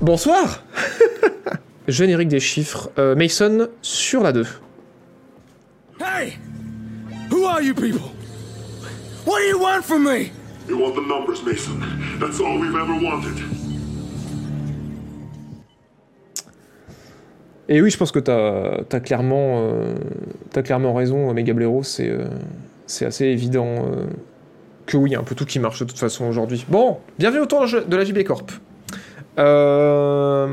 Bonsoir Générique des chiffres. Euh, Mason sur la 2. Hey! Who are you people? What do you want from me? You want the numbers, Mason. That's all we've ever wanted. Et oui, je pense que t'as as clairement, euh, t'as clairement raison, Mega Blaireau, c'est euh, c'est assez évident euh, que oui, il y a un peu tout qui marche de toute façon aujourd'hui. Bon, bienvenue autour de la JB Corp. Euh,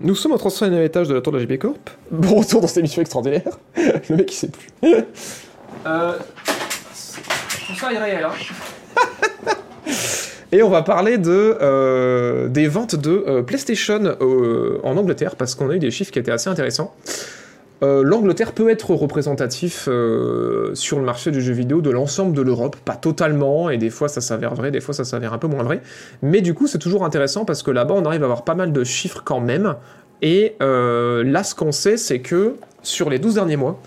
nous sommes au 31 étage de la tour de la JB Corp. Bon retour dans cette émission extraordinaire. Le mec il sait plus. euh... Ça est réel, hein. Et on va parler de, euh, des ventes de euh, PlayStation euh, en Angleterre, parce qu'on a eu des chiffres qui étaient assez intéressants. Euh, L'Angleterre peut être représentatif euh, sur le marché du jeu vidéo de l'ensemble de l'Europe, pas totalement, et des fois ça s'avère vrai, des fois ça s'avère un peu moins vrai. Mais du coup, c'est toujours intéressant parce que là-bas, on arrive à avoir pas mal de chiffres quand même. Et euh, là, ce qu'on sait, c'est que sur les 12 derniers mois,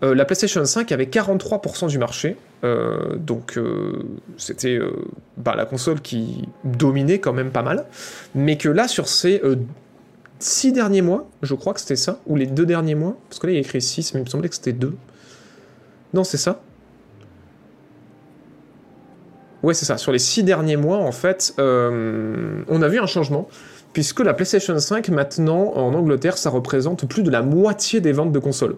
la PlayStation 5 avait 43% du marché, donc c'était bah, la console qui dominait quand même pas mal, mais que là sur ces 6 derniers mois, je crois que c'était ça, ou les deux derniers mois, parce que là il y a écrit 6, mais il me semblait que c'était 2. Non, c'est ça Ouais, c'est ça. Sur les 6 derniers mois, en fait, euh, on a vu un changement, puisque la PlayStation 5, maintenant, en Angleterre, ça représente plus de la moitié des ventes de consoles.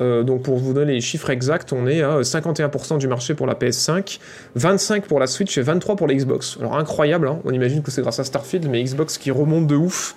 Euh, donc pour vous donner les chiffres exacts, on est à 51% du marché pour la PS5, 25% pour la Switch et 23% pour la Xbox. Alors incroyable, hein on imagine que c'est grâce à Starfield, mais Xbox qui remonte de ouf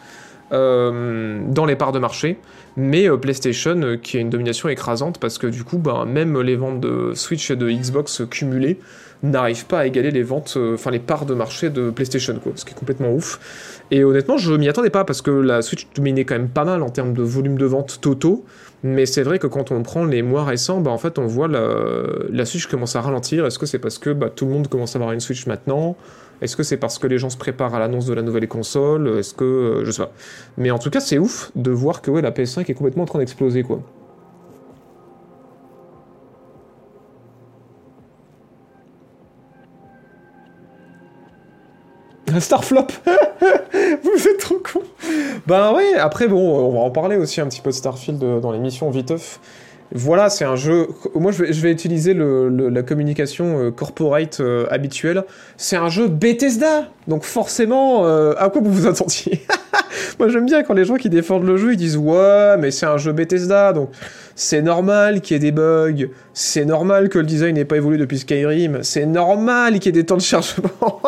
euh, dans les parts de marché, mais euh, PlayStation euh, qui a une domination écrasante parce que du coup, bah, même les ventes de Switch et de Xbox cumulées n'arrivent pas à égaler les ventes, enfin les parts de marché de PlayStation, quoi, ce qui est complètement ouf. Et honnêtement, je m'y attendais pas parce que la Switch dominait quand même pas mal en termes de volume de vente totaux. Mais c'est vrai que quand on prend les mois récents, bah en fait on voit la, Switch commence à ralentir. Est-ce que c'est parce que bah, tout le monde commence à avoir une Switch maintenant? Est-ce que c'est parce que les gens se préparent à l'annonce de la nouvelle console? Est-ce que euh, je sais pas. Mais en tout cas c'est ouf de voir que ouais, la PS5 est complètement en train d'exploser quoi. Starflop Vous êtes trop con Ben ouais, après bon, on va en parler aussi un petit peu de Starfield euh, dans l'émission Viteuf. Voilà, c'est un jeu... Moi, je vais, utiliser la communication euh, corporate euh, habituelle. C'est un jeu Bethesda Donc forcément, euh, à quoi vous vous attendiez? Moi, j'aime bien quand les gens qui défendent le jeu, ils disent « Ouais, mais c'est un jeu Bethesda, donc c'est normal qu'il y ait des bugs, c'est normal que le design n'ait pas évolué depuis Skyrim, c'est normal qu'il y ait des temps de chargement. »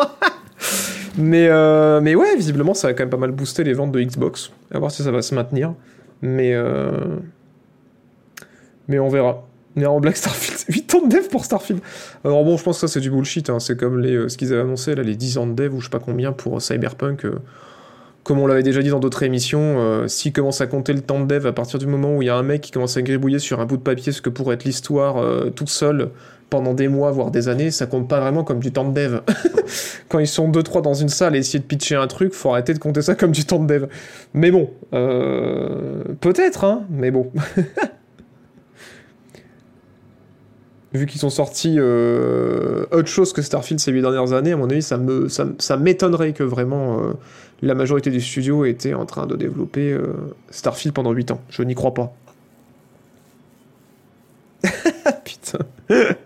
Mais, mais ouais, visiblement, ça a quand même pas mal boosté les ventes de Xbox. À voir si ça va se maintenir. Mais, mais on verra. Néant Black Starfield. 8 ans de dev pour Starfield. Alors bon, je pense que ça c'est du bullshit. hein. C'est comme les, euh, ce qu'ils avaient annoncé, là, les 10 ans de dev ou je sais pas combien pour euh, Cyberpunk. euh, comme on l'avait déjà dit dans d'autres émissions, s'ils commencent à compter le temps de dev à partir du moment où il y a un mec qui commence à gribouiller sur un bout de papier ce que pourrait être l'histoire toute seule pendant des mois, voire des années, ça compte pas vraiment comme du temps de dev. Quand ils sont 2-3 dans une salle et essayer de pitcher un truc, faut arrêter de compter ça comme du temps de dev. Mais bon, peut-être, hein, mais bon. Vu qu'ils sont sortis euh, autre chose que Starfield ces 8 dernières années, à mon avis, ça me ça, ça m'étonnerait que vraiment euh, la majorité du studio était en train de développer euh, Starfield pendant 8 ans. Je n'y crois pas. Putain.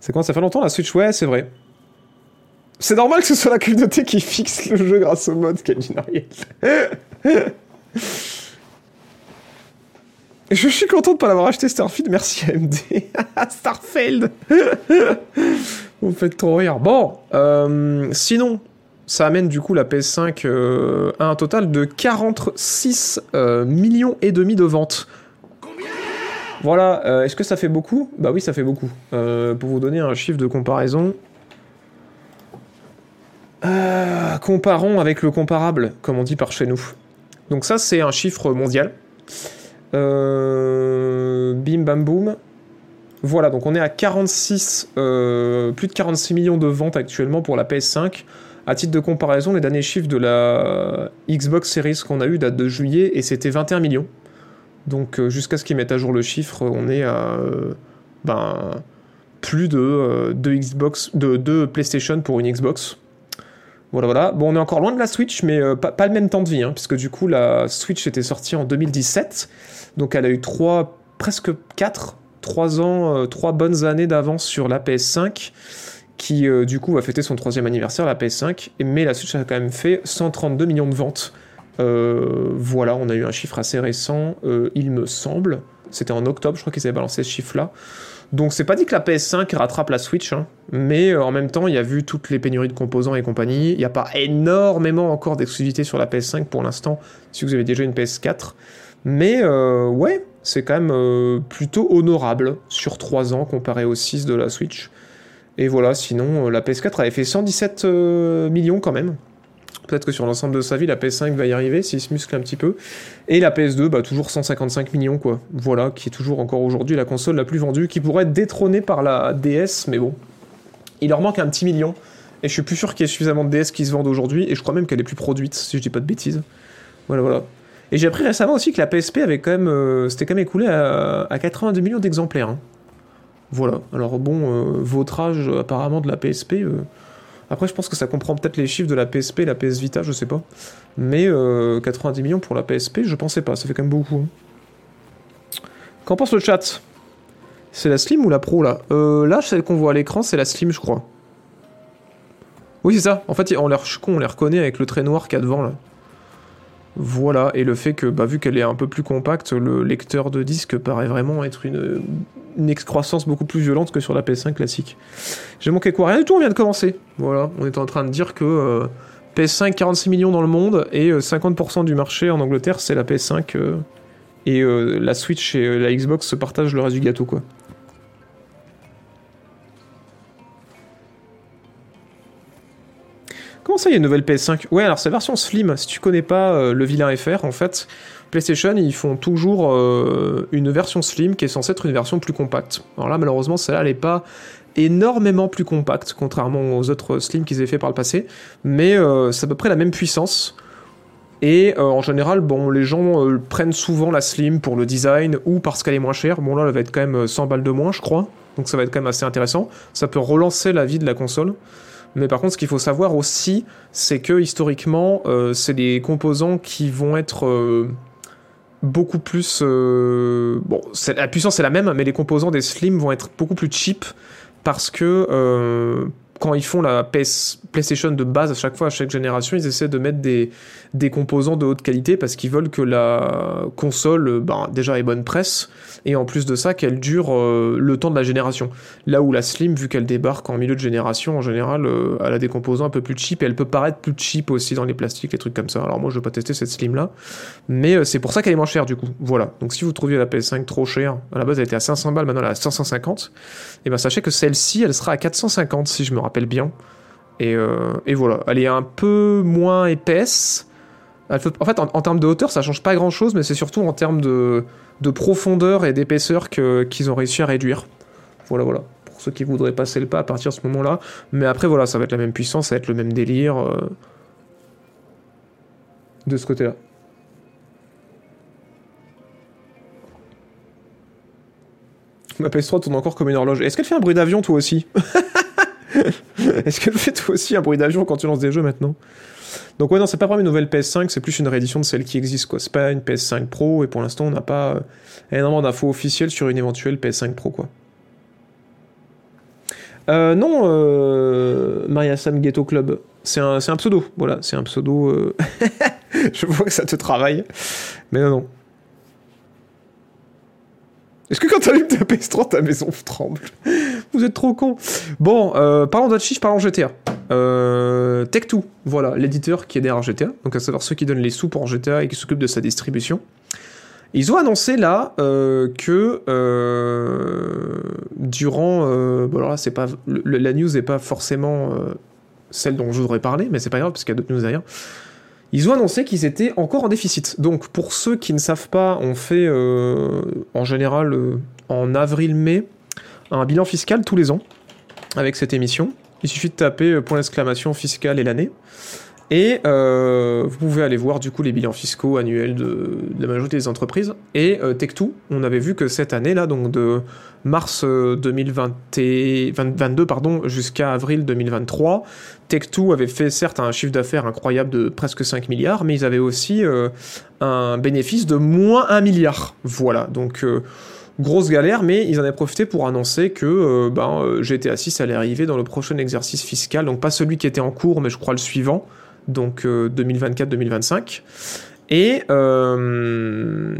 c'est quoi Ça fait longtemps la Switch? Ouais, c'est vrai. C'est normal que ce soit la communauté qui fixe le jeu grâce au mode, Ariel. Je suis content de pas l'avoir acheté Starfield, merci AMD. Starfield Vous me faites trop rire. Bon, euh, sinon, ça amène du coup la PS5 euh, à un total de 46 euh, millions et demi de ventes. Voilà, est-ce que ça fait beaucoup? Bah oui, ça fait beaucoup. Pour vous donner un chiffre de comparaison, comparons avec le comparable, comme on dit par chez nous. Donc ça, c'est un chiffre mondial. Euh, bim bam boum. Voilà, donc on est à 46, euh, plus de 46 millions de ventes actuellement pour la PS5. À titre de comparaison, les derniers chiffres de la Xbox Series qu'on a eu datent de juillet et c'était 21 millions. Donc euh, jusqu'à ce qu'ils mettent à jour le chiffre, on est à ben, plus de, euh, de Xbox, de, de PlayStation pour une Xbox. Voilà, voilà. Bon, on est encore loin de la Switch, mais euh, pas, le même temps de vie, hein, puisque du coup, la Switch était sortie en 2017. Donc, elle a eu trois, presque quatre, trois ans, euh, trois bonnes années d'avance sur la PS5, qui euh, du coup va fêter son troisième anniversaire, la PS5. Et- Mais la Switch a quand même fait 132 millions de ventes. Euh, voilà, on a eu un chiffre assez récent, il me semble. C'était en octobre, je crois qu'ils avaient balancé ce chiffre-là. Donc c'est pas dit que la PS5 rattrape la Switch, hein, mais euh, en même temps, il y a vu toutes les pénuries de composants et compagnie. Il n'y a pas énormément encore d'exclusivité sur la PS5 pour l'instant, si vous avez déjà une PS4. Mais euh, ouais, c'est quand même euh, plutôt honorable sur 3 ans comparé aux 6 de la Switch. Et voilà, sinon, la PS4 avait fait 117 euh, millions quand même. Peut-être que sur l'ensemble de sa vie, la PS5 va y arriver s'il se muscle un petit peu. Et la PS2, bah, toujours 155 millions, quoi. Voilà, qui est toujours encore aujourd'hui la console la plus vendue, qui pourrait être détrônée par la DS, mais bon. Il leur manque un petit million. Et je suis plus sûr qu'il y ait suffisamment de DS qui se vendent aujourd'hui, et je crois même qu'elle est plus produite, si je dis pas de bêtises. Voilà, voilà. Et j'ai appris récemment aussi que la PSP avait quand même, euh, c'était quand même écoulé à, à 82 millions d'exemplaires. hein. Voilà. Alors bon, euh, votre âge apparemment de la PSP. euh, Après, je pense que ça comprend peut-être les chiffres de la PSP, la PS Vita, je sais pas. Mais euh, 90 millions pour la PSP, je pensais pas. Ça fait quand même beaucoup. hein. Qu'en pense le chat? C'est la Slim ou la Pro là? Euh, Là, celle qu'on voit à l'écran, c'est la Slim, je crois. Oui, c'est ça. En fait, on les reconnaît avec le trait noir qu'il y a devant là. Voilà, et le fait que, bah, vu qu'elle est un peu plus compacte, le lecteur de disque paraît vraiment être une, une excroissance beaucoup plus violente que sur la PS5 classique. J'ai manqué quoi? Rien du tout, on vient de commencer. Voilà, on est en train de dire que euh, PS5, 46 millions dans le monde, et euh, 50% du marché en Angleterre, c'est la PS5, euh, et euh, la Switch et euh, la Xbox se partagent le reste du gâteau, quoi. Comment ça, il y a une nouvelle PS5 Ouais, alors c'est version Slim. Si tu connais pas euh, le vilain FR, en fait, PlayStation, ils font toujours euh, une version Slim qui est censée être une version plus compacte. Alors là, malheureusement, celle-là, elle est pas énormément plus compacte, contrairement aux autres Slim qu'ils aient fait par le passé. Mais euh, c'est à peu près la même puissance. Et euh, en général, bon, les gens prennent souvent la Slim pour le design ou parce qu'elle est moins chère. Bon, là, elle va être quand même 100 balles de moins, je crois. Donc ça va être quand même assez intéressant. Ça peut relancer la vie de la console. Mais par contre, ce qu'il faut savoir aussi, c'est que historiquement, c'est des composants qui vont être beaucoup plus. euh, bon, la puissance est la même, mais les composants des Slim vont être beaucoup plus cheap parce que euh, quand ils font la PlayStation de base à chaque fois, à chaque génération, ils essaient de mettre des, des composants de haute qualité parce qu'ils veulent que la console, euh, ben, déjà ait bonne presse et en plus de ça, qu'elle dure euh, le temps de la génération. Là où la Slim, vu qu'elle débarque en milieu de génération, en général, euh, elle a des composants un peu plus cheap et elle peut paraître plus cheap aussi dans les plastiques, les trucs comme ça. Alors moi, je vais pas tester cette Slim là, mais c'est pour ça qu'elle est moins chère du coup. Voilà. Donc si vous trouviez la PS5 trop chère, à la base elle était à 500 balles, maintenant elle est à 550, et ben sachez que celle-ci, elle sera à 450 si je me rappelle bien. Et voilà, elle est un peu moins épaisse. Fait- en fait, en, termes de hauteur, ça change pas grand-chose, mais c'est surtout en termes de, de profondeur et d'épaisseur qu'ils ont réussi à réduire. Voilà, voilà. Pour ceux qui voudraient passer le pas à partir de ce moment-là. Mais après, voilà, ça va être la même puissance, ça va être le même délire. euh, de ce côté-là. Ma PS3 tourne encore comme une horloge. Est-ce qu'elle fait un bruit d'avion, toi aussi? Est-ce qu'elle fait toi aussi un bruit d'avion quand tu lances des jeux maintenant? Donc ouais, non, c'est pas vraiment une nouvelle PS5, c'est plus une réédition de celle qui existe, quoi. C'est pas une PS5 Pro, et pour l'instant, on n'a pas euh, énormément d'infos officielles sur une éventuelle PS5 Pro, quoi. Euh, non, euh, Maria Sam Ghetto Club, c'est un, un pseudo, voilà, c'est un pseudo... euh, Je vois que ça te travaille, mais non, non. Est-ce que quand t'allumes ta PS3, ta maison tremble? Vous êtes trop con. Bon, euh, parlons chiffres, parlons GTA. Euh, Tech2, voilà, l'éditeur qui est derrière GTA, donc à savoir ceux qui donnent les sous pour GTA et qui s'occupent de sa distribution. Ils ont annoncé là euh, que euh, durant, bon alors là c'est pas la news n'est pas forcément celle dont je voudrais parler, mais c'est pas grave parce qu'il y a d'autres news derrière. Ils ont annoncé qu'ils étaient encore en déficit. Donc pour ceux qui ne savent pas, on fait en général en avril-mai un bilan fiscal tous les ans avec cette émission. Il suffit de taper euh, point d'exclamation fiscal et l'année. Et euh, vous pouvez aller voir du coup les bilans fiscaux annuels de, la majorité des entreprises. Et euh, Tech2, on avait vu que cette année-là, donc de mars euh, 2022 pardon, jusqu'à avril 2023, Tech2 avait fait certes un chiffre d'affaires incroyable de presque 5 milliards, mais ils avaient aussi euh, un bénéfice de moins 1 milliard. Voilà, donc euh, grosse galère, mais ils en avaient profité pour annoncer que euh, ben, euh, GTA 6 allait arriver dans le prochain exercice fiscal, donc pas celui qui était en cours, mais je crois le suivant, donc euh, 2024-2025. Et euh,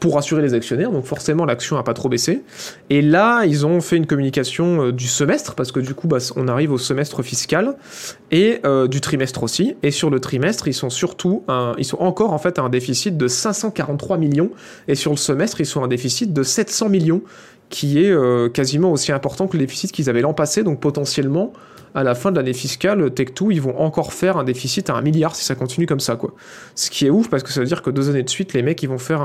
pour rassurer les actionnaires, donc forcément l'action n'a pas trop baissé. Et là, ils ont fait une communication euh, du semestre, parce que du coup, bah, on arrive au semestre fiscal, et euh, du trimestre aussi. Et sur le trimestre, ils sont surtout, ils sont encore en fait à un déficit de 543 millions, et sur le semestre, ils sont à un déficit de 700 millions, qui est quasiment aussi important que le déficit qu'ils avaient l'an passé, donc potentiellement, à la fin de l'année fiscale, Tech2, ils vont encore faire un déficit à un milliard si ça continue comme ça, quoi. Ce qui est ouf, parce que ça veut dire que deux années de suite, les mecs, ils vont faire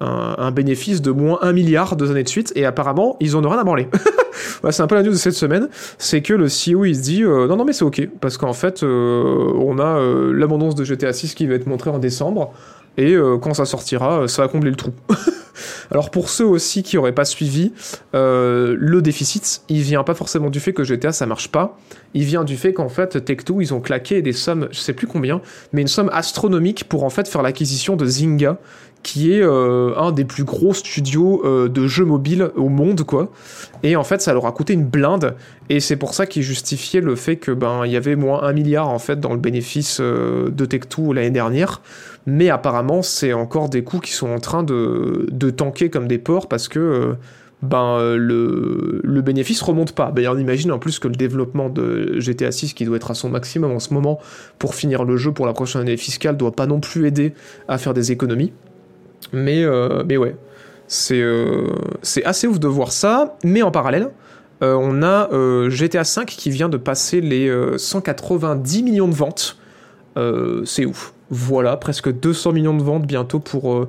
un, bénéfice de moins un milliard deux années de suite, et apparemment, ils en ont rien à branler. C'est un peu la news de cette semaine, c'est que le CEO, il se dit, euh, non, non, mais c'est ok, parce qu'en fait, euh, on a euh, l'abondance de GTA 6 qui va être montrée en décembre, et euh, quand ça sortira, euh, ça va combler le trou. Alors pour ceux aussi qui auraient pas suivi, euh, le déficit, il vient pas forcément du fait que GTA ça marche pas, il vient du fait qu'en fait Tech2 ils ont claqué des sommes, je sais plus combien, mais une somme astronomique pour en fait faire l'acquisition de Zynga, qui est un des plus gros studios de jeux mobiles au monde quoi. Et en fait ça leur a coûté une blinde, et c'est pour ça qu'ils justifiaient le fait que ben il y avait moins un milliard en fait dans le bénéfice de Tech2 l'année dernière mais apparemment c'est encore des coûts qui sont en train de, de tanker comme des porcs parce que euh, ben, euh, le, le bénéfice remonte pas. Ben, on imagine en plus que le développement de GTA 6 qui doit être à son maximum en ce moment pour finir le jeu pour la prochaine année fiscale doit pas non plus aider à faire des économies. Mais, euh, mais ouais, c'est euh, assez ouf de voir ça, mais en parallèle, on a GTA 5 qui vient de passer les euh, 190 millions de ventes. C'est ouf. Voilà, presque 200 millions de ventes bientôt pour euh,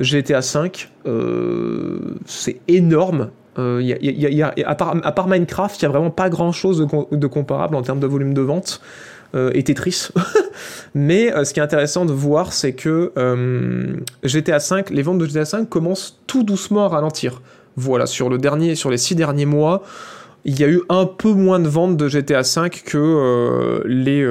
GTA 5. Euh, c'est énorme. À, part, Minecraft, il n'y a vraiment pas grand chose de, com- de comparable en termes de volume de vente. Euh, et Tetris. Mais ce qui est intéressant de voir, c'est que GTA 5, les ventes de GTA 5 commencent tout doucement à ralentir. Voilà, sur le dernier, sur les six derniers mois, il y a eu un peu moins de ventes de GTA 5 que les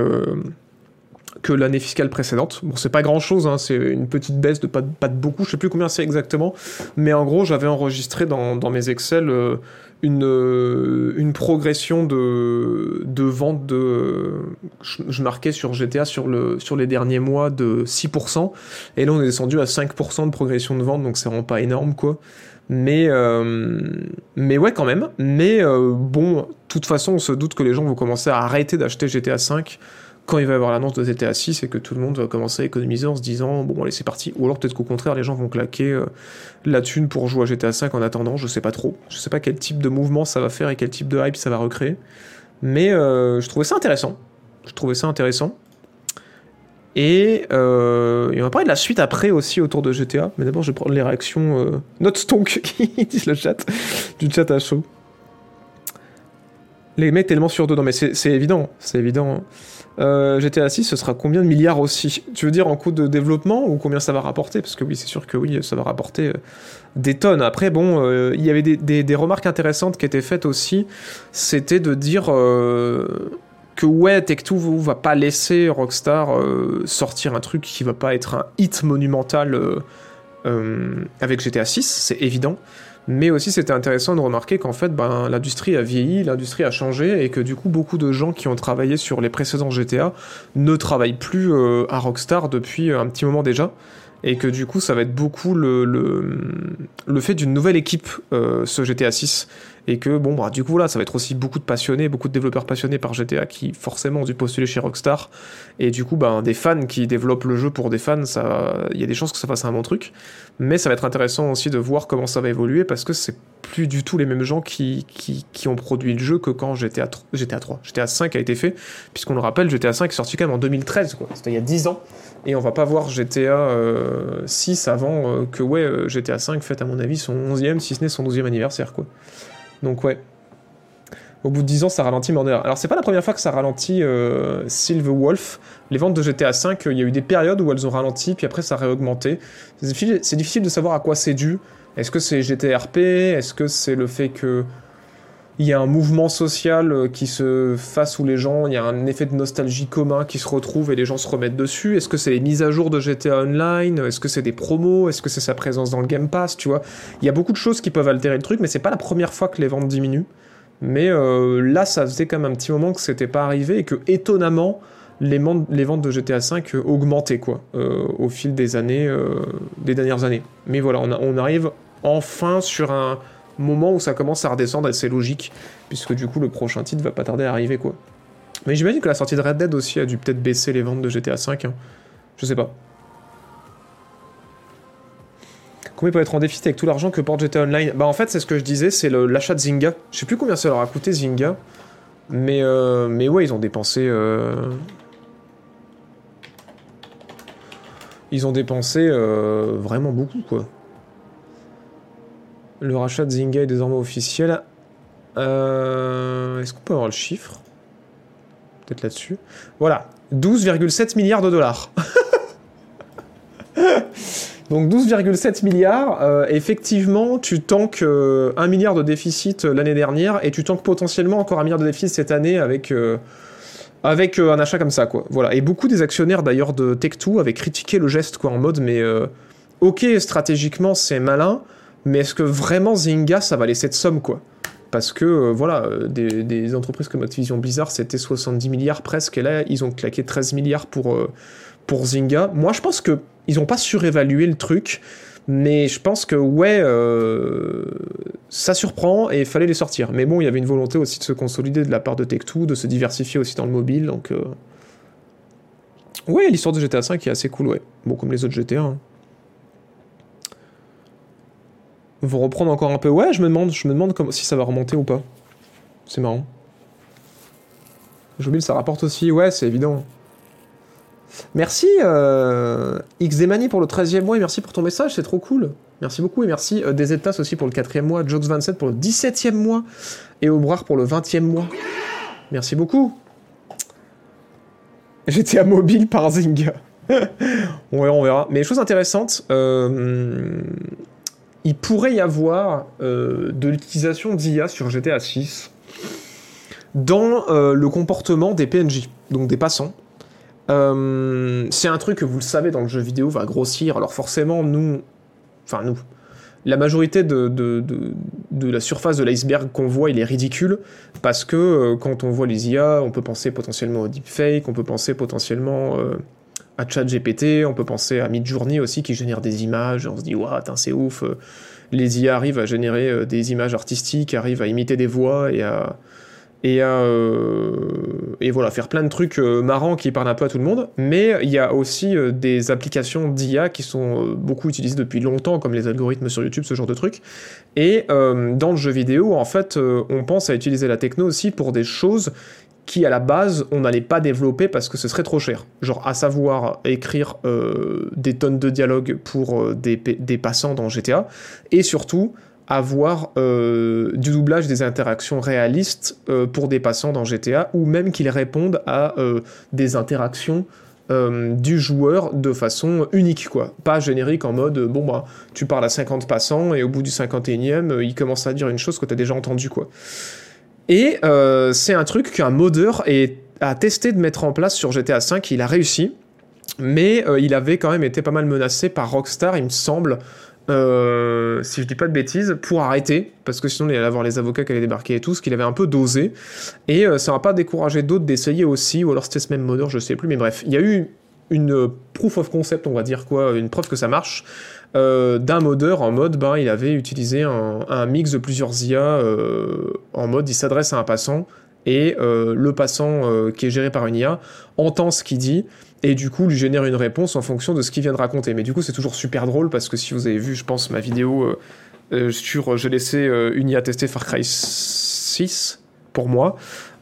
que l'année fiscale précédente. Bon, c'est pas grand chose, c'est une petite baisse de pas, de- beaucoup, je sais plus combien c'est exactement, mais en gros, j'avais enregistré dans, dans mes Excel euh, une, euh, une progression de, de vente de. Je, marquais sur GTA sur, le, sur les derniers mois de 6%, et là on est descendu à 5% de progression de vente, donc c'est vraiment pas énorme quoi. Mais, euh, mais ouais, quand même. Mais bon, de toute façon, on se doute que les gens vont commencer à arrêter d'acheter GTA 5 quand il va y avoir l'annonce de GTA 6 et que tout le monde va commencer à économiser en se disant bon allez c'est parti. Ou alors peut-être qu'au contraire les gens vont claquer euh, la thune pour jouer à GTA 5 en attendant. Je sais pas trop. Je sais pas quel type de mouvement ça va faire et quel type de hype ça va recréer. Mais euh, je trouvais ça intéressant. Je trouvais ça intéressant. Et, euh, et on va parler de la suite après aussi autour de GTA mais d'abord je vais prendre les réactions euh, Not Stonk qui disent le chat du chat à chaud. Les mecs tellement sur deux. Non mais c'est c'est évident. C'est évident euh, GTA 6, ce sera combien de milliards aussi? Tu veux dire en coût de développement ou combien ça va rapporter? Parce que oui, c'est sûr que oui, ça va rapporter euh, des tonnes. Après, bon, euh, il y avait des, remarques intéressantes qui étaient faites aussi. C'était de dire euh, que ouais, Tech2 va pas laisser Rockstar sortir un truc qui va pas être un hit monumental avec GTA 6, c'est évident. Mais aussi, c'était intéressant de remarquer qu'en fait, ben, l'industrie a vieilli, l'industrie a changé, et que du coup, beaucoup de gens qui ont travaillé sur les précédents GTA ne travaillent plus euh, à Rockstar depuis un petit moment déjà. Et que du coup, ça va être beaucoup le fait d'une nouvelle équipe, euh, ce GTA 6. Et que, bon, bah, du coup, là, ça va être aussi beaucoup de passionnés, beaucoup de développeurs passionnés par GTA qui, forcément, ont dû postuler chez Rockstar. Et du coup, ben, des fans qui développent le jeu pour des fans, ça, il y a des chances que ça fasse un bon truc. Mais ça va être intéressant aussi de voir comment ça va évoluer parce que c'est plus du tout les mêmes gens qui, qui, ont produit le jeu que quand GTA, tr- GTA 3. GTA 5 a été fait, puisqu'on le rappelle, GTA 5 est sorti quand même en 2013, quoi. C'était il y a 10 ans. Et on va pas voir GTA euh, 6 avant euh, que, ouais, GTA 5 fête à mon avis son 11e, si ce n'est son 12e anniversaire, quoi. Donc, ouais. Au bout de 10 ans, ça ralentit Murder. Alors, c'est pas la première fois que ça ralentit euh, Wolf. Les ventes de GTA V, euh, il y a eu des périodes où elles ont ralenti, puis après ça a réaugmenté. C'est difficile, difficile de savoir à quoi c'est dû. Est-ce que c'est GTRP Est-ce que c'est le fait que il y a un mouvement social euh, qui se fasse où les gens, il y a un effet de nostalgie commun qui se retrouve et les gens se remettent dessus Est-ce que c'est les mises à jour de GTA Online? Est-ce que c'est des promos? Est-ce que c'est sa présence dans le Game Pass Tu vois, il y a beaucoup de choses qui peuvent altérer le truc, mais c'est pas la première fois que les ventes diminuent. Mais euh, là, ça faisait quand même un petit moment que c'était pas arrivé et que étonnamment, les, ventes de GTA V euh, augmentaient quoi, au fil des années, des dernières années. Mais voilà, on, arrive enfin sur un moment où ça commence à redescendre et c'est logique, puisque du coup le prochain titre va pas tarder à arriver quoi. Mais j'imagine que la sortie de Red Dead aussi a dû peut-être baisser les ventes de GTA V. Hein. Je sais pas. Combien peut être en déficit avec tout l'argent que porte GTA Online? Bah en fait c'est ce que je disais, c'est l'achat de Zynga. Je sais plus combien ça leur a coûté Zynga. Mais, euh, mais ouais, ils ont dépensé... Euh... Ils ont dépensé euh, vraiment beaucoup quoi. Le rachat de Zynga est désormais officiel. Euh, est-ce qu'on peut avoir le chiffre? Peut-être là-dessus. Voilà. 12,7 milliards de dollars. Donc 12,7 milliards, euh, effectivement, tu tanques euh, 1 milliard de déficit euh, l'année dernière et tu tanques potentiellement encore un milliard de déficit cette année avec, euh, avec un achat comme ça, quoi. Voilà. Et beaucoup des actionnaires d'ailleurs de Tech2 avaient critiqué le geste, quoi, en mode, mais ok, stratégiquement c'est malin, mais est-ce que vraiment Zynga ça va laisser cette somme, quoi? Parce que voilà, des, des, entreprises comme Activision Blizzard, c'était 70 milliards presque, et là, ils ont claqué 13 milliards pour, pour Zynga. Moi, je pense que ils ont pas surévalué le truc, mais je pense que ouais, euh, ça surprend et il fallait les sortir. Mais bon, il y avait une volonté aussi de se consolider de la part de Tech2, de se diversifier aussi dans le mobile, donc euh... ouais, l'histoire de GTA V est assez cool, ouais. Bon, comme les autres GTA. Hein. Vont reprendre encore un peu. Ouais, je me demande, je me demande si ça va remonter ou pas. C'est marrant. J'oublie, ça rapporte aussi. Ouais, c'est évident. Merci euh, pour le 13e mois et merci pour ton message, c'est trop cool. Merci beaucoup et merci euh, aussi pour le 4e mois, Jokes27 pour le 17e mois et Aubrard pour le 20e mois. Merci beaucoup. J'étais à mobile par Zynga. on verra, on verra. Mais chose intéressante, euh, il pourrait y avoir euh, de l'utilisation d'IA sur GTA 6 dans euh, le comportement des PNJ, donc des passants. Euh, c'est un truc que vous le savez dans le jeu vidéo va grossir. Alors forcément, nous, enfin nous, la majorité de, de, la surface de l'iceberg qu'on voit, il est ridicule parce que quand on voit les IA, on peut penser potentiellement au deepfake, on peut penser potentiellement à ChatGPT, on peut penser à Midjourney aussi qui génère des images. On se dit waouh, c'est ouf. Les IA arrivent à générer des images artistiques, arrivent à imiter des voix et à et, euh, voilà, faire plein de trucs euh, marrants qui parlent un peu à tout le monde. Mais il y a aussi euh, des applications d'IA qui sont euh, beaucoup utilisées depuis longtemps, comme les algorithmes sur YouTube, ce genre de trucs. Et euh, dans le jeu vidéo, en fait, euh, on pense à utiliser la techno aussi pour des choses qui à la base on n'allait pas développer parce que ce serait trop cher. Genre à savoir écrire des tonnes de dialogues pour des, des passants dans GTA. Et surtout avoir euh, du doublage des interactions réalistes euh, pour des passants dans GTA ou même qu'ils répondent à euh, des interactions du joueur de façon unique quoi pas générique en mode bon bah tu parles à 50 passants et au bout du 51e il commence à dire une chose que tu as déjà entendu quoi et c'est un truc qu'un modeur a testé de mettre en place sur GTA 5 il a réussi. Mais il avait quand même été pas mal menacé par Rockstar il me semble euh, si je dis pas de bêtises, pour arrêter, parce que sinon il allait avoir les avocats qui allaient débarquer et tout, ce qu'il avait un peu dosé. Et euh, ça n'a pas découragé d'autres d'essayer aussi, ou alors c'était ce même modeur, je sais plus, mais bref, il y a eu une proof of concept, on va dire quoi, une preuve que ça marche, euh, d'un modeur en mode, ben, il avait utilisé un, mix de plusieurs IA euh, en mode, il s'adresse à un passant, et euh, le passant qui est géré par une IA entend ce qu'il dit, et du coup lui génère une réponse en fonction de ce qu'il vient de raconter. Mais du coup c'est toujours super drôle parce que si vous avez vu, je pense, ma vidéo sur j'ai laissé une IA tester Far Cry 6 pour moi,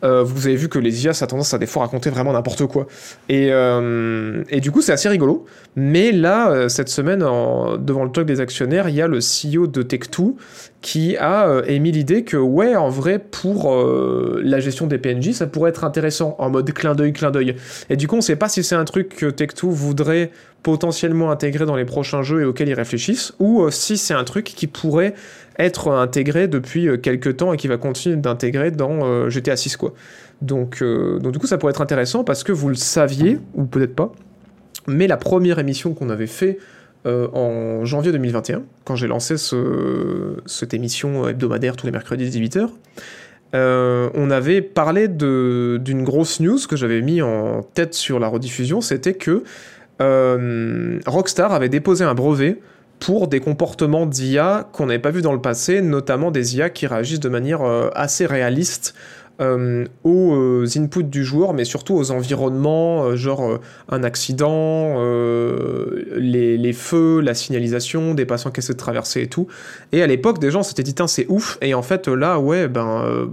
euh, vous avez vu que les IA, ça a tendance à des fois raconter vraiment n'importe quoi. Et, euh, du coup, c'est assez rigolo. Mais là, euh, cette semaine, devant le talk des actionnaires, il y a le CEO de Tech2 qui a émis l'idée que, ouais, en vrai, pour la gestion des PNJ, ça pourrait être intéressant, en mode clin d'œil, clin d'œil. Et du coup, on sait pas si c'est un truc que Tech2 voudrait potentiellement intégrer dans les prochains jeux et auxquels ils réfléchissent, ou si c'est un truc qui pourrait être intégré depuis euh, quelques temps et qui va continuer d'intégrer dans euh, GTA 6 quoi. Donc, euh, donc du coup ça pourrait être intéressant parce que vous le saviez ou peut-être pas, mais la première émission qu'on avait fait en janvier 2021, quand j'ai lancé ce, cette émission hebdomadaire tous les mercredis 18h, on avait parlé d'une grosse news que j'avais mis en tête sur la rediffusion, c'était que Rockstar avait déposé un brevet pour des comportements d'IA qu'on n'avait pas vu dans le passé, notamment des IA qui réagissent de manière euh, assez réaliste euh, aux euh, inputs du joueur, mais surtout aux environnements, genre un accident, les, feux, la signalisation, des patients qui essaient de traverser et tout. Et à l'époque, des gens s'étaient dit, c'est ouf, et en fait, là, ouais, ben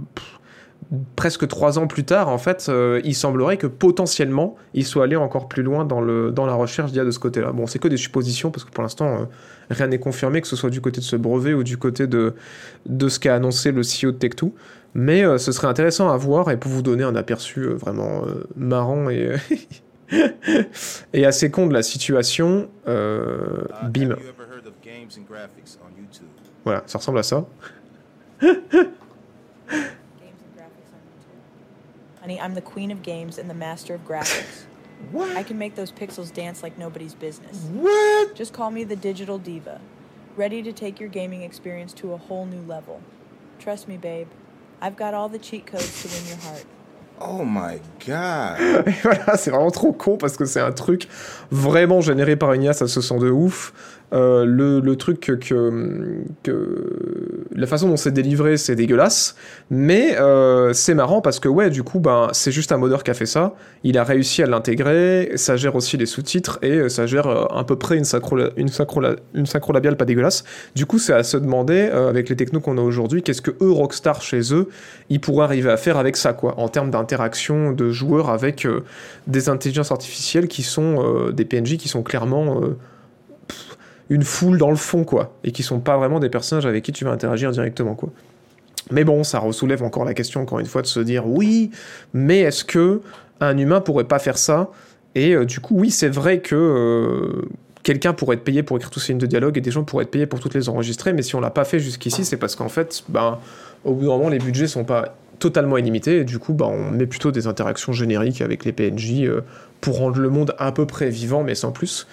presque trois ans plus tard, en fait, euh, il semblerait que potentiellement, il soit allé encore plus loin dans, le, dans la recherche d'IA de ce côté-là. Bon, c'est que des suppositions, parce que pour l'instant, euh, rien n'est confirmé, que ce soit du côté de ce brevet ou du côté de, de ce qu'a annoncé le CEO de Tech2. Mais euh, ce serait intéressant à voir et pour vous donner un aperçu vraiment marrant et, et assez con de la situation. Bim. Voilà, ça ressemble à ça. Honey, I'm the queen of games and the master of graphics. what? I can make those pixels dance like nobody's business. What? Just call me the digital diva, ready to take your gaming experience to a whole new level. Trust me, babe. I've got all the cheat codes to win your heart. Oh my god! voilà, c'est vraiment trop con parce que c'est un truc vraiment généré par une IA, ça se sent de ouf. Euh, le, le, truc que, que, la façon dont c'est délivré, c'est dégueulasse, mais euh, c'est marrant parce que ouais, du coup, ben c'est juste un modeur qui a fait ça. Il a réussi à l'intégrer, ça gère aussi les sous-titres et euh, ça gère à peu près une synchro, une synchro, une synchro labiale pas dégueulasse. Du coup, c'est à se demander avec les technos qu'on a aujourd'hui, qu'est-ce que eux Rockstar chez eux, ils pourraient arriver à faire avec ça quoi, en termes d'interaction de joueurs avec des intelligences artificielles qui sont des PNJ qui sont clairement une foule dans le fond, quoi, et qui sont pas vraiment des personnages avec qui tu vas interagir directement, quoi. Mais bon, ça soulève encore la question, encore une fois, de se dire oui, mais est-ce que un humain pourrait pas faire ça? Et euh, du coup, oui, c'est vrai que euh, quelqu'un pourrait être payé pour écrire tous ces lignes de dialogue et des gens pourraient être payés pour toutes les enregistrer, mais si on l'a pas fait jusqu'ici, c'est parce qu'en fait, ben, au bout d'un moment, les budgets sont pas totalement illimités, et du coup, ben, on met plutôt des interactions génériques avec les PNJ euh, pour rendre le monde à peu près vivant, mais sans plus.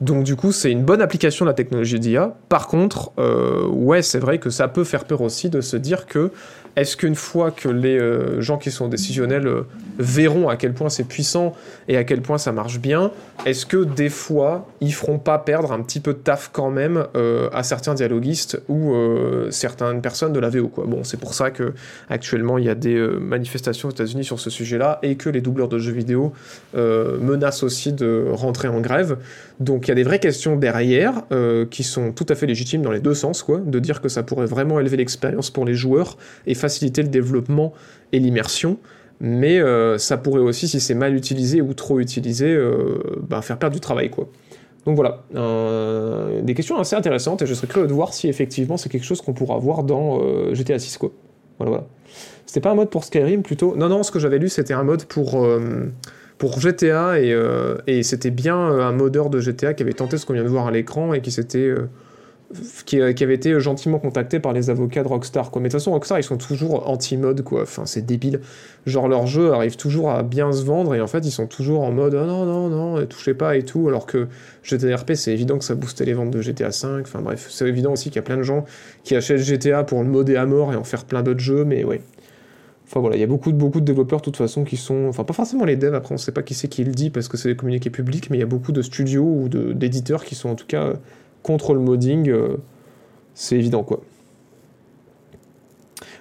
Donc du coup, c'est une bonne application de la technologie d'IA. Par contre, euh, ouais, c'est vrai que ça peut faire peur aussi de se dire que est-ce qu'une fois que les euh, gens qui sont décisionnels euh, verront à quel point c'est puissant et à quel point ça marche bien, est-ce que des fois ils feront pas perdre un petit peu de taf quand même euh, à certains dialoguistes ou certaines personnes de la VO. Bon, c'est pour ça que actuellement il y a des manifestations aux États-Unis sur ce sujet-là et que les doubleurs de jeux vidéo menacent aussi de rentrer en grève. Donc il y a des vraies questions derrière qui sont tout à fait légitimes dans les deux sens quoi, de dire que ça pourrait vraiment élever l'expérience pour les joueurs et faciliter le développement et l'immersion, mais euh, ça pourrait aussi, si c'est mal utilisé ou trop utilisé, euh, ben, faire perdre du travail. Quoi. Donc voilà, des questions assez intéressantes et je serais curieux de voir si effectivement c'est quelque chose qu'on pourra voir dans euh, GTA 6. Quoi. Voilà, voilà. C'était pas un mode pour Skyrim plutôt? Non, non, ce que j'avais lu c'était un mode pour, pour GTA et, et c'était bien un modeur de GTA qui avait tenté ce qu'on vient de voir à l'écran et qui s'était qui, qui, avait été gentiment contacté par les avocats de Rockstar. Quoi. Mais de toute façon, Rockstar, ils sont toujours anti-mode, quoi. Enfin, c'est débile. Genre, leur jeu arrive toujours à bien se vendre, et en fait, ils sont toujours en mode oh, non, non, non, touchez pas et tout. Alors que GTRP, c'est évident que ça boostait les ventes de GTA V. Enfin, bref, c'est évident aussi qu'il y a plein de gens qui achètent GTA pour le modder à mort et en faire plein d'autres jeux, mais ouais. Enfin voilà, il y a beaucoup beaucoup de développeurs de toute façon qui sont. Enfin, pas forcément les devs, après on sait pas qui c'est qui le dit parce que c'est des communiqués publics, mais il y a beaucoup de studios ou d'éditeurs qui sont en tout cas contre le modding, euh, c'est évident quoi.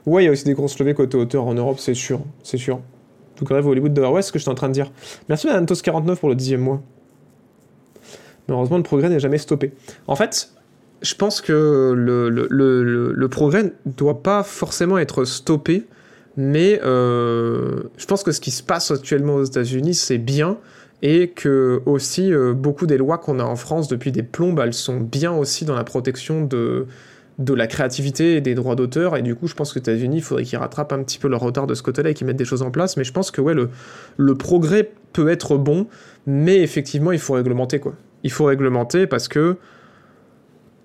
Ouais, il y a aussi des grosses levées côté hauteur en Europe, c'est sûr, c'est sûr. Tout grève Hollywood de ouais, ce que j'étais en train de dire. Merci à Antos49 pour le dixième mois. Malheureusement, le progrès n'est jamais stoppé. En fait, je pense que le progrès ne doit pas forcément être stoppé, mais euh, je pense que ce qui se passe actuellement aux États-Unis, c'est bien, et que aussi euh, beaucoup des lois qu'on a en France depuis des plombes, elles sont bien aussi dans la protection de, de la créativité et des droits d'auteur, et du coup, je pense que les États-Unis, il faudrait qu'ils rattrapent un petit peu leur retard de ce côté-là et qu'ils mettent des choses en place, mais je pense que ouais, le, le progrès peut être bon, mais effectivement, il faut réglementer, quoi. Il faut réglementer parce que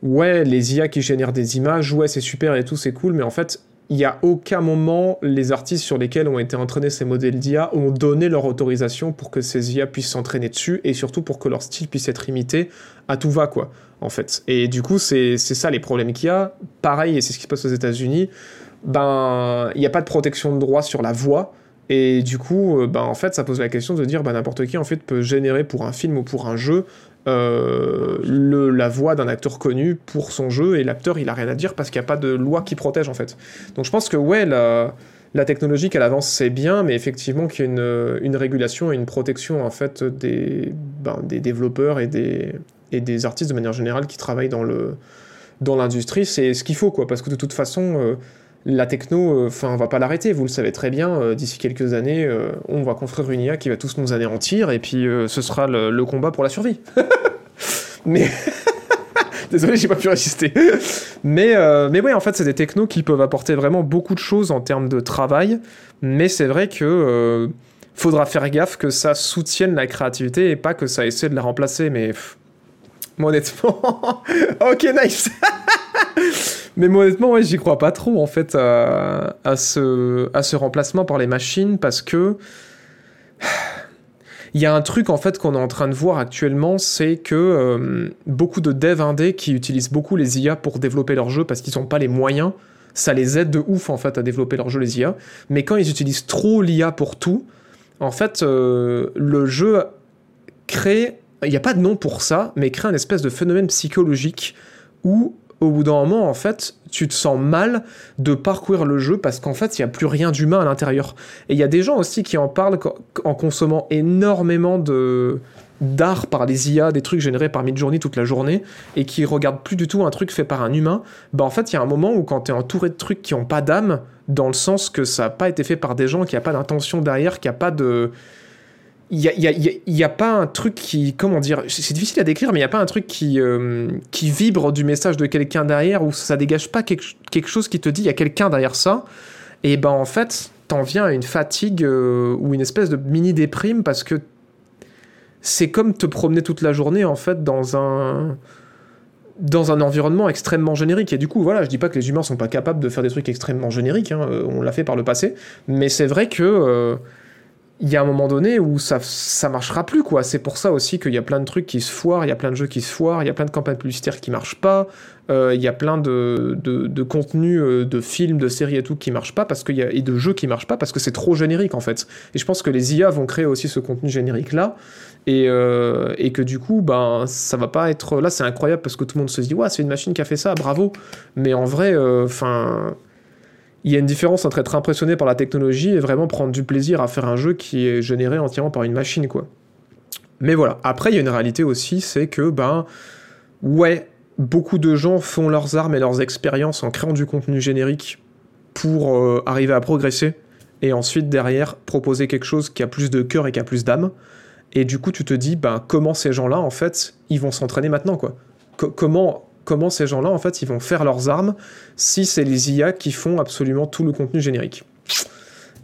ouais, les IA qui génèrent des images, ouais, c'est super et tout, c'est cool, mais en fait, il n'y a aucun moment les artistes sur lesquels ont été entraînés ces modèles d'IA ont donné leur autorisation pour que ces IA puissent s'entraîner dessus et surtout pour que leur style puisse être imité à tout va, quoi, en fait. Et du coup, c'est ça les problèmes qu'il y a. Pareil, et c'est ce qui se passe aux États-Unis, ben, il n'y a pas de protection de droit sur la voix. Et du coup, euh, ben, en fait, ça pose la question de dire ben, n'importe qui en fait peut générer pour un film ou pour un jeu euh, le, la voix d'un acteur connu pour son jeu et l'acteur il a rien à dire parce qu'il n'y a pas de loi qui protège en fait. Donc je pense que ouais, la, la technologie qu'elle avance c'est bien, mais effectivement qu'il y ait une, une, régulation et une protection en fait des, ben, des développeurs et des, et des artistes de manière générale qui travaillent dans le dans l'industrie, c'est ce qu'il faut quoi, parce que de toute façon. Euh, la techno, euh, enfin, on va pas l'arrêter, vous le savez très bien, euh, d'ici quelques années, euh, on va construire une IA qui va tous nous anéantir, et puis ce sera le, combat pour la survie. mais... Désolé, j'ai pas pu résister. mais, mais ouais, en fait, c'est des technos qui peuvent apporter vraiment beaucoup de choses en termes de travail, mais c'est vrai que faudra faire gaffe que ça soutienne la créativité et pas que ça essaie de la remplacer, mais... honnêtement... ok, nice Mais moi, honnêtement, ouais, j'y crois pas trop, en fait, à, ce, remplacement par les machines, parce que... Il y a un truc, en fait, qu'on est en train de voir actuellement, c'est que euh, beaucoup de devs indés qui utilisent beaucoup les IA pour développer leur jeu parce qu'ils n'ont pas les moyens, ça les aide de ouf, en fait, à développer leur jeu, les IA. Mais quand ils utilisent trop l'IA pour tout, en fait, euh, le jeu crée... Il n'y a pas de nom pour ça, mais crée un espèce de phénomène psychologique où au bout d'un moment, en fait, tu te sens mal de parcourir le jeu parce qu'en fait, il n'y a plus rien d'humain à l'intérieur. Et il y a des gens aussi qui en parlent en consommant énormément d'art par les IA, des trucs générés par Midjourney toute la journée, et qui regardent plus du tout un truc fait par un humain, bah en fait, il y a un moment où quand tu es entouré de trucs qui n'ont pas d'âme, dans le sens que ça n'a pas été fait par des gens, qui a pas d'intention derrière, qui a pas de il n'y a, y a, pas un truc qui, comment dire, c'est difficile à décrire, mais il n'y a pas un truc qui, euh, qui vibre du message de quelqu'un derrière, ou ça dégage pas quelque, chose qui te dit il y a quelqu'un derrière ça, et ben en fait, t'en viens à une fatigue euh, ou une espèce de mini déprime parce que c'est comme te promener toute la journée en fait dans un dans un environnement extrêmement générique. Et du coup, voilà, je dis pas que les humains sont pas capables de faire des trucs extrêmement génériques, hein, on l'a fait par le passé, mais c'est vrai que euh, il y a un moment donné où ça, ça marchera plus, quoi. C'est pour ça aussi qu'il y a plein de trucs qui se foirent, il y a plein de jeux qui se foirent, il y a plein de campagnes publicitaires qui marchent pas, euh, il y a plein de, de, de contenus, euh, de films, de séries et tout qui marchent pas, parce qu'il y a, et de jeux qui marchent pas, parce que c'est trop générique, en fait. Et je pense que les IA vont créer aussi ce contenu générique-là, et, euh, et que du coup, ben, ça va pas être... Là, c'est incroyable, parce que tout le monde se dit, ouais, c'est une machine qui a fait ça, bravo. Mais en vrai, enfin il y a une différence entre être impressionné par la technologie et vraiment prendre du plaisir à faire un jeu qui est généré entièrement par une machine, quoi. Mais voilà. Après, il y a une réalité aussi, c'est que, ben, ouais, beaucoup de gens font leurs armes et leurs expériences en créant du contenu générique pour euh, arriver à progresser et ensuite derrière proposer quelque chose qui a plus de cœur et qui a plus d'âme. Et du coup, tu te dis, ben, comment ces gens-là, en fait, ils vont s'entraîner maintenant, quoi. comment comment ces gens-là, en fait, ils vont faire leurs armes si c'est les IA qui font absolument tout le contenu générique.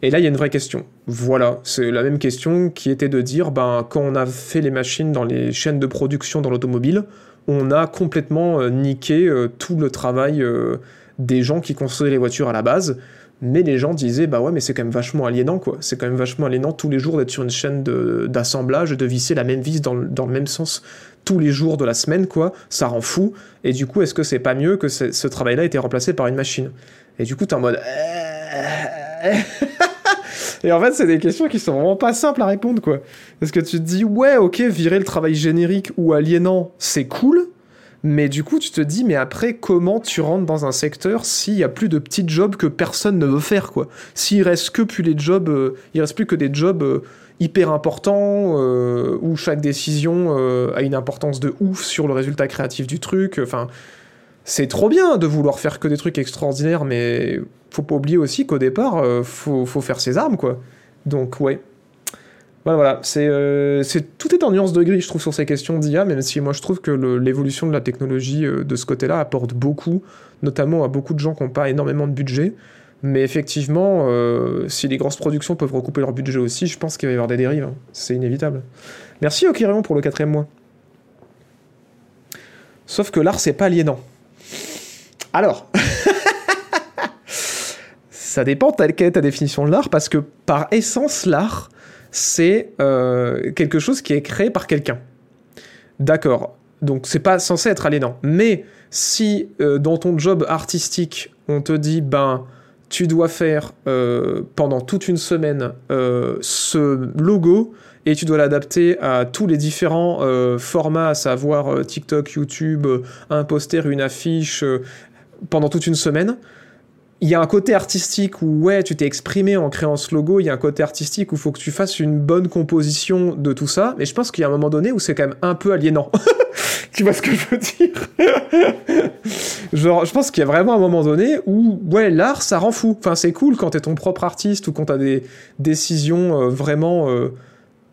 Et là, il y a une vraie question. Voilà, c'est la même question qui était de dire, ben, quand on a fait les machines dans les chaînes de production dans l'automobile, on a complètement euh, niqué euh, tout le travail euh, des gens qui construisaient les voitures à la base. Mais les gens disaient, bah ouais, mais c'est quand même vachement aliénant, quoi. C'est quand même vachement aliénant tous les jours d'être sur une chaîne d'assemblage, de, de, visser la même vis dans, le même sens tous les jours de la semaine, quoi, ça rend fou. Et du coup, est-ce que c'est pas mieux que ce travail-là ait été remplacé par une machine? Et du coup, t'es en mode. Et en fait, c'est des questions qui sont vraiment pas simples à répondre, quoi. Parce que tu te dis, ouais, ok, virer le travail générique ou aliénant, c'est cool. Mais du coup, tu te dis, mais après, comment tu rentres dans un secteur s'il y a plus de petits jobs que personne ne veut faire, quoi? S'il reste que plus les jobs, euh, il reste plus que des jobs. Euh, hyper important, euh, où chaque décision euh, a une importance de ouf sur le résultat créatif du truc. Enfin, c'est trop bien de vouloir faire que des trucs extraordinaires, mais faut pas oublier aussi qu'au départ, euh, faut, faut faire ses armes, quoi. Donc, ouais. Voilà, euh, c'est, tout est en nuance de gris, je trouve, sur ces questions d'IA, même si moi je trouve que l'évolution de la technologie de ce côté-là apporte beaucoup, notamment à beaucoup de gens qui n'ont pas énormément de budget. Mais effectivement, euh, si les grosses productions peuvent recouper leur budget aussi, je pense qu'il va y avoir des dérives. C'est inévitable. Merci Okirion pour le quatrième mois. Sauf que l'art, c'est pas aliénant. Alors, ça dépend quelle est ta définition de l'art, parce que par essence, l'art, c'est euh, quelque chose qui est créé par quelqu'un. D'accord. Donc c'est pas censé être aliénant. Mais si euh, dans ton job artistique, on te dit, ben, tu dois faire euh, pendant toute une semaine euh, ce logo et tu dois l'adapter à tous les différents euh, formats, à savoir TikTok, YouTube, un poster, une affiche, pendant toute une semaine. Il y a un côté artistique où, ouais, tu t'es exprimé en créant ce logo, il y a un côté artistique où il faut que tu fasses une bonne composition de tout ça, mais je pense qu'il y a un moment donné où c'est quand même un peu aliénant. tu vois ce que je veux dire Genre, je pense qu'il y a vraiment un moment donné où, ouais, l'art, ça rend fou. Enfin, c'est cool quand t'es ton propre artiste ou quand t'as des décisions euh, vraiment euh,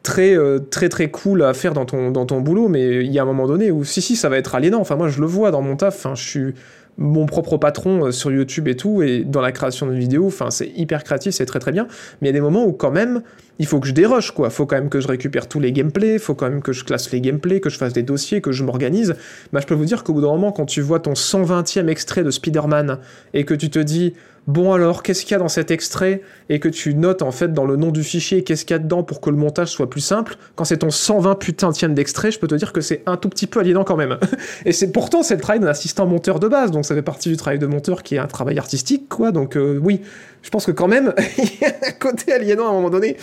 très, euh, très, très cool à faire dans ton, dans ton boulot, mais il y a un moment donné où, si, si, ça va être aliénant. Enfin, moi, je le vois dans mon taf. Enfin, je suis mon propre patron sur YouTube et tout, et dans la création de vidéos, enfin, c'est hyper créatif, c'est très très bien. Mais il y a des moments où, quand même, il faut que je déroche, quoi. Faut quand même que je récupère tous les gameplays, faut quand même que je classe les gameplays, que je fasse des dossiers, que je m'organise. Bah, je peux vous dire qu'au bout d'un moment, quand tu vois ton 120e extrait de Spider-Man et que tu te dis, bon alors, qu'est-ce qu'il y a dans cet extrait? Et que tu notes en fait dans le nom du fichier qu'est-ce qu'il y a dedans pour que le montage soit plus simple, quand c'est ton 120 putaintième d'extrait, je peux te dire que c'est un tout petit peu aliénant quand même. et c'est pourtant c'est le travail d'un assistant monteur de base, donc ça fait partie du travail de monteur qui est un travail artistique, quoi. Donc euh, oui, je pense que quand même, il côté aliénant à un moment donné,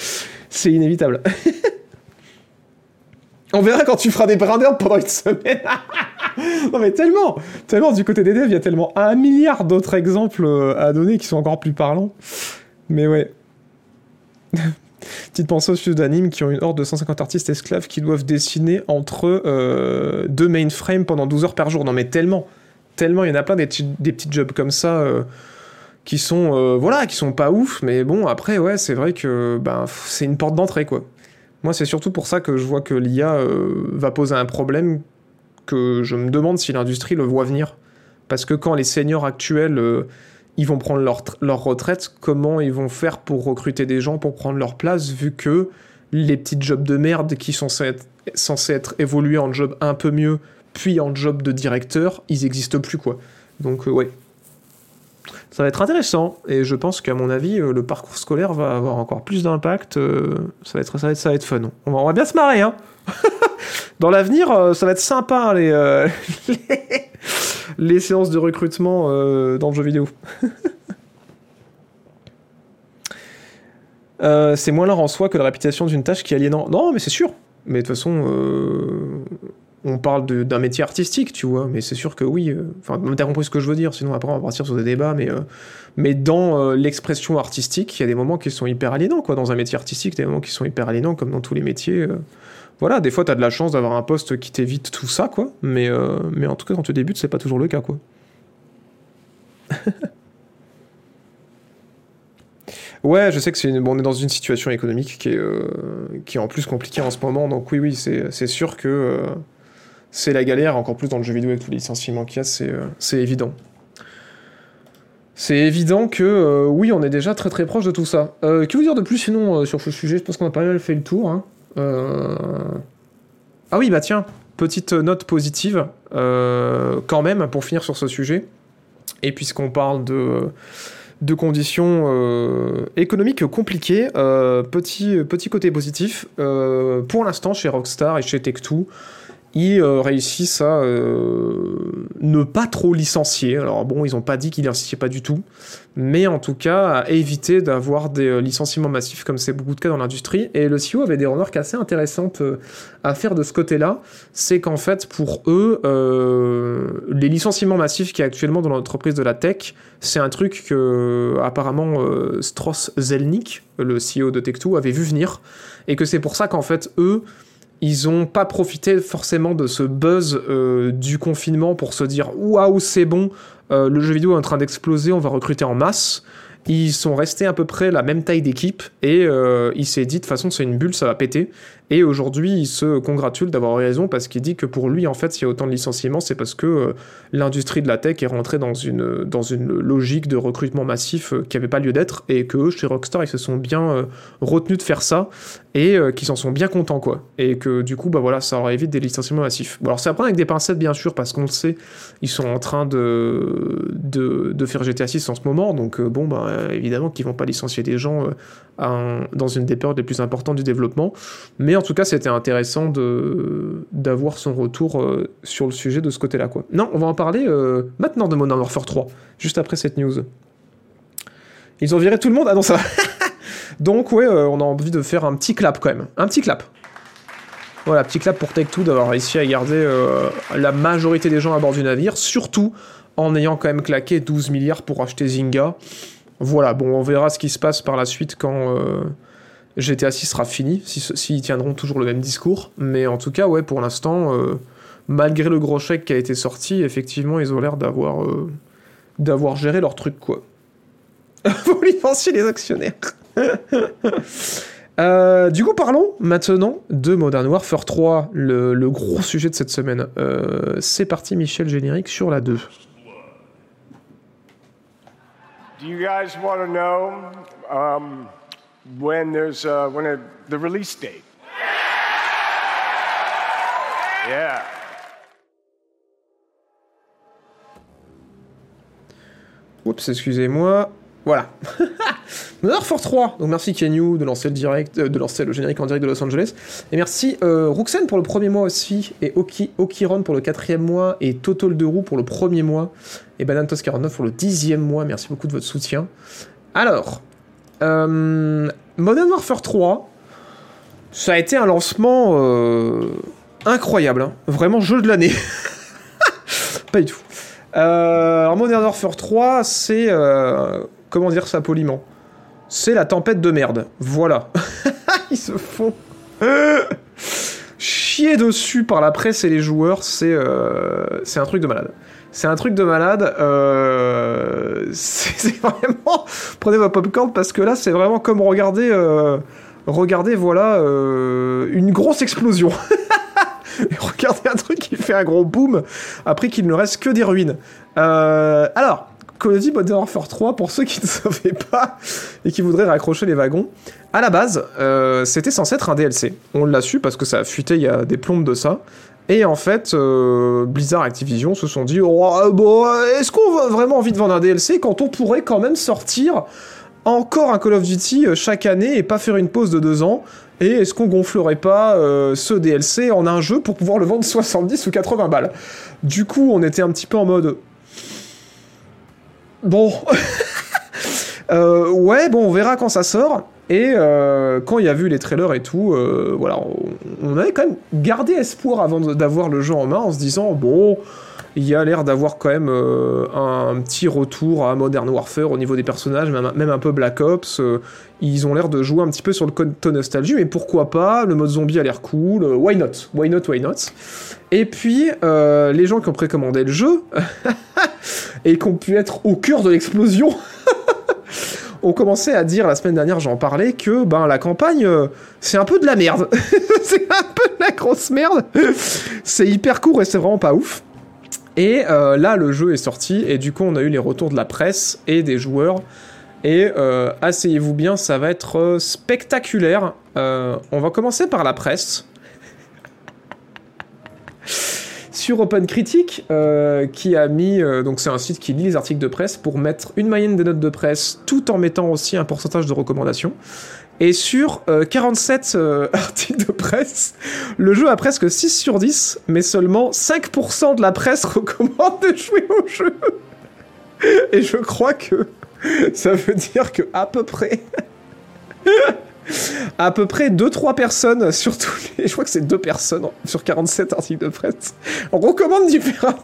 c'est inévitable. On verra quand tu feras des brins d'herbe pendant une semaine. non mais tellement, tellement du côté des devs, il y a tellement un milliard d'autres exemples euh, à donner qui sont encore plus parlants. Mais ouais. Petite pensée aux studios d'anime qui ont une horde de 150 artistes esclaves qui doivent dessiner entre euh, deux mainframes pendant 12 heures par jour. Non mais tellement, tellement, il y en a plein des petits jobs comme ça euh, qui sont, euh, voilà, qui sont pas ouf. Mais bon, après, ouais, c'est vrai que ben, c'est une porte d'entrée quoi. Moi, c'est surtout pour ça que je vois que l'IA euh, va poser un problème que je me demande si l'industrie le voit venir. Parce que quand les seniors actuels, euh, ils vont prendre leur, leur retraite, comment ils vont faire pour recruter des gens pour prendre leur place, vu que les petits jobs de merde qui sont censés être, censés être évolués en job un peu mieux, puis en job de directeur, ils n'existent plus, quoi. Donc, ouais. Ça va être intéressant, et je pense qu'à mon avis, euh, le parcours scolaire va avoir encore plus d'impact. euh, ça, va être, ça, va être, ça va être fun. On va, on va bien se marrer, hein. Dans l'avenir, euh, ça va être sympa, les, les, séances de recrutement dans le jeu vidéo. C'est moins l'art en soi que la répétition d'une tâche qui est aliénant. Non, mais c'est sûr. Mais de toute façon, on parle d'un métier artistique, tu vois. Mais c'est sûr que oui. euh, Enfin, t'as compris ce que je veux dire. Sinon, après, on va partir sur des débats. Mais, euh, dans euh, l'expression artistique, il y a des moments qui sont hyper aliénants, quoi. Dans un métier artistique, des moments qui sont hyper aliénants, comme dans tous les métiers. euh. Voilà, des fois, t'as de la chance d'avoir un poste qui t'évite tout ça, quoi. Mais, euh, en tout cas, quand tu débutes, c'est pas toujours le cas, quoi. Ouais, je sais que c'est bon, on est dans une situation économique qui est, euh, en plus compliquée en ce moment, donc oui, oui, c'est sûr que euh, c'est la galère, encore plus dans le jeu vidéo avec tous les licenciements qu'il y a, c'est euh, évident. C'est évident que euh, oui, on est déjà très très proche de tout ça. Euh, que vous dire de plus sinon sur ce sujet? Je pense qu'on a pas mal fait le tour. hein. Ah oui, bah tiens, petite note positive quand même pour finir sur ce sujet. Et puisqu'on parle de conditions économiques compliquées. Petit, côté positif, pour l'instant chez Rockstar et chez Tech2, ils euh, réussissent à euh, ne pas trop licencier. Alors bon, ils n'ont pas dit qu'ils licenciaient pas du tout, mais en tout cas à éviter d'avoir des euh, licenciements massifs comme c'est beaucoup de cas dans l'industrie. Et le CEO avait des remarques assez intéressantes à faire de ce côté-là. C'est qu'en fait, pour eux, les licenciements massifs qui est actuellement dans l'entreprise de la tech, c'est un truc que apparemment Strauss Zelnick, le CEO de Tech2, avait vu venir, et que c'est pour ça qu'en fait eux ils ont pas profité forcément de ce buzz euh, du confinement pour se dire waouh c'est bon, euh, le jeu vidéo est en train d'exploser, on va recruter en masse. Ils sont restés à peu près la même taille d'équipe et euh, il s'est dit de toute façon c'est une bulle, ça va péter. Et aujourd'hui, il se congratule d'avoir raison parce qu'il dit que pour lui, en fait, s'il y a autant de licenciements, c'est parce que euh, l'industrie de la tech est rentrée dans une, dans une logique de recrutement massif euh, qui n'avait pas lieu d'être et que chez Rockstar, ils se sont bien euh, retenus de faire ça et qu'ils s'en sont bien contents, quoi. Et que du coup, bah voilà, ça aurait évité des licenciements massifs. Bon, alors, c'est à prendre avec des pincettes, bien sûr, parce qu'on le sait, ils sont en train de, de, de faire GTA 6 en ce moment, donc bon, bah évidemment qu'ils vont pas licencier des gens dans une des périodes les plus importantes du développement. Mais en tout cas, c'était intéressant d'avoir son retour euh, sur le sujet de ce côté-là. Non, on va en parler euh, maintenant de Modern Warfare 3, juste après cette news. Ils ont viré tout le monde? Ah non, ça va. Donc, ouais, euh, on a envie de faire un petit clap quand même. Un petit clap. Voilà, petit clap pour Take-Two d'avoir réussi à garder la majorité des gens à bord du navire, surtout en ayant quand même claqué 12 milliards pour acheter Zynga. Voilà, bon, on verra ce qui se passe par la suite quand GTA 6 sera fini, si- s'ils tiendront toujours le même discours. Mais en tout cas, ouais, pour l'instant, euh, malgré le gros chèque qui a été sorti, effectivement, ils ont l'air d'avoir euh, d'avoir géré leur truc, quoi. Faut licencier les actionnaires. Euh, du coup, parlons maintenant de Modern Warfare 3, le, gros sujet de cette semaine. C'est parti, Michel, générique sur la 2. Do you guys want to know um, when there's uh, when a, the release date? Yeah. Oups, excusez-moi. Voilà. Modern Warfare 3. Donc merci Kenyu de lancer le direct, euh, de lancer le générique en direct de Los Angeles. Et merci euh, pour le premier mois aussi, et Oki, Okiron pour le quatrième mois, et Total de pour le premier mois, et Banantos49 pour le dixième mois. Merci beaucoup de votre soutien. Alors, Modern Warfare 3, ça a été un lancement euh, incroyable. hein. Vraiment jeu de l'année. Pas du tout. Euh, alors Modern Warfare 3, c'est... euh, comment dire ça poliment? C'est la tempête de merde. Voilà. Ils se font... chier dessus par la presse et les joueurs, euh, c'est un truc de malade. C'est un truc de malade. euh, c'est vraiment... Prenez votre popcorn parce que là, c'est vraiment comme regarder... euh, Regardez, voilà, euh, une grosse explosion. Regardez un truc qui fait un gros boom après qu'il ne reste que des ruines. Euh, alors, Call of Duty Modern Warfare 3, pour ceux qui ne savaient pas et qui voudraient raccrocher les wagons, à la base, c'était censé être un DLC. On l'a su parce que ça a fuité il y a des plombes de ça. Et en fait, euh, Blizzard et Activision se sont dit oh, euh, bon, euh, est-ce qu'on a vraiment envie de vendre un DLC quand on pourrait quand même sortir encore un Call of Duty euh, chaque année et pas faire une pause de deux ans? Et est-ce qu'on gonflerait pas ce DLC en un jeu pour pouvoir le vendre 70 ou 80 balles? Du coup, on était un petit peu en mode. Bon. Ouais, bon, on verra quand ça sort. Et euh, quand il y a vu les trailers et tout, euh, voilà, on, avait quand même gardé espoir avant d'avoir le jeu en main en se disant, bon, il y a l'air d'avoir quand même euh, un petit retour à Modern Warfare au niveau des personnages, même, un peu Black Ops. ils ont l'air de jouer un petit peu sur le côté nostalgie, mais pourquoi pas Le mode zombie a l'air cool. why not? Why not Why not? Et puis, les gens qui ont précommandé le jeu et qui ont pu être au cœur de l'explosion ont commencé à dire la semaine dernière, j'en parlais, que ben la campagne, euh, c'est un peu de la merde. c'est un peu de la grosse merde. c'est hyper court et c'est vraiment pas ouf. Et euh, là, le jeu est sorti, et du coup, on a eu les retours de la presse et des joueurs. Et euh, asseyez-vous bien, ça va être spectaculaire. On va commencer par la presse. Sur Open Critic, euh, qui a mis, euh, donc c'est un site qui lit les articles de presse pour mettre une moyenne des notes de presse, tout en mettant aussi un pourcentage de recommandations. Et sur euh, 47 euh, articles de presse, le jeu a presque 6 sur 10, mais seulement 5% de la presse recommande de jouer au jeu. Et je crois que ça veut dire que à peu près à peu près 2-3 personnes sur tous les... Je crois que c'est 2 personnes sur 47 articles de presse. On recommande d'y faire.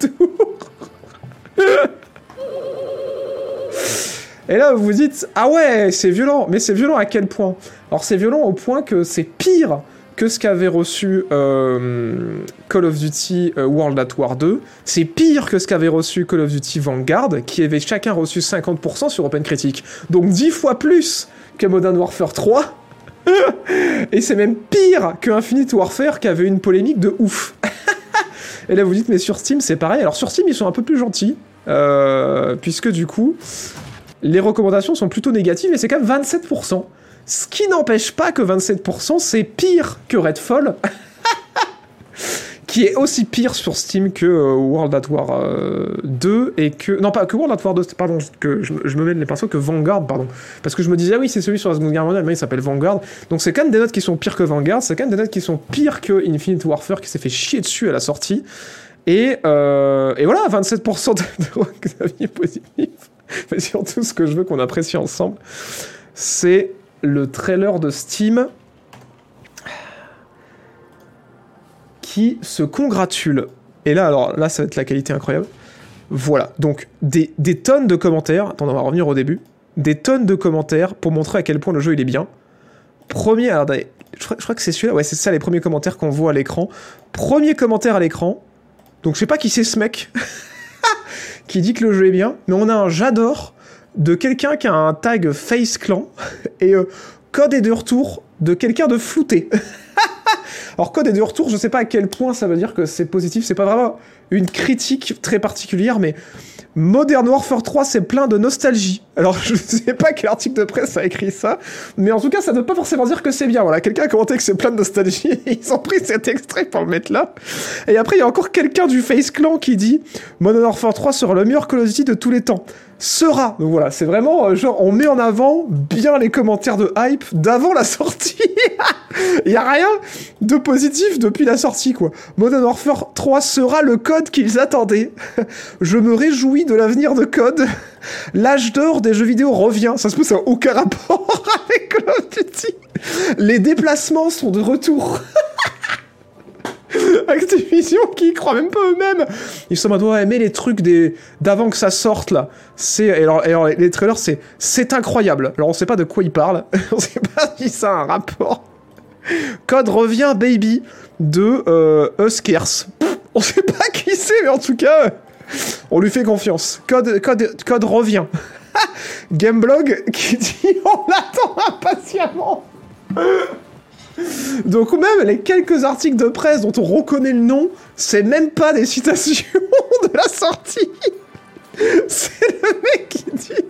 Et là, vous vous dites, ah ouais, c'est violent. Mais c'est violent à quel point? Alors, c'est violent au point que c'est pire que ce qu'avait reçu euh, Call of Duty euh, World at War 2. C'est pire que ce qu'avait reçu Call of Duty Vanguard, qui avait chacun reçu 50% sur OpenCritic. Donc 10 fois plus que Modern Warfare 3. Et c'est même pire que Infinite Warfare, qui avait une polémique de ouf. Et là, vous dites, mais sur Steam, c'est pareil. Alors sur Steam, ils sont un peu plus gentils, euh, puisque du coup, les recommandations sont plutôt négatives, et c'est quand même 27%. Ce qui n'empêche pas que 27%, c'est pire que Redfall, qui est aussi pire sur Steam que euh, World at War euh, 2, et que... Non, pas que World at War 2, pardon, que je, me mets les pinceaux, que Vanguard, pardon. Parce que je me disais, ah oui, c'est celui sur la Seconde Guerre mondiale, mais il s'appelle Vanguard. Donc c'est quand même des notes qui sont pires que Vanguard, c'est quand même des notes qui sont pires que Infinite Warfare, qui s'est fait chier dessus à la sortie. Et, euh, et voilà, 27% de, avis positifs. Mais surtout, ce que je veux qu'on apprécie ensemble, c'est le trailer de Steam qui se congratule. Et là, alors là, ça va être la qualité incroyable. Voilà, donc des, des tonnes de commentaires. Attends, on va revenir au début. Des tonnes de commentaires pour montrer à quel point le jeu il est bien. Premier, alors je crois, je crois que c'est celui-là, ouais, c'est ça les premiers commentaires qu'on voit à l'écran. Premier commentaire à l'écran. Donc je sais pas qui c'est ce mec qui dit que le jeu est bien, mais on a un j'adore de quelqu'un qui a un tag Face Clan et euh, code est de retour de quelqu'un de flouté. Alors code est de retour, je sais pas à quel point ça veut dire que c'est positif, c'est pas vraiment une critique très particulière, mais Modern Warfare 3 c'est plein de nostalgie. Alors je sais pas quel article de presse a écrit ça, mais en tout cas ça ne veut pas forcément dire que c'est bien. Voilà, quelqu'un a commenté que c'est plein de nostalgie, ils ont pris cet extrait pour le mettre là. Et après il y a encore quelqu'un du Face Clan qui dit Modern Warfare 3 sera le meilleur Call of Duty de tous les temps sera. Donc voilà, c'est vraiment euh, genre on met en avant bien les commentaires de hype d'avant la sortie. Il y a rien de positif depuis la sortie quoi. Modern Warfare 3 sera le code qu'ils attendaient. Je me réjouis de l'avenir de code. L'âge d'or des jeux vidéo revient. Ça se peut ça n'a aucun rapport avec Call of Duty. Les déplacements sont de retour. Activision qui y croient même pas eux-mêmes. Ils sont en mode ouais mais les trucs des d'avant que ça sorte là. C'est et alors, les trailers c'est c'est incroyable. Alors on sait pas de quoi ils parlent. on sait pas si ça a un rapport. Code revient baby de euh, Huskers. Pff, on sait pas qui c'est mais en tout cas on lui fait confiance. Code code code revient. Gameblog qui dit on l'attend impatiemment. Donc même les quelques articles de presse dont on reconnaît le nom, c'est même pas des citations de la sortie. C'est le mec qui dit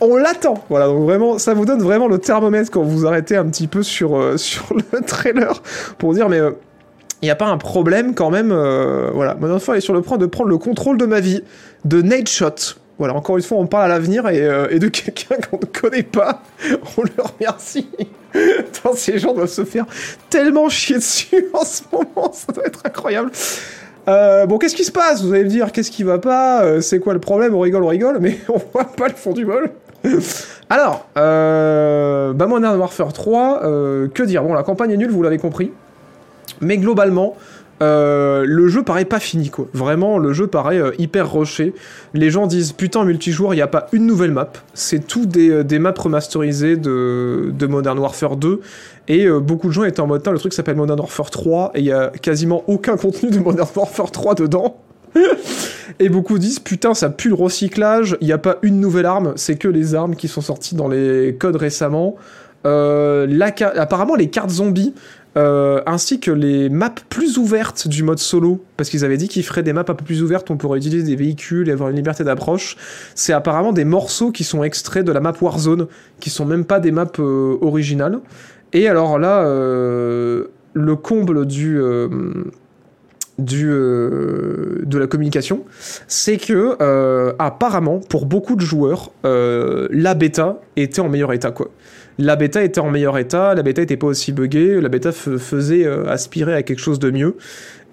on l'attend. Voilà, donc vraiment, ça vous donne vraiment le thermomètre quand vous arrêtez un petit peu sur, euh, le trailer pour dire mais il euh, n'y a pas un problème quand même. euh, voilà, mon enfant est sur le point de prendre le contrôle de ma vie. De Nate Shot. Voilà, encore une fois, on parle à l'avenir et, euh, de quelqu'un qu'on ne connaît pas. On le remercie. Putain, ces gens doivent se faire tellement chier dessus en ce moment, ça doit être incroyable. Euh, bon, qu'est-ce qui se passe Vous allez me dire, qu'est-ce qui va pas? Euh, C'est quoi le problème? On rigole, on rigole, mais on voit pas le fond du bol. Alors, euh, bah Modern Warfare 3, euh, que dire? Bon, la campagne est nulle, vous l'avez compris. Mais globalement, euh, le jeu paraît pas fini quoi. Vraiment, le jeu paraît euh, hyper rushé. Les gens disent putain multijoueur, il n'y a pas une nouvelle map. C'est tout des, euh, des maps remasterisées de, de Modern Warfare 2. Et euh, beaucoup de gens étaient en mode, le truc s'appelle Modern Warfare 3 et il y a quasiment aucun contenu de Modern Warfare 3 dedans. et beaucoup disent putain ça pue le recyclage, il n'y a pas une nouvelle arme, c'est que les armes qui sont sorties dans les codes récemment. Apparemment les cartes zombies euh, ainsi que les maps plus ouvertes du mode solo, parce qu'ils avaient dit qu'ils feraient des maps un peu plus ouvertes, on pourrait utiliser des véhicules et avoir une liberté d'approche. C'est apparemment des morceaux qui sont extraits de la map Warzone, qui sont même pas des maps euh, originales. Et alors là, euh, le comble du du de la communication, c'est que apparemment pour beaucoup de joueurs, la bêta était en meilleur état quoi. La bêta était en meilleur état, la bêta était pas aussi buggée, la bêta faisait euh, aspirer à quelque chose de mieux.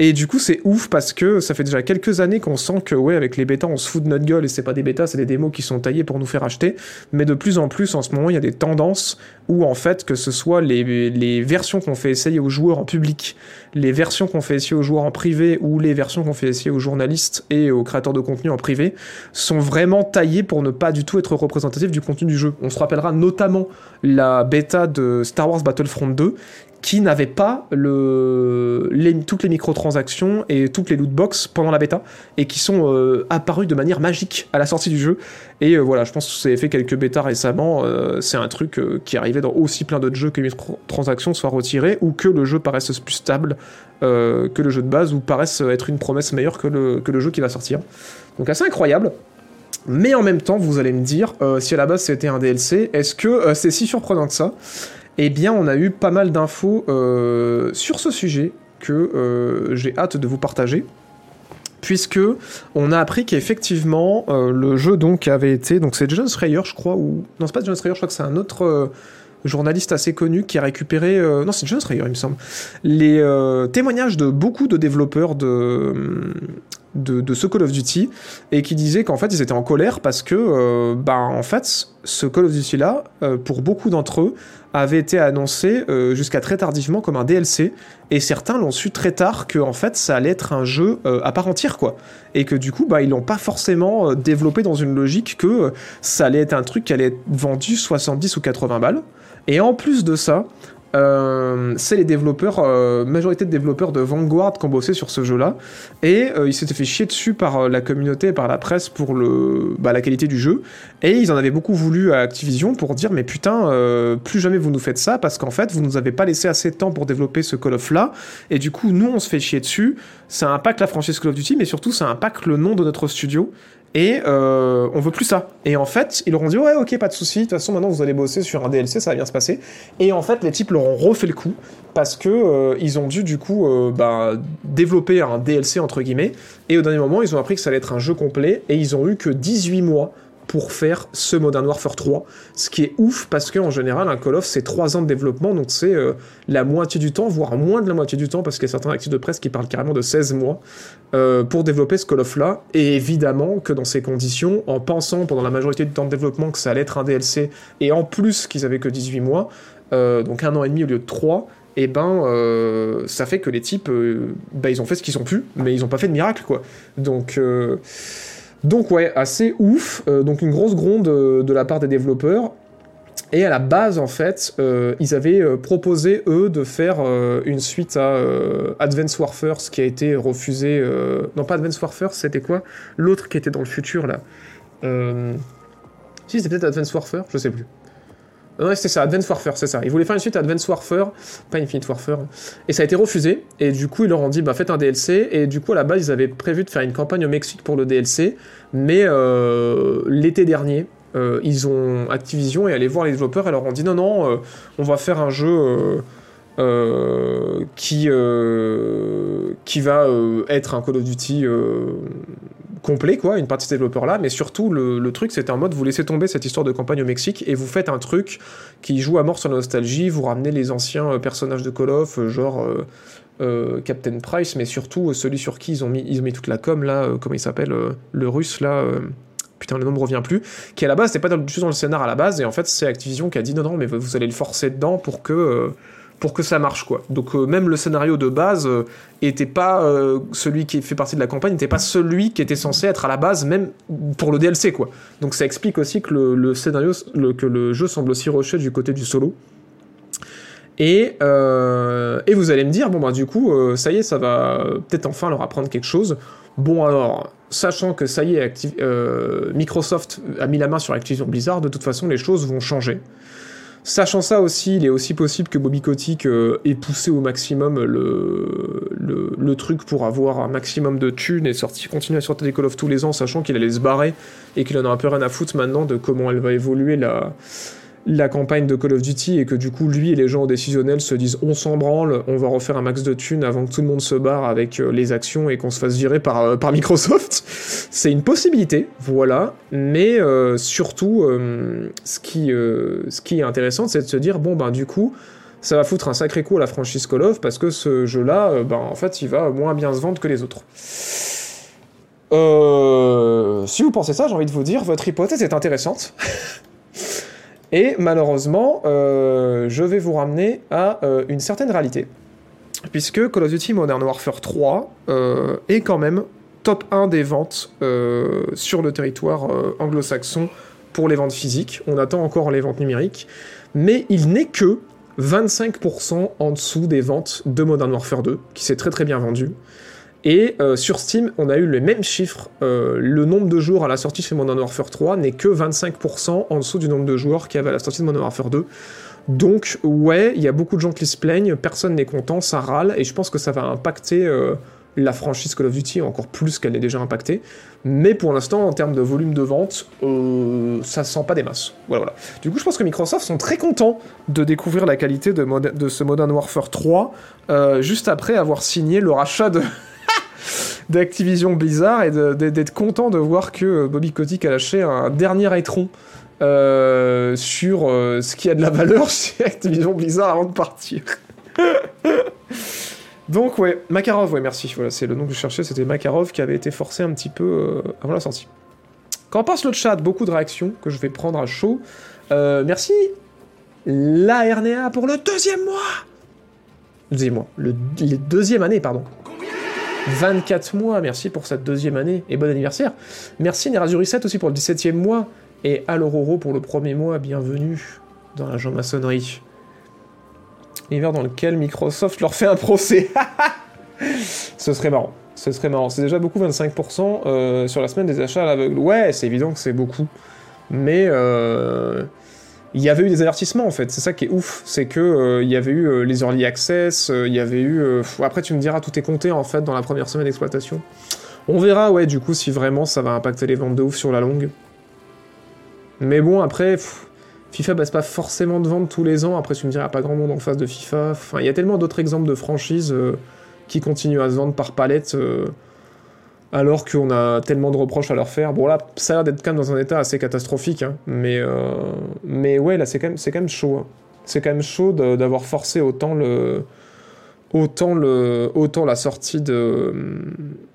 Et du coup, c'est ouf parce que ça fait déjà quelques années qu'on sent que, ouais, avec les bêtas, on se fout de notre gueule et c'est pas des bêtas, c'est des démos qui sont taillées pour nous faire acheter. Mais de plus en plus, en ce moment, il y a des tendances où, en fait, que ce soit les, versions qu'on fait essayer aux joueurs en public, les versions qu'on fait essayer aux joueurs en privé ou les versions qu'on fait essayer aux journalistes et aux créateurs de contenu en privé sont vraiment taillées pour ne pas du tout être représentatifs du contenu du jeu. On se rappellera notamment la bêta de Star Wars Battlefront 2 qui n'avaient pas toutes les microtransactions et toutes les loot box pendant la bêta et qui sont euh, apparues de manière magique à la sortie du jeu. Et euh, voilà, je pense que c'est fait quelques bêtas récemment. euh, c'est un truc qui arrivait dans aussi plein d'autres jeux que les microtransactions soient retirées ou que le jeu paraisse plus stable que le jeu de base ou paraisse être une promesse meilleure que le, jeu qui va sortir. Donc assez incroyable. Mais en même temps, vous allez me dire, si à la base c'était un DLC, est-ce que c'est si surprenant que ça? Eh bien, on a eu pas mal d'infos euh, sur ce sujet que euh, j'ai hâte de vous partager. Puisque on a appris qu'effectivement euh, le jeu donc avait été donc c'est John Schreier je crois ou non c'est pas John Schreier je crois que c'est un autre journaliste assez connu qui a récupéré non c'est John Schreier il me semble les témoignages de beaucoup de développeurs de de, ce Call of Duty et qui disaient qu'en fait ils étaient en colère parce que euh, bah en fait ce Call of Duty là euh, pour beaucoup d'entre eux avait été annoncé euh, jusqu'à très tardivement comme un DLC et certains l'ont su très tard que en fait ça allait être un jeu à part entière quoi. Et que du coup bah ils l'ont pas forcément développé dans une logique que ça allait être un truc qui allait être vendu 70 ou 80 balles. Et en plus de ça euh, c'est les développeurs, euh, majorité de développeurs de Vanguard qui ont bossé sur ce jeu-là, et euh, ils s'étaient fait chier dessus par euh, la communauté et par la presse pour le, bah, la qualité du jeu, et ils en avaient beaucoup voulu à Activision pour dire mais putain, euh, plus jamais vous nous faites ça parce qu'en fait vous nous avez pas laissé assez de temps pour développer ce Call of là, et du coup nous on se fait chier dessus, ça impacte la franchise Call of Duty, mais surtout ça impacte le nom de notre studio. Et euh, on veut plus ça. Et en fait, ils leur ont dit ouais, ok, pas de souci. De toute façon, maintenant vous allez bosser sur un DLC, ça va bien se passer. Et en fait, les types leur ont refait le coup parce que euh, ils ont dû du coup euh, bah, développer un DLC entre guillemets. Et au dernier moment, ils ont appris que ça allait être un jeu complet et ils ont eu que 18 mois pour faire ce Modern Warfare 3, ce qui est ouf parce qu'en général un Call of c'est 3 ans de développement donc c'est euh, la moitié du temps voire moins de la moitié du temps parce qu'il y a certains actifs de presse qui parlent carrément de 16 mois euh, pour développer ce Call of là. Et évidemment que dans ces conditions en pensant pendant la majorité du temps de développement que ça allait être un DLC et en plus qu'ils avaient que 18 mois euh, donc un an et demi au lieu de 3 et ben euh, ça fait que les types bah, ils ont fait ce qu'ils ont pu mais ils ont pas fait de miracle quoi. Donc donc ouais, assez ouf. Euh, donc une grosse gronde euh, de la part des développeurs. Et à la base, en fait, euh, ils avaient proposé, eux, de faire une suite à Advance Warfare, ce qui a été refusé. Non, pas Advance Warfare, c'était quoi? L'autre qui était dans le futur, là. Si, c'était peut-être Advance Warfare, je sais plus. Non, ouais, c'était ça, Advance Warfare, c'est ça. Ils voulaient faire une suite à Advance Warfare, pas Infinite Warfare. Et ça a été refusé. Et du coup, ils leur ont dit, bah faites un DLC. Et du coup, à la base, ils avaient prévu de faire une campagne au Mexique pour le DLC. Mais euh, l'été dernier, euh, ils ont Activision et allé voir les développeurs et leur ont dit, non, non, euh, on va faire un jeu euh, qui, qui va être un Call of Duty complet, quoi, une partie de ces développeurs-là, mais surtout le, le truc c'était en mode vous laissez tomber cette histoire de campagne au Mexique et vous faites un truc qui joue à mort sur la nostalgie, vous ramenez les anciens euh, personnages de Call of, euh, genre euh, Captain Price, mais surtout celui sur qui ils ont mis, ils ont mis toute la com, là, comment il s'appelle, le russe, là, putain, le nom me revient plus, qui à la base n'était pas dans, tout dans le scénar à la base, et en fait c'est Activision qui a dit non, non, mais vous allez le forcer dedans pour que. Pour que ça marche quoi. Donc euh, même le scénario de base euh, était pas euh, celui qui fait partie de la campagne, n'était pas celui qui était censé être à la base même pour le DLC quoi. Donc ça explique aussi que le, scénario, que le jeu semble aussi rushé du côté du solo. Et, euh, et vous allez me dire, bon bah du coup, ça y est, ça va peut-être enfin leur apprendre quelque chose. Bon alors, sachant que ça y est, Microsoft a mis la main sur Activision Blizzard, de toute façon les choses vont changer. Sachant ça aussi, il est aussi possible que Bobby Kotick euh, ait poussé au maximum le, truc pour avoir un maximum de thunes et sortir, continuer à sortir des Call of tous les ans, sachant qu'il allait se barrer et qu'il en a un peu rien à foutre maintenant de comment elle va évoluer la, la campagne de Call of Duty et que du coup lui et les gens décisionnels se disent on s'en branle, on va refaire un max de thunes avant que tout le monde se barre avec euh, les actions et qu'on se fasse virer par, euh, par Microsoft. C'est une possibilité, voilà, mais euh, surtout euh, ce, qui, euh, ce qui est intéressant c'est de se dire bon ben du coup ça va foutre un sacré coup à la franchise Call of parce que ce jeu-là, ben, en fait, il va moins bien se vendre que les autres. Si vous pensez ça, j'ai envie de vous dire, votre hypothèse est intéressante. Et malheureusement, je vais vous ramener à une certaine réalité. Puisque Call of Duty Modern Warfare 3 euh, est quand même top 1 des ventes euh, sur le territoire euh, anglo-saxon pour les ventes physiques. On attend encore les ventes numériques. Mais il n'est que 25% en dessous des ventes de Modern Warfare 2, qui s'est très très bien vendu. Et euh, sur Steam, on a eu le même chiffre. Le nombre de jours à la sortie chez Modern Warfare 3 n'est que 25% en dessous du nombre de joueurs qu'il y avait à la sortie de Modern Warfare 2. Donc, ouais, il y a beaucoup de gens qui se plaignent, personne n'est content, ça râle, et je pense que ça va impacter la franchise Call of Duty encore plus qu'elle n'est déjà impactée. Mais pour l'instant, en termes de volume de vente, euh, ça sent pas des masses. Voilà, voilà. Du coup, je pense que Microsoft sont très contents de découvrir la qualité de, ce Modern Warfare 3 euh, juste après avoir signé le rachat de. d'Activision Blizzard et d'être content de voir que euh, Bobby Kotick a lâché un dernier étron euh, sur ce qui a de la valeur chez Activision Blizzard avant de partir. Donc ouais, Makarov, ouais merci, voilà, c'est le nom que je cherchais, c'était Makarov qui avait été forcé un petit peu euh, avant la sortie. Quand passe le chat, beaucoup de réactions que je vais prendre à chaud. Euh, merci la RNA pour le deuxième mois deuxième mois, le, les deuxième année, pardon. 24 mois, merci pour cette deuxième année et bon anniversaire. Merci Nerazuri7 aussi pour le 17e mois et Alororo pour le premier mois, bienvenue dans la maçonnerie L'hiver dans lequel Microsoft leur fait un procès. Ce serait marrant. Ce serait marrant. C'est déjà beaucoup 25% euh, sur la semaine des achats à l'aveugle. Ouais, c'est évident que c'est beaucoup. Mais euh, il y avait eu des avertissements en fait. C'est ça qui est ouf. C'est que euh, il y avait eu les early access, il y avait eu. après, tu me diras, tout est compté en fait dans la première semaine d'exploitation. On verra, ouais, du coup, si vraiment ça va impacter les ventes de ouf sur la longue. Mais bon, après, FIFA baisse pas forcément de ventes tous les ans. Après, tu me diras, pas grand monde en face de FIFA. Il y a tellement d'autres exemples de franchises euh, qui continuent à se vendre par palette. euh, alors qu'on a tellement de reproches à leur faire. Bon là, ça a l'air d'être quand même dans un état assez catastrophique, hein, mais, euh, mais ouais, là c'est quand même, quand même chaud. hein. C'est quand même chaud de- d'avoir forcé autant le, autant le, autant la sortie de,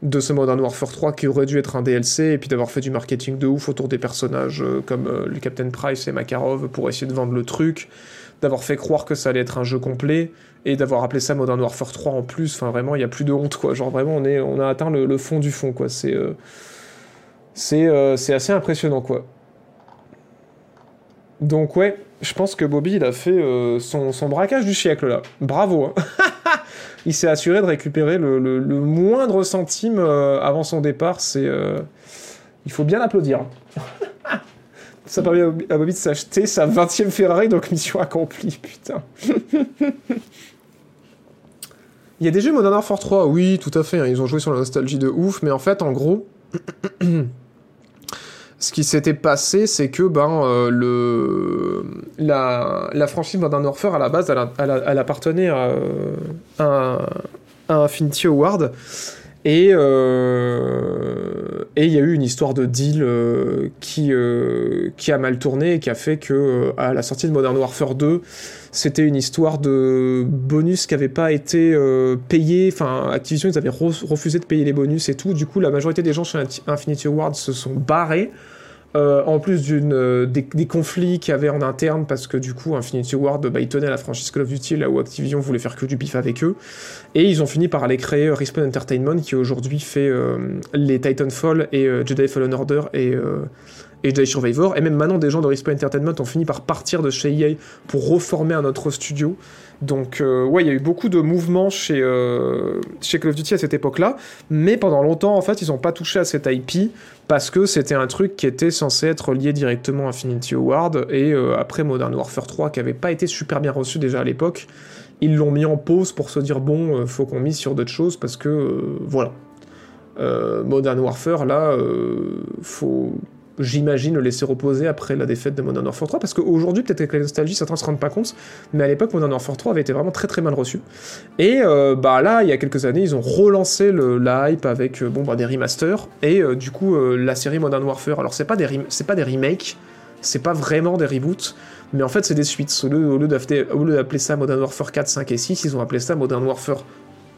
de ce Modern Warfare 3 qui aurait dû être un DLC et puis d'avoir fait du marketing de ouf autour des personnages euh, comme euh, le Captain Price et Makarov pour essayer de vendre le truc, d'avoir fait croire que ça allait être un jeu complet et d'avoir appelé ça Modern Warfare 3 en plus. Enfin vraiment, il y a plus de honte quoi. Genre vraiment, on est, on a atteint le, fond du fond quoi. C'est, euh, c'est, assez impressionnant quoi. Donc ouais, je pense que Bobby il a fait son, son braquage du siècle là. Bravo. hein. il s'est assuré de récupérer le, moindre centime euh, avant son départ. C'est, euh, il faut bien applaudir. Ça permet à Bobby- à Bobby de s'acheter sa 20e Ferrari, donc mission accomplie, putain. Il y a des jeux Modern Warfare 3, oui, tout à fait, hein, ils ont joué sur la nostalgie de ouf, mais en fait, en gros, ce qui s'était passé, c'est que ben, euh, le, la, la franchise Modern Warfare, à la base, elle, elle appartenait à, euh, à, à Infinity Award, et euh, et il y a eu une histoire de deal euh, qui, euh, qui a mal tourné et qui a fait que à la sortie de Modern Warfare 2, c'était une histoire de bonus qui n'avait pas été payé. Enfin, Activision, ils avaient re- refusé de payer les bonus et tout. Du coup, la majorité des gens chez Infinity Ward se sont barrés. Euh, en plus euh, des, conflits qu'il y avait en interne, parce que du coup, Infinity Ward, bah, ils tenaient la franchise Call of Duty, là où Activision voulait faire que du bif avec eux. Et ils ont fini par aller créer euh, Respawn Entertainment, qui aujourd'hui fait les Titanfall et Jedi Fallen Order et, Jedi Survivor. Et même maintenant, des gens de Respawn Entertainment ont fini par partir de chez EA pour reformer un autre studio. Donc, ouais, il y a eu beaucoup de mouvements chez, chez Call of Duty à cette époque-là. Mais pendant longtemps, en fait, ils n'ont pas touché à cette IP parce que c'était un truc qui était censé être lié directement à Infinity Award. Et euh, après Modern Warfare 3, qui avait pas été super bien reçu déjà à l'époque, ils l'ont mis en pause pour se dire bon, euh, faut qu'on mise sur d'autres choses parce que euh, voilà. Modern Warfare, là, faut, j'imagine, le laisser reposer après la défaite de Modern Warfare 3 parce qu'aujourd'hui, peut-être avec la nostalgie, certains se rendent pas compte, mais à l'époque, Modern Warfare 3 avait été vraiment très très mal reçu. Et euh, bah là, il y a quelques années, ils ont relancé le, la hype avec euh, bon, bah, des remasters et euh, du coup, la série Modern Warfare. Alors, c'est pas des, c'est pas des remakes, c'est pas vraiment des reboots. Mais en fait, c'est des suites. Au lieu, au lieu d'appeler ça Modern Warfare 4, 5 et 6, ils ont appelé ça Modern Warfare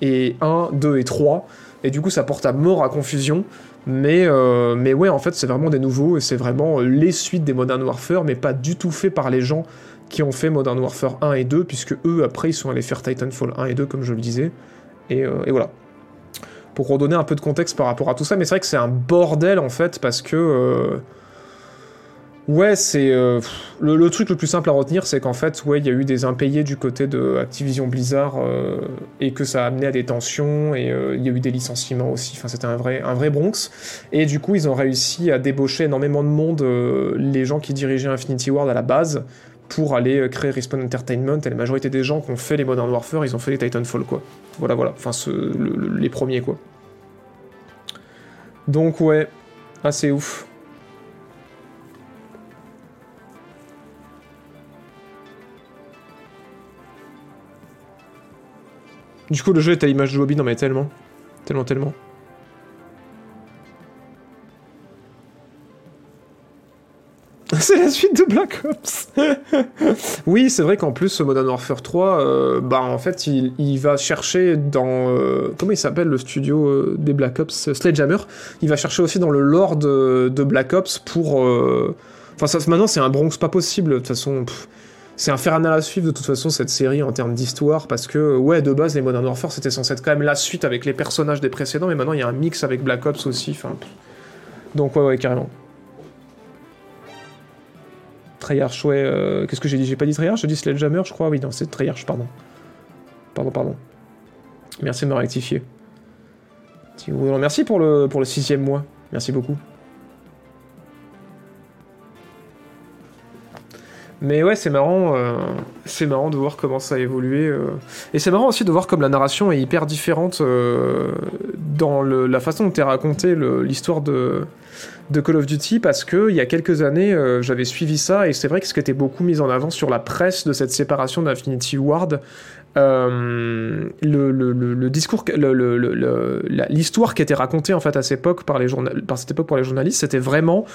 et 1, 2 et 3. Et du coup, ça porte à mort à confusion. Mais, euh, mais ouais, en fait, c'est vraiment des nouveaux et c'est vraiment les suites des Modern Warfare, mais pas du tout fait par les gens qui ont fait Modern Warfare 1 et 2, puisque eux, après, ils sont allés faire Titanfall 1 et 2, comme je le disais. Et, euh, et voilà. Pour redonner un peu de contexte par rapport à tout ça, mais c'est vrai que c'est un bordel en fait, parce que. euh, Ouais, c'est euh, le, truc le plus simple à retenir, c'est qu'en fait, ouais, il y a eu des impayés du côté de Activision Blizzard euh, et que ça a amené à des tensions et euh, il y a eu des licenciements aussi. Enfin, c'était un vrai, un vrai Bronx. Et du coup, ils ont réussi à débaucher énormément de monde, les gens qui dirigeaient Infinity Ward à la base, pour aller créer Respawn Entertainment. Et la majorité des gens qui ont fait les Modern Warfare, ils ont fait les Titanfall, quoi. Voilà, voilà. Enfin, les premiers, quoi. Donc, ouais, assez ouf. Du coup, le jeu est à l'image de Bobby, non mais tellement. Tellement, tellement. C'est la suite de Black Ops. oui, c'est vrai qu'en plus, Modern Warfare 3, euh, bah en fait, il, va chercher dans euh, comment il s'appelle le studio euh, des Black Ops, Sledgehammer. Il va chercher aussi dans le lore de, Black Ops pour. Enfin, ça, maintenant, c'est un Bronx pas possible. De toute façon, c'est infernal à suivre de toute façon cette série en termes d'histoire parce que ouais, de base, les Modern Warfare c'était censé être quand même la suite avec les personnages des précédents, mais maintenant il y a un mix avec Black Ops aussi. Donc ouais, ouais, carrément. Treyarch, ouais. euh, Qu'est-ce que j'ai dit? J'ai pas dit Treyarch, j'ai dit Sledgehammer, je crois? Oui, non, c'est Treyarch, pardon. Pardon, pardon. Merci de me rectifier. Merci pour le, pour le sixième mois. Merci beaucoup. Mais ouais, c'est marrant, euh, c'est marrant de voir comment ça a évolué. euh. Et c'est marrant aussi de voir comme la narration est hyper différente euh, dans la façon dont est racontée le- l'histoire de, Call of Duty, parce que il y a quelques années, j'avais suivi ça, et c'est vrai que ce qui était beaucoup mis en avant sur la presse de cette séparation d'Infinity Ward, euh, le, discours, l'histoire qui était racontée en fait à cette époque par les par cette époque pour les journalistes, c'était vraiment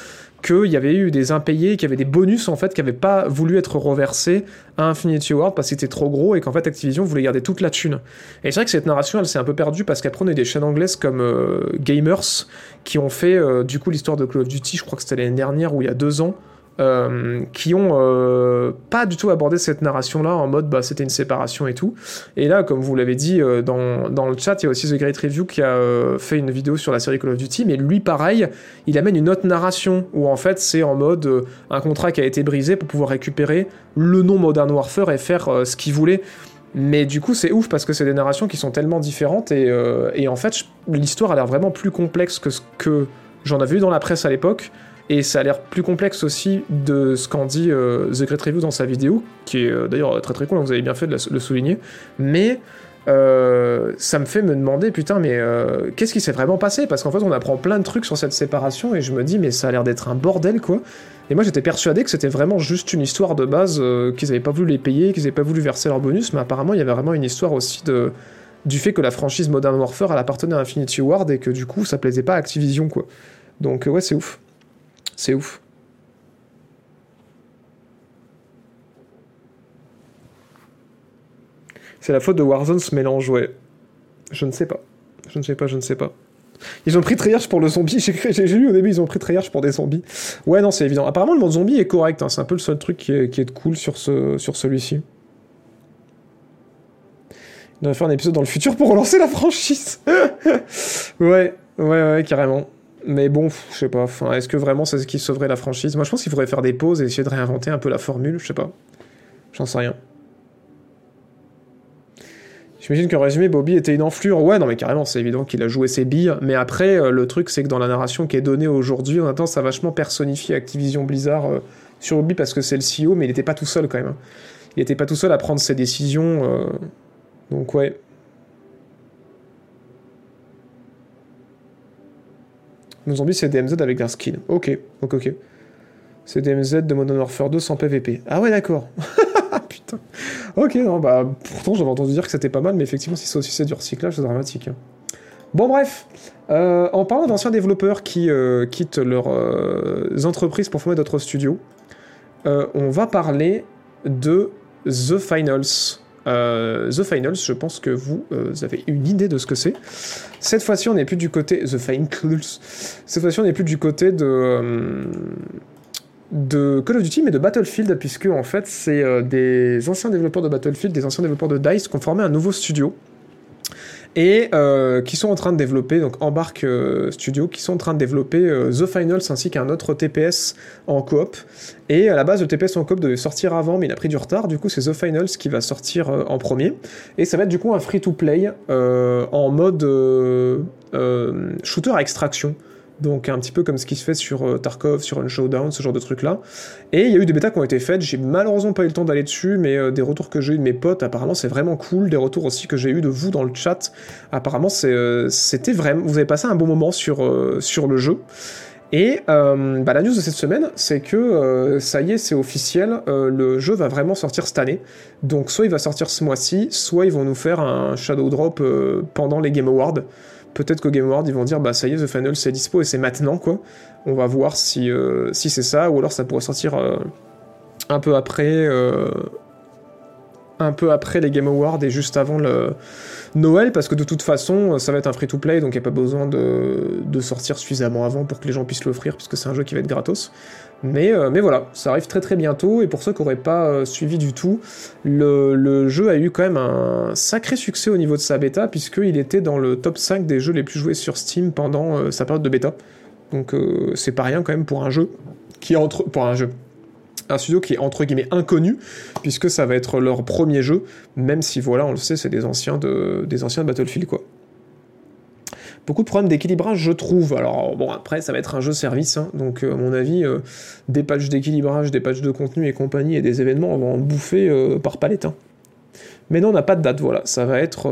qu'il y avait eu des impayés, qu'il y avait des bonus en fait qui n'avaient pas voulu être reversés à Infinity Ward parce que c'était trop gros et qu'en fait Activision voulait garder toute la thune. Et c'est vrai que cette narration elle s'est un peu perdue parce qu'après on a des chaînes anglaises comme euh, Gamers qui ont fait euh, du coup l'histoire de Call of Duty, je crois que c'était l'année dernière ou il y a deux ans. Euh, qui ont euh, pas du tout abordé cette narration là en mode bah c'était une séparation et tout et là comme vous l'avez dit euh, dans, le chat il y a aussi The Great Review qui a fait une vidéo sur la série Call of Duty mais lui pareil il amène une autre narration où en fait c'est en mode un contrat qui a été brisé pour pouvoir récupérer le nom Modern Warfare et faire ce qu'il voulait. Mais du coup c'est ouf parce que c'est des narrations qui sont tellement différentes et, et en fait l'histoire a l'air vraiment plus complexe que ce que j'en avais vu dans la presse à l'époque. Et ça a l'air plus complexe aussi de ce qu'en dit euh, The Great Review dans sa vidéo, qui est euh, d'ailleurs très très cool, hein, vous avez bien fait de le souligner. Mais euh, ça me fait me demander, putain, mais euh, qu'est-ce qui s'est vraiment passé? Parce qu'en fait, on apprend plein de trucs sur cette séparation et je me dis, mais ça a l'air d'être un bordel, quoi. Et moi, j'étais persuadé que c'était vraiment juste une histoire de base, qu'ils avaient pas voulu les payer, qu'ils avaient pas voulu verser leur bonus, mais apparemment, il y avait vraiment une histoire aussi de du fait que la franchise Modern Warfare, elle appartenait à Infinity Ward et que du coup, ça plaisait pas à Activision, quoi. Donc, ouais, c'est ouf. C'est ouf. C'est la faute de Warzone ce mélange, ouais. Je ne sais pas. Je ne sais pas, je ne sais pas. Ils ont pris Treyarch pour le zombie. J'ai lu au début, ils ont pris Treyarch pour des zombies. Ouais, non, c'est évident. Apparemment, le mode zombie est correct. hein. C'est un peu le seul truc qui est, cool sur celui-ci. On devrait faire un épisode dans le futur pour relancer la franchise. ouais, ouais, ouais, carrément. Mais bon, je sais pas. Est-ce que vraiment c'est ce qui sauverait la franchise? Moi, je pense qu'il faudrait faire des pauses et essayer de réinventer un peu la formule. Je sais pas. J'en sais rien. J'imagine qu'en résumé, Bobby était une enflure. Ouais, non, mais carrément, c'est évident qu'il a joué ses billes. Mais après, euh, le truc, c'est que dans la narration qui est donnée aujourd'hui, on attend ça a vachement personnifié Activision Blizzard euh, sur Bobby parce que c'est le CEO, mais il était pas tout seul quand même. hein. Il était pas tout seul à prendre ses décisions. euh, Donc, ouais. Nos zombies, c'est DMZ avec un skin. Ok, ok, ok. C'est DMZ de Modern Warfare 2 sans PVP. Ah ouais, d'accord. Putain. Ok, non, bah, pourtant j'avais entendu dire que c'était pas mal, mais effectivement, si c'est aussi c'est du recyclage, c'est dramatique. hein. Bon, bref. Euh, en parlant d'anciens développeurs qui euh, quittent leurs euh, entreprises pour former d'autres studios, on va parler de The Finals. Euh, The Finals, je pense que vous, euh, avez une idée de ce que c'est. Cette fois-ci, on n'est plus du côté The Finals. Cette fois-ci, on n'est plus du côté de euh, de Call of Duty, mais de Battlefield, puisque en fait, c'est des anciens développeurs de Battlefield, des anciens développeurs de DICE qui ont formé un nouveau studio. Et euh, qui sont en train de développer, donc Embark euh, Studio, qui sont en train de développer euh, The Finals ainsi qu'un autre TPS en coop. Et à la base, le TPS en coop devait sortir avant, mais il a pris du retard. Du coup, c'est The Finals qui va sortir euh, en premier. Et ça va être du coup un free-to-play en mode shooter à extraction. Donc un petit peu comme ce qui se fait sur euh, Tarkov, sur un Showdown, ce genre de truc là. Et il y a eu des bêtas qui ont été faites, j'ai malheureusement pas eu le temps d'aller dessus, mais euh, des retours que j'ai eu de mes potes, apparemment c'est vraiment cool, des retours aussi que j'ai eu de vous dans le chat, apparemment euh, c'était vraiment, vous avez passé un bon moment sur, le jeu. Et bah, la news de cette semaine, c'est que ça y est, c'est officiel, le jeu va vraiment sortir cette année. Donc soit il va sortir ce mois-ci, soit ils vont nous faire un Shadow Drop pendant les Game Awards. Peut-être qu'au Game Awards, ils vont dire bah ça y est, The Final c'est dispo et c'est maintenant quoi. On va voir si, euh, c'est ça, ou alors ça pourrait sortir euh, un peu après. euh, un peu après les Game Awards et juste avant le Noël, parce que de toute façon, ça va être un free-to-play, donc il n'y a pas besoin de, de sortir suffisamment avant pour que les gens puissent l'offrir, puisque c'est un jeu qui va être gratos. Mais, euh, mais voilà, ça arrive très très bientôt, et pour ceux qui n'auraient pas euh, suivi du tout, le, jeu a eu quand même un sacré succès au niveau de sa bêta, puisqu'il était dans le top 5 des jeux les plus joués sur Steam pendant euh, sa période de bêta. Donc c'est pas rien quand même pour un jeu qui pour un jeu un studio qui est entre guillemets inconnu, puisque ça va être leur premier jeu, même si voilà, on le sait, c'est des anciens de, des anciens de Battlefield quoi. Beaucoup de problèmes d'équilibrage, je trouve. Alors bon, après, ça va être un jeu service, hein, donc euh, à mon avis, euh, des patchs d'équilibrage, des patchs de contenu et compagnie et des événements vont en bouffer euh, par palette. hein. Mais non, on n'a pas de date, voilà. Ça va être,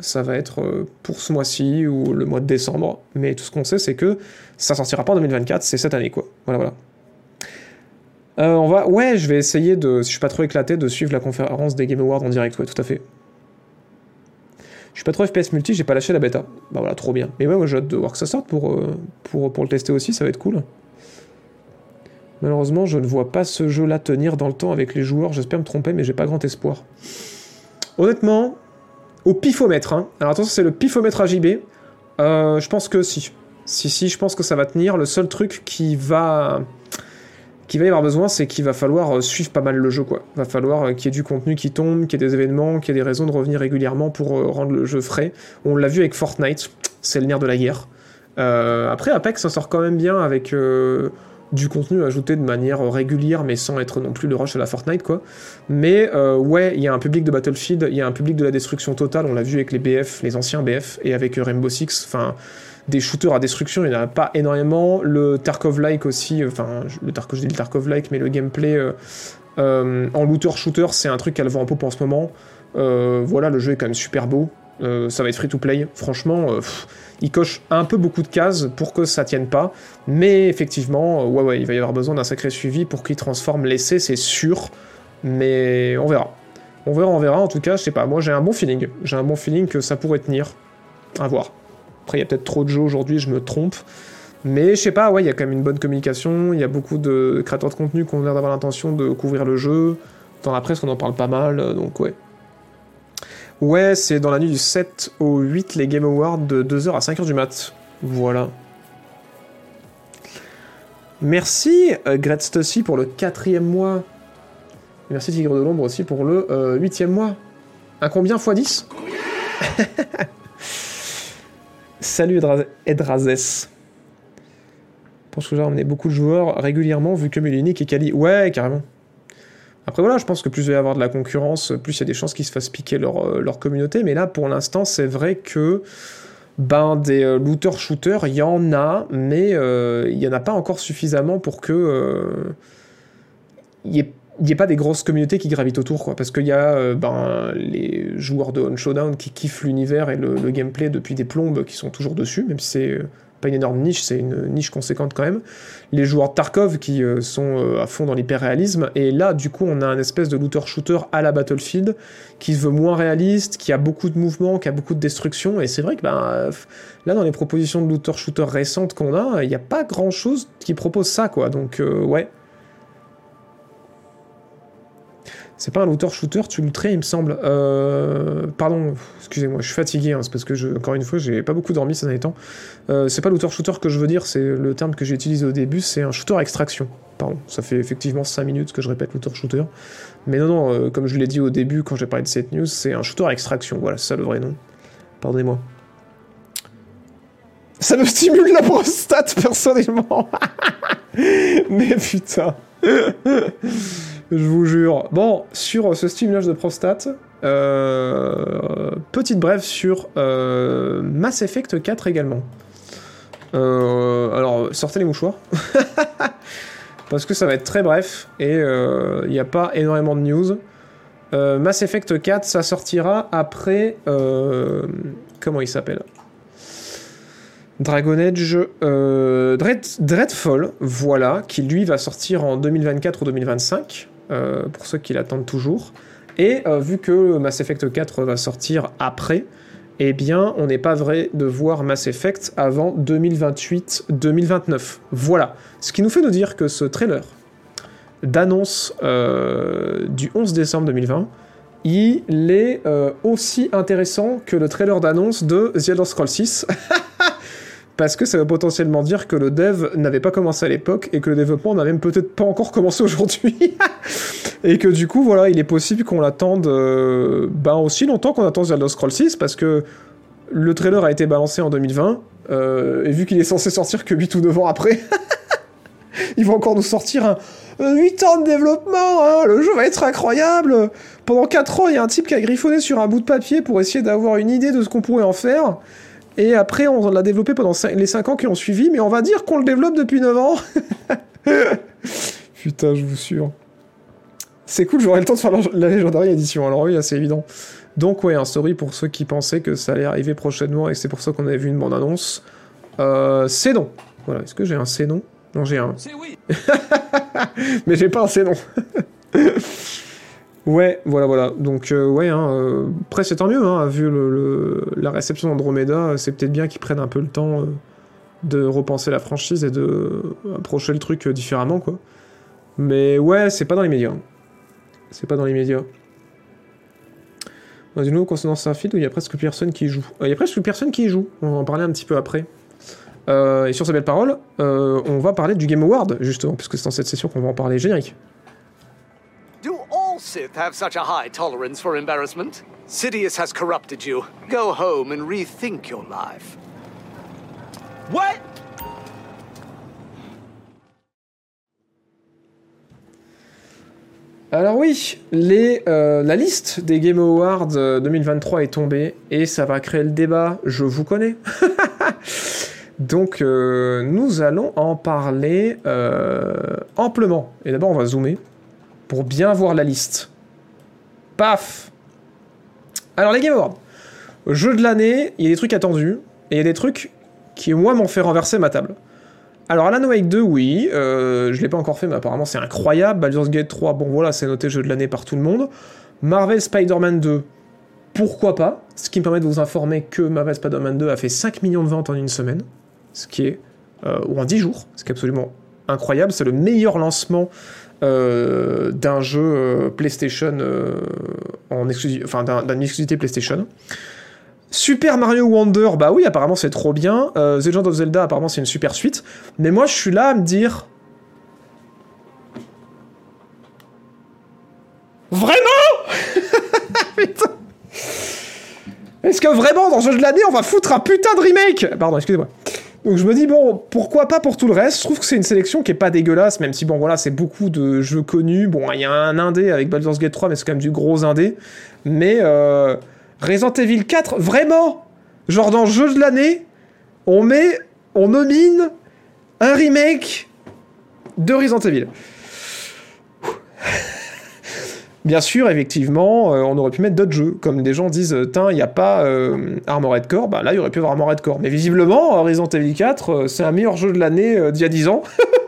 ça va être pour ce mois-ci ou le mois de décembre. Mais tout ce qu'on sait, c'est que ça sortira pas en 2024, c'est cette année, quoi. Voilà, voilà. On va, ouais, je vais essayer de, si je suis pas trop éclaté, de suivre la conférence des Game Awards en direct, ouais, tout à fait. Je suis pas trop FPS multi, j'ai pas lâché la bêta. Bah voilà, trop bien. Mais ouais, moi j'ai hâte de voir que ça sorte pour, euh, pour, pour le tester aussi, ça va être cool. Malheureusement, je ne vois pas ce jeu-là tenir dans le temps avec les joueurs, j'espère me tromper, mais j'ai pas grand espoir. Honnêtement, au pifomètre, hein. alors attention, c'est le pifomètre AJB, euh, je pense que si. Si, si, je pense que ça va tenir. Le seul truc qui va qu'il va y avoir besoin, c'est qu'il va falloir euh, suivre pas mal le jeu, quoi. Va falloir euh, qu'il y ait du contenu qui tombe, qu'il y ait des événements, qu'il y ait des raisons de revenir régulièrement pour euh, rendre le jeu frais. On l'a vu avec Fortnite, c'est le nerf de la guerre. Après, Apex s'en sort quand même bien avec du contenu ajouté de manière régulière, mais sans être non plus le rush à la Fortnite, quoi. Mais ouais, il y a un public de Battlefield, il y a un public de la destruction totale, on l'a vu avec les BF, les anciens BF, et avec Rainbow Six, enfin des shooters à destruction, il n'y en a pas énormément. Le Tarkov-like aussi, euh, enfin, le Tarkov, je dis le Tarkov-like, mais le gameplay euh, euh, en looter-shooter, c'est un truc qu'elle vend en pop en ce moment. Voilà, le jeu est quand même super beau. Ça va être free-to-play. Franchement, euh, pff, il coche un peu beaucoup de cases pour que ça tienne pas. Mais effectivement, ouais, ouais, il va y avoir besoin d'un sacré suivi pour qu'il transforme l'essai, c'est sûr. Mais on verra. On verra, on verra. En tout cas, je sais pas, moi j'ai un bon feeling. J'ai un bon feeling que ça pourrait tenir. À voir. Après, il y a peut-être trop de jeux aujourd'hui, je me trompe. Mais je sais pas, ouais, il y a quand même une bonne communication. Il y a beaucoup de créateurs de contenu qui ont l'air d'avoir l'intention de couvrir le jeu. Dans la presse, on en parle pas mal, euh, donc ouais. Ouais, c'est dans la nuit du 7 au 8, les Game Awards de 2h à 5h du mat. Voilà. Merci euh, Gret Stussy pour le quatrième mois. Merci Tigre de l'Ombre aussi pour le euh, huitième mois. Un combien x 10 Salut Edra- Edrazes. Je pense que j'ai ramené beaucoup de joueurs régulièrement vu que Mulinic et Kali. Ouais, carrément. Après voilà, je pense que plus il va y avoir de la concurrence, plus il y a des chances qu'ils se fassent piquer leur, euh, leur communauté. Mais là, pour l'instant, c'est vrai que ben des euh, looters shooters, il y en a, mais euh, il y en a pas encore suffisamment pour que euh, il y ait il n'y ait pas des grosses communautés qui gravitent autour, quoi. Parce qu'il y a euh, ben, les joueurs de On Showdown qui kiffent l'univers et le, gameplay depuis des plombes qui sont toujours dessus, même si c'est euh, pas une énorme niche, c'est une niche conséquente quand même. Les joueurs de Tarkov qui euh, sont à fond dans l'hyper-réalisme. Et là, du coup, on a un espèce de looter-shooter à la Battlefield qui se veut moins réaliste, qui a beaucoup de mouvements, qui a beaucoup de destruction. Et c'est vrai que ben, là, dans les propositions de looter-shooter récentes qu'on a, il n'y a pas grand-chose qui propose ça, quoi. Donc, ouais. C'est pas un looter-shooter, tu looterais, il me semble. Euh, pardon, excusez-moi, je suis fatigué, hein, c'est parce que, je, encore une fois, j'ai pas beaucoup dormi ces derniers temps. Euh, c'est pas looter-shooter que je veux dire, c'est le terme que j'ai utilisé au début, c'est un shooter extraction. Pardon, ça fait effectivement 5 minutes que je répète looter-shooter. Mais non, non, euh, comme je l'ai dit au début quand j'ai parlé de cette news, c'est un shooter extraction, voilà, c'est ça le vrai nom. Pardonnez-moi. Ça me stimule la prostate, personnellement. Mais putain. Je vous jure. Bon, sur ce stimulage de prostate, euh, petite brève sur euh, Mass Effect 4 également. Euh, alors, sortez les mouchoirs. Parce que ça va être très bref et il n'y a pas énormément de news. Mass Effect 4, ça sortira après. comment il s'appelle? Dragon Age Dreadfall, voilà, qui lui va sortir en 2024 ou 2025, pour ceux qui l'attendent toujours. Et euh, vu que Mass Effect 4 va sortir après, eh bien, on n'est pas vrai de voir Mass Effect avant 2028-2029. Voilà. Ce qui nous fait nous dire que ce trailer d'annonce euh, du 11 décembre 2020, il est euh, aussi intéressant que le trailer d'annonce de The Elder Scrolls 6. parce que ça veut potentiellement dire que le dev n'avait pas commencé à l'époque et que le développement n'a même peut-être pas encore commencé aujourd'hui. et que du coup, voilà, il est possible qu'on l'attende euh, ben aussi longtemps qu'on attend The Elder Scrolls 6 parce que le trailer a été balancé en 2020 euh, et vu qu'il est censé sortir que 8 ou 9 ans après, ils vont encore nous sortir un 8 ans de développement, hein, le jeu va être incroyable. Pendant 4 ans, il y a un type qui a griffonné sur un bout de papier pour essayer d'avoir une idée de ce qu'on pourrait en faire. Et après, on l'a développé pendant les 5 ans qui ont suivi, mais on va dire qu'on le développe depuis 9 ans. Putain, je vous sûr. C'est cool, j'aurai le temps de faire la Legendary Edition. Alors oui, c'est évident. Donc ouais, un story pour ceux qui pensaient que ça allait arriver prochainement et c'est pour ça qu'on avait vu une bande-annonce. Euh, c'est non. Voilà, est-ce que j'ai un c'est non? Non, j'ai un. C'est oui. Mais j'ai pas un c'est non. Ouais, voilà, voilà. Donc, euh, ouais, hein, euh, après, c'est tant mieux, hein, vu le, la réception d'Andromeda, c'est peut-être bien qu'ils prennent un peu le temps euh, de repenser la franchise et de approcher le truc différemment, quoi. Mais ouais, c'est pas dans les médias. C'est pas dans les médias. Dans une concernant Starfield où il y a presque personne qui joue. Il y a presque personne qui y joue, on va en parler un petit peu après. et sur ces belles paroles, on va parler du Game Award, justement, puisque c'est dans cette session qu'on va en parler générique. Sith have such a high tolerance for embarrassment? Sidious has corrupted you. Go home and rethink your life. What? Alors oui, les, euh, la liste des Game Awards 2023 euh, est tombée et ça va créer le débat, je vous connais. Donc euh, nous allons en parler amplement. Et d'abord on va zoomer pour bien voir la liste. Paf Alors les Game Awards. Jeu de l'année, il y a des trucs attendus, et il y a des trucs qui, moi, m'ont fait renverser ma table. Alors Alan Wake 2, oui, euh, je l'ai pas encore fait, mais apparemment c'est incroyable. Baldur's Gate 3, bon voilà, c'est noté jeu de l'année par tout le monde. Marvel Spider-Man 2, pourquoi pas? Ce qui me permet de vous informer que Marvel Spider-Man 2 a fait 5 millions de ventes en une semaine, ce qui est... Euh, ou en 10 jours, ce qui est absolument incroyable. C'est le meilleur lancement d'un jeu euh, PlayStation euh, en exclusivité, enfin d'une exclusivité PlayStation. Super Mario Wonder, bah oui, apparemment c'est trop bien. The Legend of Zelda, apparemment c'est une super suite. Mais moi je suis là à me dire. Vraiment? Est-ce que vraiment dans ce jeu de l'année on va foutre un putain de remake? Pardon, excusez-moi. Donc je me dis, bon, pourquoi pas pour tout le reste? Je trouve que c'est une sélection qui est pas dégueulasse, même si, bon, voilà, c'est beaucoup de jeux connus. Bon, il y a un indé avec Baldur's Gate 3, mais c'est quand même du gros indé. Mais euh, Resident Evil 4, vraiment? Genre dans le jeu de l'année, on met, on nomine un remake de Resident Evil. Bien sûr, effectivement, euh, on aurait pu mettre d'autres jeux, comme des gens disent, tiens, il n'y a pas euh, Armored Core, bah là, il y aurait pu avoir Armored Core. Mais visiblement, Resident Evil 4, euh, c'est un meilleur jeu de l'année d'il y a 10 ans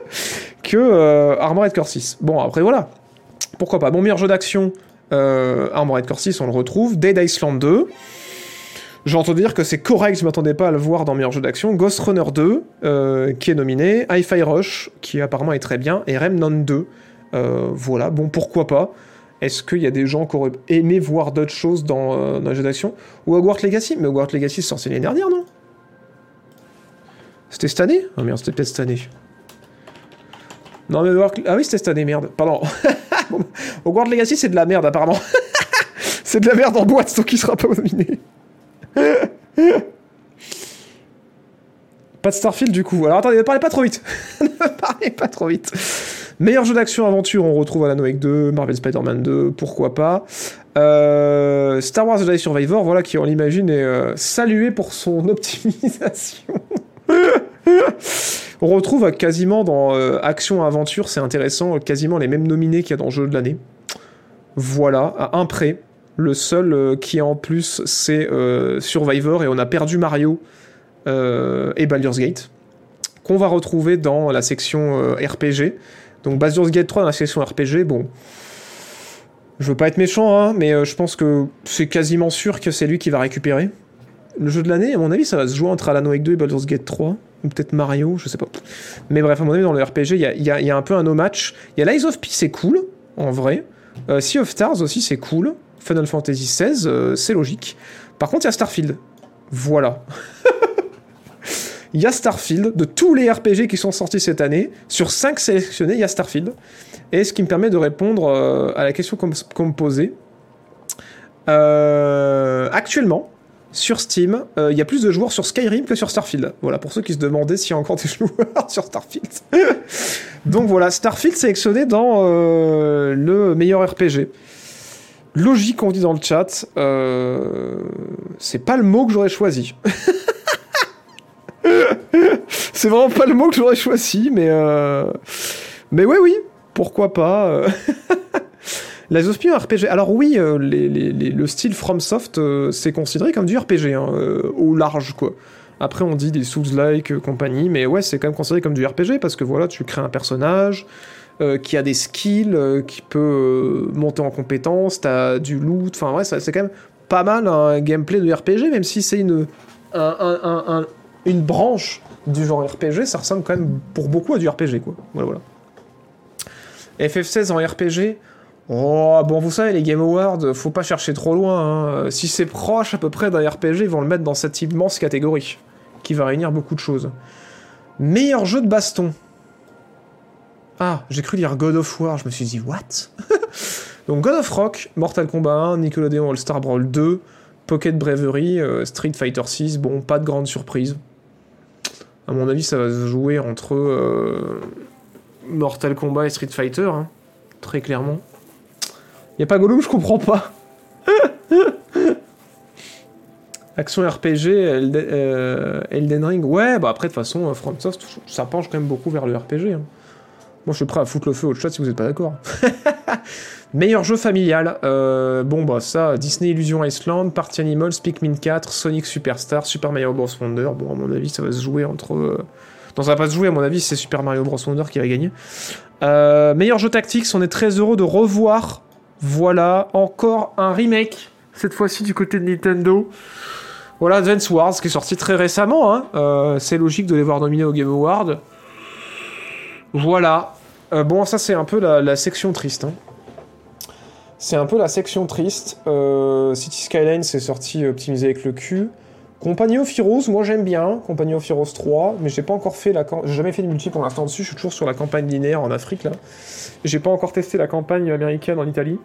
que Armored Core 6. Bon, après, voilà. Pourquoi pas? Bon, meilleur jeu d'action, Armored Core 6, on le retrouve. Dead Island 2. J'entends dire que c'est correct, je m'attendais pas à le voir dans meilleur jeu d'action. Ghost Runner 2, qui est nominé. Hi-Fi Rush, qui apparemment est très bien. Et Remnant 2. voilà, bon, pourquoi pas? Est-ce qu'il y a des gens qui auraient aimé voir d'autres choses dans, euh, un jeu d'action Ou Hogwarts Legacy? Mais Hogwarts Legacy, c'est sorti l'année dernière, non? C'était cette année? Ah oh merde, c'était peut-être cette année. Non mais Hogwarts... Ah oui, c'était cette année, merde. Pardon. Hogwarts Legacy, c'est de la merde, apparemment. c'est de la merde en boîte, donc il sera pas nominé. pas de Starfield, du coup. Alors attendez, ne parlez pas trop vite. ne parlez pas trop vite. Meilleur jeu d'action-aventure, on retrouve Alan Wake 2, Marvel Spider-Man 2, pourquoi pas. Euh, Star Wars Jedi Survivor, voilà, qui on l'imagine est euh, salué pour son optimisation. on retrouve quasiment dans euh, action-aventure, c'est intéressant, quasiment les mêmes nominés qu'il y a dans le jeu de l'année. Voilà, à un près. Le seul qui en plus c'est Survivor et on a perdu Mario et Baldur's Gate qu'on va retrouver dans la section RPG. Donc Baldur's Gate 3 dans la section RPG, bon, je veux pas être méchant, hein, mais euh, je pense que c'est quasiment sûr que c'est lui qui va récupérer. Le jeu de l'année, à mon avis, ça va se jouer entre Alan Wake 2 et Baldur's Gate 3. Ou peut-être Mario, je sais pas. Mais bref, à mon avis, dans le RPG, il y a, un peu un no-match. Il y a Lies of P, c'est cool, en vrai. Euh, sea of Stars aussi, c'est cool. Final Fantasy XVI, euh, c'est logique. Par contre, il y a Starfield. Voilà. Il y a Starfield, de tous les RPG qui sont sortis cette année, sur 5 sélectionnés, il y a Starfield. Et ce qui me permet de répondre euh, à la question qu'on me posait. Euh, actuellement, sur Steam, euh, il y a plus de joueurs sur Skyrim que sur Starfield. Voilà, pour ceux qui se demandaient s'il y a encore des joueurs sur Starfield. Donc voilà, Starfield sélectionné dans le meilleur RPG. Logique, on dit dans le chat. c'est pas le mot que j'aurais choisi. c'est vraiment pas le mot que j'aurais choisi, mais euh... mais ouais, oui, pourquoi pas. La Zospio RPG. Alors oui, euh, le style FromSoft, euh, c'est considéré comme du RPG, hein, au large, quoi. Après, on dit des Souls-like, compagnie, mais ouais, c'est quand même considéré comme du RPG, parce que voilà, tu crées un personnage, qui a des skills, qui peut monter en compétences, t'as du loot, enfin ouais, c'est quand même pas mal un gameplay de RPG, même si c'est une, un, une branche du genre RPG, ça ressemble quand même pour beaucoup à du RPG, quoi. Voilà, voilà. FF16 en RPG, oh, bon, vous savez, les Game Awards, faut pas chercher trop loin. Hein. Si c'est proche à peu près d'un RPG, ils vont le mettre dans cette immense catégorie, qui va réunir beaucoup de choses. Meilleur jeu de baston. Ah, j'ai cru lire God of War, je me suis dit, what? Donc God of Rock, Mortal Kombat 1, Nickelodeon All-Star Brawl 2, Pocket Bravery, euh, Street Fighter 6, bon, pas de grande surprise. À mon avis, ça va se jouer entre euh, Mortal Kombat et Street Fighter, hein, très clairement. Y a pas Gollum, je comprends pas. Action RPG, euh, Elden, Ring, ouais, bah après de toute façon, euh, FromSoft, ça penche quand même beaucoup vers le RPG. Hein. Moi, je suis prêt à foutre le feu au chat si vous n'êtes pas d'accord. Meilleur jeu familial. Euh, bon, bah ça, Disney Illusion Iceland, Party Animals, Pikmin 4, Sonic Superstar, Super Mario Bros. Wonder. Bon, à mon avis, ça va se jouer entre. Euh, non, ça va pas se jouer, à mon avis, c'est Super Mario Bros. Wonder qui va gagner. Euh, meilleur jeu tactique, on est très heureux de revoir. Voilà, encore un remake, cette fois-ci du côté de Nintendo. Voilà, Advance Wars qui est sorti très récemment. Hein. c'est logique de les voir nominés au Game Award. Voilà. bon, ça, c'est un peu la, section triste. Hein. C'est un peu la section triste. Euh, City Skyline, c'est sorti optimisé avec le cul. Compagnie of Heroes, moi j'aime bien. Compagnie of Heroes 3, mais j'ai pas encore fait la j'ai jamais fait de multi pour l'instant dessus. Je suis toujours sur la campagne linéaire en Afrique là. J'ai pas encore testé la campagne américaine en Italie,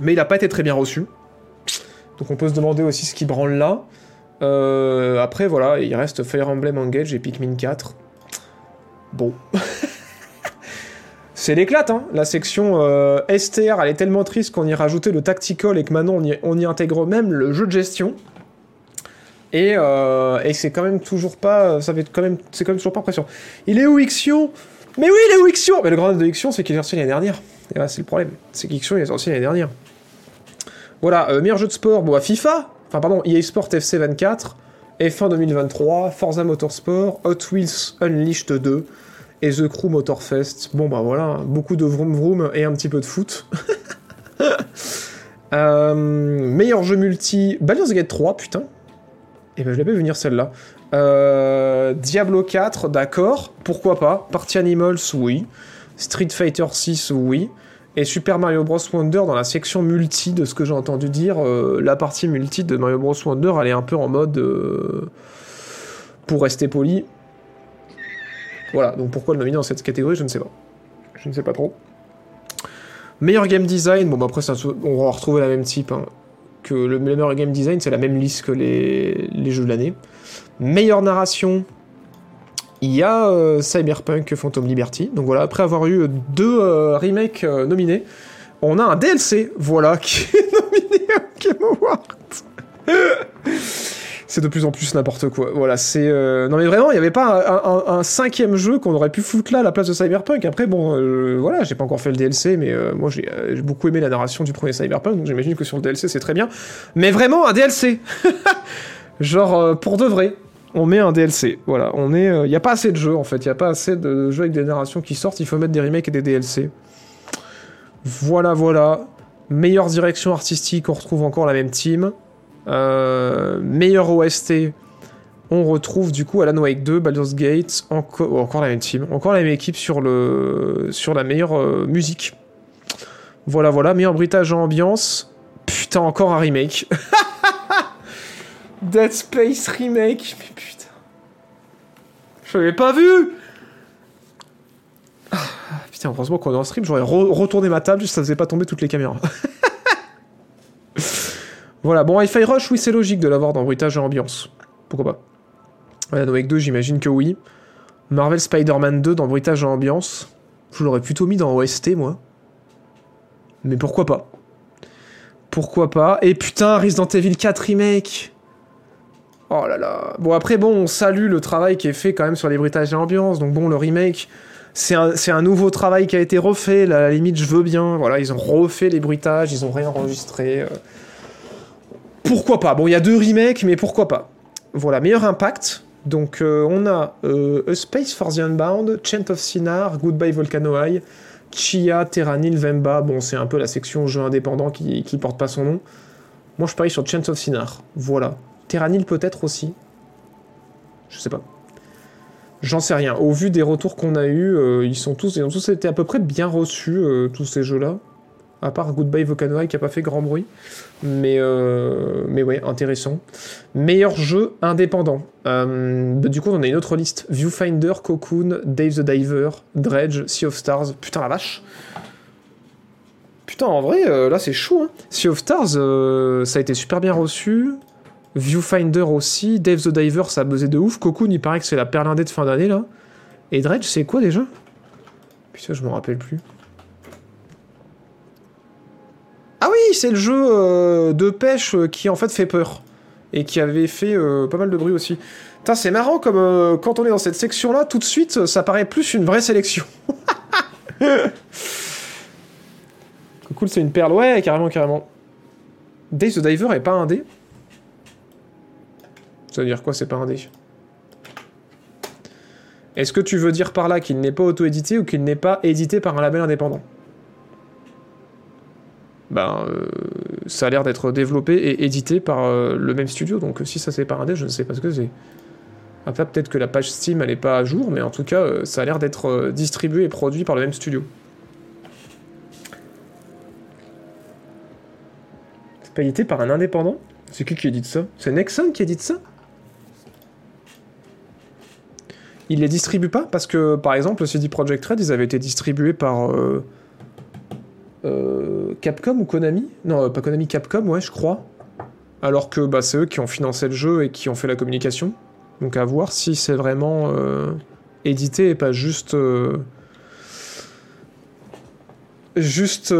mais il a pas été très bien reçu. Donc on peut se demander aussi ce qui branle là. Euh, après voilà, il reste Fire Emblem Engage et Pikmin 4. Bon. C'est l'éclate, hein La section euh, STR, elle est tellement triste qu'on y rajouté le tactical et que maintenant on y, intègre même le jeu de gestion. Et, euh, et c'est quand même toujours pas. Ça fait quand même. C'est quand même toujours pas pression. Il est où Ixion Mais oui, il est où Ixion Mais le grand de Ixion, c'est qu'il est sorti l'année dernière. Et là, c'est le problème. C'est qu'Ixion, il est sorti l'année dernière. Voilà, euh, meilleur jeu de sport, bon, FIFA. Enfin, pardon, EA Sport FC 24. F1 2023, Forza Motorsport, Hot Wheels Unleashed 2, et The Crew Motorfest. Bon bah voilà, beaucoup de vroom vroom et un petit peu de foot. Euh, meilleur jeu multi, Baldur's Gate 3, putain. Et eh ben je l'avais venir celle-là. Euh, Diablo 4, d'accord, pourquoi pas? Party Animals, oui. Street Fighter 6, oui. Et Super Mario Bros. Wonder dans la section multi, de ce que j'ai entendu dire, euh, la partie multi de Mario Bros. Wonder, elle est un peu en mode, pour rester poli, voilà, donc pourquoi le nominer dans cette catégorie, je ne sais pas. Je ne sais pas trop. Meilleur game design, bon bah après on va retrouver la même type hein, que le meilleur game design, c'est la même liste que les, jeux de l'année. Meilleure narration, il y a euh, Cyberpunk Phantom Liberty. Donc voilà, après avoir eu deux euh, remakes euh, nominés, on a un DLC, voilà, qui est nominé au Game Awards. c'est de plus en plus n'importe quoi. Voilà, c'est... euh, Non mais vraiment, il n'y avait pas un, cinquième jeu qu'on aurait pu foutre là à la place de Cyberpunk. Après, bon, euh, voilà, j'ai pas encore fait le DLC, mais euh, moi j'ai beaucoup aimé la narration du premier Cyberpunk, donc j'imagine que sur le DLC c'est très bien. Mais vraiment, un DLC Genre, pour de vrai, on met un DLC. Voilà, on est... Il n'y a pas assez de jeux, en fait. Il n'y a pas assez de jeux avec des narrations qui sortent. Il faut mettre des remakes et des DLC. Voilà, voilà. Meilleure direction artistique, on retrouve encore la même team. Euh, meilleur OST, on retrouve du coup Alan Wake 2, Baldur's Gate, enco- encore la même team, encore la même équipe sur, la meilleure euh, musique. Voilà, voilà, meilleur bruitage en ambiance. Putain, encore un remake. Dead Space remake, mais putain. Je l'avais pas vu Ah, Putain, heureusement qu'on est en stream, j'aurais re- retourné ma table juste ça faisait pas tomber toutes les caméras. voilà, bon, Hi-Fi Rush, oui, c'est logique de l'avoir dans bruitage et ambiance. Pourquoi pas Wake 2, j'imagine que oui. Marvel Spider-Man 2 dans bruitage et ambiance. Je l'aurais plutôt mis dans OST, moi. Mais pourquoi pas Pourquoi pas Et putain, Resident Evil 4 Remake Oh là là. Bon, après, bon, on salue le travail qui est fait quand même sur les bruitages et ambiance. Donc, bon, le remake, c'est un, nouveau travail qui a été refait. À la limite, je veux bien. Voilà, ils ont refait les bruitages, ils ont réenregistré. euh. Pourquoi pas Bon, il y a deux remakes, mais pourquoi pas Voilà, meilleur impact. Donc, euh, on a euh, A Space for the Unbound, Chant of Sinar, Goodbye Volcano High, Chia, Terranil, Vemba. Bon, c'est un peu la section jeu indépendant qui, porte pas son nom. Moi, je parie sur Chant of Sinar. Voilà. Terranil peut-être aussi. Je sais pas. J'en sais rien. Au vu des retours qu'on a eus, euh, ils sont tous, ils ont tous été à peu près bien reçus, tous ces jeux-là. À part Goodbye Volcano High qui a pas fait grand bruit. Mais, euh, mais ouais, intéressant. Meilleur jeu indépendant. Euh, bah, du coup, on a une autre liste. Viewfinder, Cocoon, Dave the Diver, Dredge, Sea of Stars. Putain la vache. Putain, en vrai, euh, là c'est chaud. Hein. Sea of Stars, ça a été super bien reçu. Viewfinder aussi. Dave the Diver, ça a buzzé de ouf. Cocoon, il paraît que c'est la perlindée de fin d'année là. Et Dredge, c'est quoi déjà? Putain, je me rappelle plus. Ah oui, c'est le jeu euh, de pêche euh, qui en fait fait peur. Et qui avait fait euh, pas mal de bruit aussi. Putain, c'est marrant comme quand on est dans cette section là, tout de suite, ça paraît plus une vraie sélection. cool, c'est une perle. Ouais, carrément, carrément. Dave the Diver est pas un dé Ça veut dire quoi, c'est pas un dé? Est-ce que tu veux dire par là qu'il n'est pas auto-édité ou qu'il n'est pas édité par un label indépendant? Ben, euh, ça a l'air d'être développé et édité par euh, le même studio, donc si ça c'est pas un dé, je ne sais pas ce que c'est. Après, peut-être que la page Steam elle est pas à jour, mais en tout cas, euh, ça a l'air d'être distribué et produit par le même studio. C'est pas édité par un indépendant? C'est qui qui édite ça? C'est Nexon qui édite ça? Il les distribue pas? Parce que, par exemple, le CD Projekt Red, ils avaient été distribués par euh, Capcom ou Konami? Non, euh, pas Konami, Capcom, ouais, je crois. Alors que bah, c'est eux qui ont financé le jeu et qui ont fait la communication. Donc à voir si c'est vraiment euh, édité et pas juste. juste.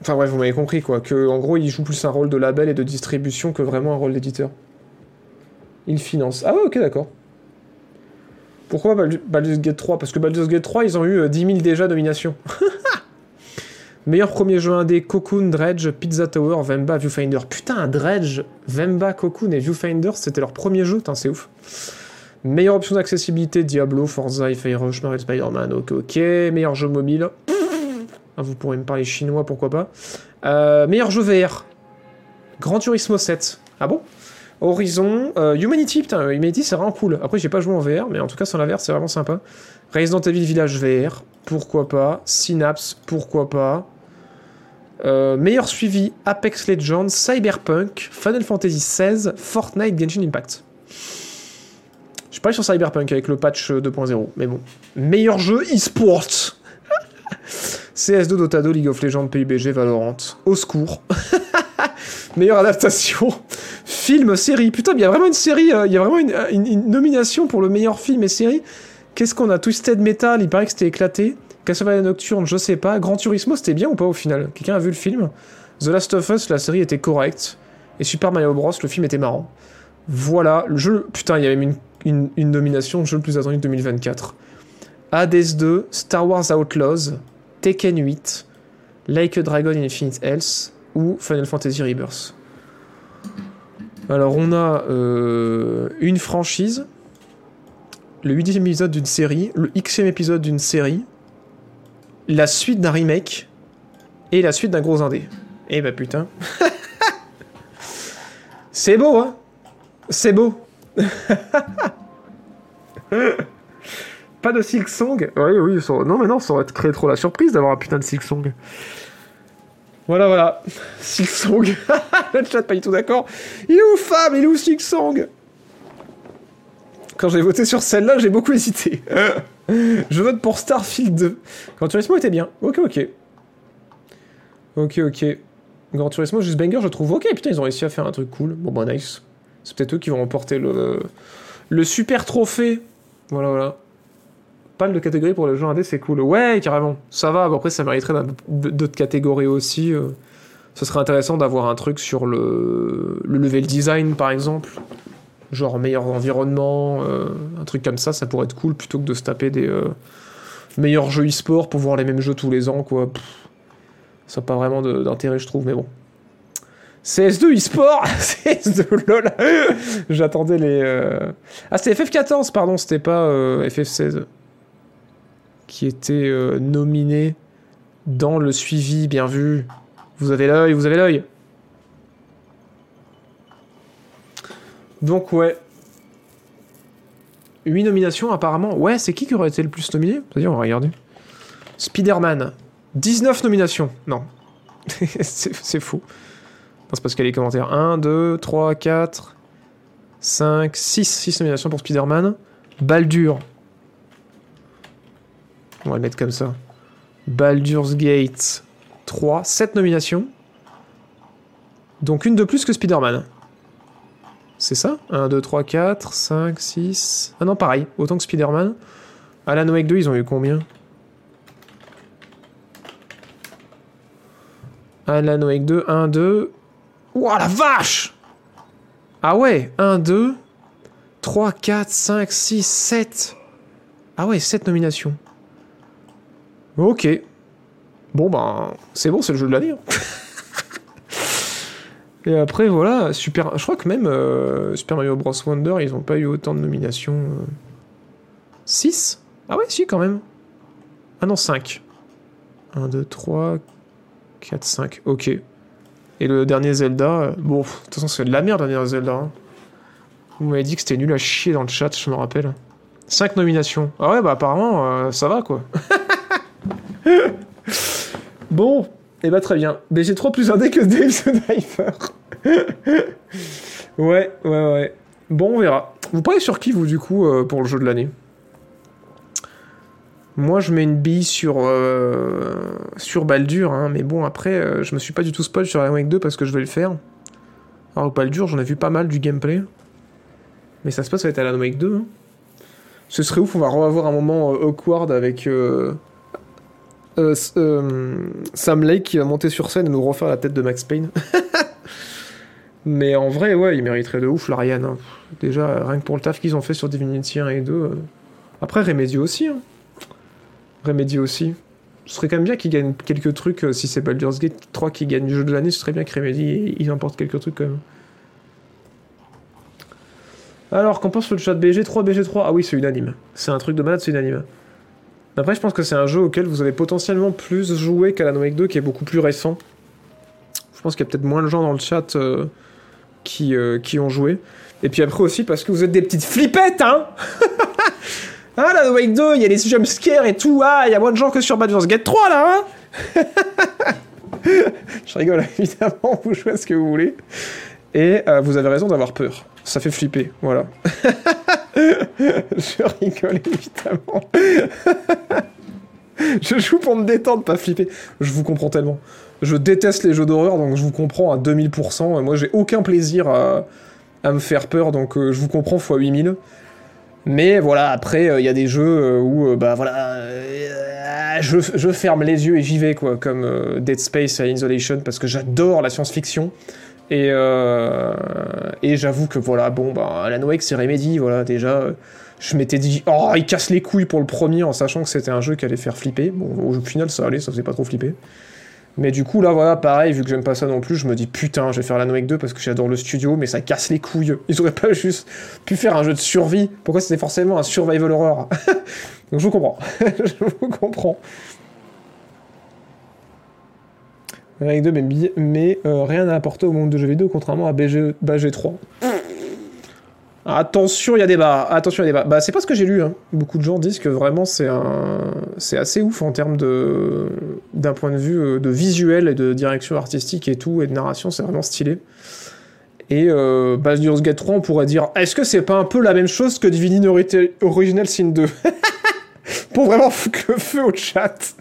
Enfin bref, vous m'avez compris quoi. Que en gros, il joue plus un rôle de label et de distribution que vraiment un rôle d'éditeur. Il finance. Ah ouais, ok, d'accord. Pourquoi Baldu- Baldur's Gate 3 Parce que Baldur's Gate 3, ils ont eu euh, 10 000 déjà nominations. Meilleur premier jeu indé, Cocoon, Dredge, Pizza Tower, Vemba, Viewfinder. Putain, Dredge, Vemba, Cocoon et Viewfinder, c'était leur premier jeu, c'est ouf. Meilleure option d'accessibilité, Diablo, Forza, Rush, Marvel Spider-Man, ok, ok. Meilleur jeu mobile. Ah, vous pourrez me parler chinois, pourquoi pas. Euh, meilleur jeu VR. Gran Turismo 7. Ah bon? Horizon, euh, Humanity, putain, Humanity c'est vraiment cool. Après, j'ai pas joué en VR, mais en tout cas, sur la VR, c'est vraiment sympa. Resident Evil Village VR, pourquoi pas. Synapse, pourquoi pas. Euh, meilleur suivi, Apex Legends, Cyberpunk, Final Fantasy XVI, Fortnite, Genshin Impact. Je suis pas sur Cyberpunk avec le patch 2.0, mais bon. Meilleur jeu e-sport. CS2, Dota 2, League of Legends, PUBG, Valorant. Au secours. Meilleure adaptation. Film, série. Putain, il y a vraiment une série, euh, il y a vraiment une, nomination pour le meilleur film et série. Qu'est-ce qu'on a? Twisted Metal, il paraît que c'était éclaté. Castlevania Nocturne, je sais pas. Gran Turismo, c'était bien ou pas au final? Quelqu'un a vu le film? The Last of Us, la série était correcte. Et Super Mario Bros, le film était marrant. Voilà, le jeu. Putain, il y a même une, une, une jeu le plus attendu de 2024. Hades 2, Star Wars Outlaws, Tekken 8, Like a Dragon Infinite Health ou Final Fantasy Rebirth. Alors on a euh, une franchise, le huitième épisode d'une série, le xème épisode d'une série, la suite d'un remake et la suite d'un gros indé. Eh bah putain. C'est beau, hein C'est beau. Pas de Silk Song Oui, oui, non mais non, ça aurait créé trop la surprise d'avoir un putain de Silk Song. Voilà, voilà. Silk Song. Le chat pas du tout d'accord. Il est où femme? Il est où Silk Song? Quand j'ai voté sur celle-là, j'ai beaucoup hésité. Je vote pour Starfield 2. Gran Turismo était bien. Ok, ok. Ok, ok. Gran Turismo, juste banger, je trouve. Ok, putain, ils ont réussi à faire un truc cool. Bon, bah, nice. C'est peut-être eux qui vont remporter le, le super trophée. Voilà, voilà. Pas de catégorie pour les jeux indés, c'est cool. Ouais, carrément. Ça va. Après, ça mériterait d'autres catégories aussi. euh. Ce serait intéressant d'avoir un truc sur le, le level design, par exemple. Genre meilleur environnement, euh, un truc comme ça, ça pourrait être cool plutôt que de se taper des euh, meilleurs jeux e-sport pour voir les mêmes jeux tous les ans, quoi. Ça n'a pas vraiment d'intérêt, je trouve, mais bon. CS2 e-sport CS2 lol J'attendais les. Ah, c'était FF14, pardon, c'était pas euh, FF16 qui était euh, nominé dans le suivi, bien vu. Vous avez l'œil, vous avez l'œil. Donc ouais. 8 nominations apparemment. Ouais, c'est qui qui aurait été le plus nominé? C'est-à-dire, on va regarder. Spider-Man. 19 nominations. Non. c'est faux. Non, c'est parce qu'il y a les commentaires. 1, 2, 3, 4, 5, 6. 6 nominations pour Spider-Man. Baldur. On va le mettre comme ça. Baldur's Gate 3. 7 nominations. Donc une de plus que Spider-Man. C'est ça? 1, 2, 3, 4, 5, 6... Ah non, pareil, autant que Spider-Man. Alan Wake 2, ils ont eu combien? Alan Wake 2, 1, 2... Ouah, la vache Ah ouais, 1, 2, 3, 4, 5, 6, 7... Ah ouais, 7 nominations. Ok. Bon, ben, c'est bon, c'est le jeu de l'année. hein. Et après, voilà, Super... Je crois que même euh, Super Mario Bros. Wonder, ils ont pas eu autant de nominations. 6 Ah ouais, si, quand même. Ah non, 5. 1, 2, 3, 4, 5. Ok. Et le dernier Zelda, euh, bon, de toute façon, c'est de la merde, le dernier Zelda. hein. Vous m'avez dit que c'était nul à chier dans le chat, je me rappelle. 5 nominations. Ah ouais, bah apparemment, euh, ça va, quoi. bon, et bah très bien. BG3 plus indé que Dave the Diver. ouais, ouais, ouais. Bon, on verra. Vous parlez sur qui, vous, du coup, euh, pour le jeu de l'année? Moi, je mets une bille sur, euh, sur Baldur, hein, mais bon, après, euh, je me suis pas du tout spoil sur Alan Wake 2 parce que je vais le faire. Alors, Baldur, j'en ai vu pas mal du gameplay. Mais ça se passe, ça va être Alan Wake 2. hein. Ce serait ouf, on va revoir un moment awkward avec euh, euh, Sam Lake qui va monter sur scène et nous refaire la tête de Max Payne. Mais en vrai, ouais, il mériterait de ouf, l'Ariane. hein. Déjà, rien que pour le taf qu'ils ont fait sur Divinity 1 et 2. euh. Après, Remedy aussi. Hein. Remedy aussi. Ce serait quand même bien qu'ils gagnent quelques trucs. si c'est Baldur's Gate 3 qui gagne le jeu de l'année, ce serait bien que Remedy il emporte quelques trucs quand même. Alors, qu'en pense le chat BG3 BG3 Ah oui, c'est unanime. C'est un truc de malade, c'est unanime. Après, je pense que c'est un jeu auquel vous avez potentiellement plus joué qu'Alan Wake 2, qui est beaucoup plus récent. Je pense qu'il y a peut-être moins de gens dans le chat euh, qui, euh, qui ont joué. Et puis après aussi, parce que vous êtes des petites flippettes, hein Ah, Alan Wake 2, il y a les jumpscares et tout. Ah, il y a moins de gens que sur Baldur's Gate 3, là, hein Je rigole, évidemment, vous jouez à ce que vous voulez. Et euh, vous avez raison d'avoir peur. Ça fait flipper, voilà. Je rigole, évidemment. je joue pour me détendre, pas flipper. Je vous comprends tellement. Je déteste les jeux d'horreur, donc je vous comprends à 2000%. Et moi, j'ai aucun plaisir à, me faire peur, donc euh, je vous comprends x 8000. Mais voilà, après, euh, il y a des jeux où, bah voilà, je, je ferme les yeux et j'y vais, quoi, comme Dead Space et Isolation, parce que j'adore la science-fiction. Et, euh, et j'avoue que voilà, bon, bah, Alan Wake, c'est Remedy, voilà, déjà, euh, je m'étais dit, oh, il casse les couilles pour le premier en sachant que c'était un jeu qui allait faire flipper. Bon, au final, ça allait, ça faisait pas trop flipper. Mais du coup, là, voilà, pareil, vu que j'aime pas ça non plus, je me dis, putain, je vais faire Alan Wake 2 parce que j'adore le studio, mais ça casse les couilles. Ils auraient pas juste pu faire un jeu de survie. Pourquoi c'était forcément un survival horror? Donc je vous comprends. je vous comprends. Avec 2, mais, bi- mais euh, rien à apporter au monde de jeux vidéo, contrairement à BG, BG3. Attention, il y a débat. Attention, il y a débat. Bah, c'est pas ce que j'ai lu. Hein. Beaucoup de gens disent que vraiment c'est un, c'est assez ouf en termes de, d'un point de vue euh, de visuel et de direction artistique et tout et de narration. C'est vraiment stylé. Et euh, Baldur's Gate 3, on pourrait dire, est-ce que c'est pas un peu la même chose que Divinity Ori- Original Sin 2 Pour vraiment le feu au chat.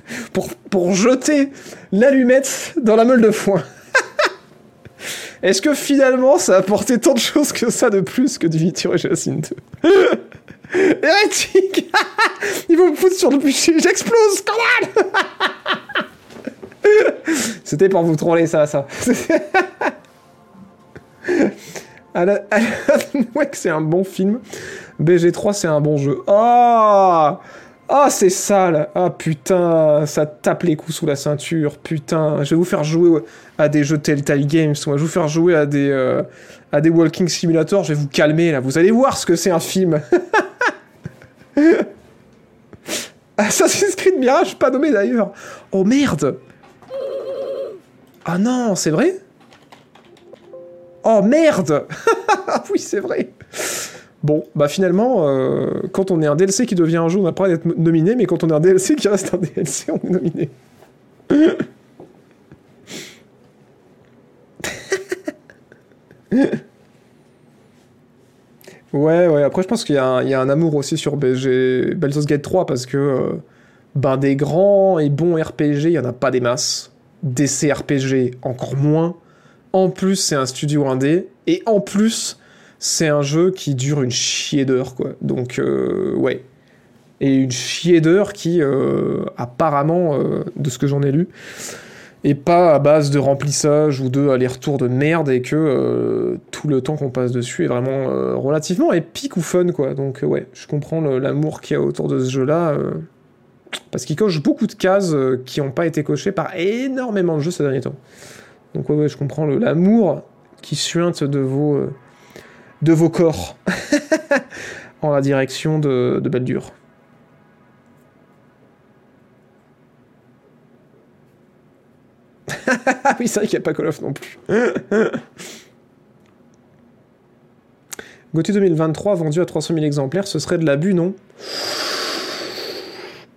Pour, jeter l'allumette dans la meule de foin. Est-ce que finalement ça a apporté tant de choses que ça de plus que Divinity Original Sin 2 Hérétique Il faut me foutre sur le bûcher, j'explose Scandale C'était pour vous troller ça, ça. Alan Alan c'est un bon film. BG3, c'est un bon jeu. Ah c'est sale Ah putain, ça tape les coups sous la ceinture. Putain, je vais vous faire jouer à des jeux Telltale Games. Je vais vous faire jouer à des, euh, à des Walking Simulator. Je vais vous calmer, là. Vous allez voir ce que c'est un film. Assassin's Creed Mirage, pas nommé d'ailleurs. Oh merde Ah non, c'est vrai? Oh merde Ah oui, c'est vrai Bon, bah finalement, euh, quand on est un DLC qui devient un jeu, on n'a pas d'être nominé, mais quand on est un DLC qui reste un DLC, on est nominé. ouais, ouais, après je pense qu'il y, a y a un amour aussi sur BG, Baldur's Gate 3, parce que euh, ben, des grands et bons RPG, il n'y en a pas des masses. Des CRPG, encore moins. En plus, c'est un studio indé. Et en plus, c'est un jeu qui dure une chier d'heures, quoi. Donc, euh, ouais. Et une chier d'heures qui, euh, apparemment, euh, de ce que j'en ai lu, est pas à base de remplissage ou de aller-retour de merde et que euh, tout le temps qu'on passe dessus est vraiment relativement épique ou fun, quoi. Donc, ouais, je comprends l'amour qu'il y a autour de ce jeu-là. parce qu'il coche beaucoup de cases qui n'ont pas été cochées par énormément de jeux ces derniers temps. Donc ouais, ouais, je comprends l'amour qui suinte de vos, de vos corps en la direction de, de Baldur. Oui, c'est vrai qu'il n'y a pas Call of non plus. Gauthier 2023 vendu à 300 000 exemplaires, ce serait de l'abus, non?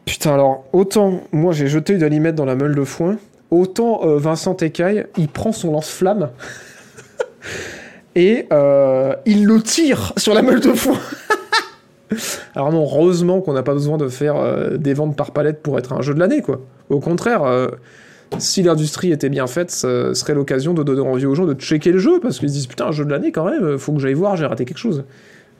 Putain, alors, autant moi j'ai jeté une allimette dans la meule de foin, autant euh, Vincent Écaille, il prend son lance-flamme et euh, il le tire sur la meule de foin. alors non, heureusement qu'on n'a pas besoin de faire euh, des ventes par palette pour être un jeu de l'année, quoi. Au contraire, euh, si l'industrie était bien faite, ce serait l'occasion de donner envie aux gens de checker le jeu, parce qu'ils se disent putain, un jeu de l'année quand même, faut que j'aille voir, j'ai raté quelque chose.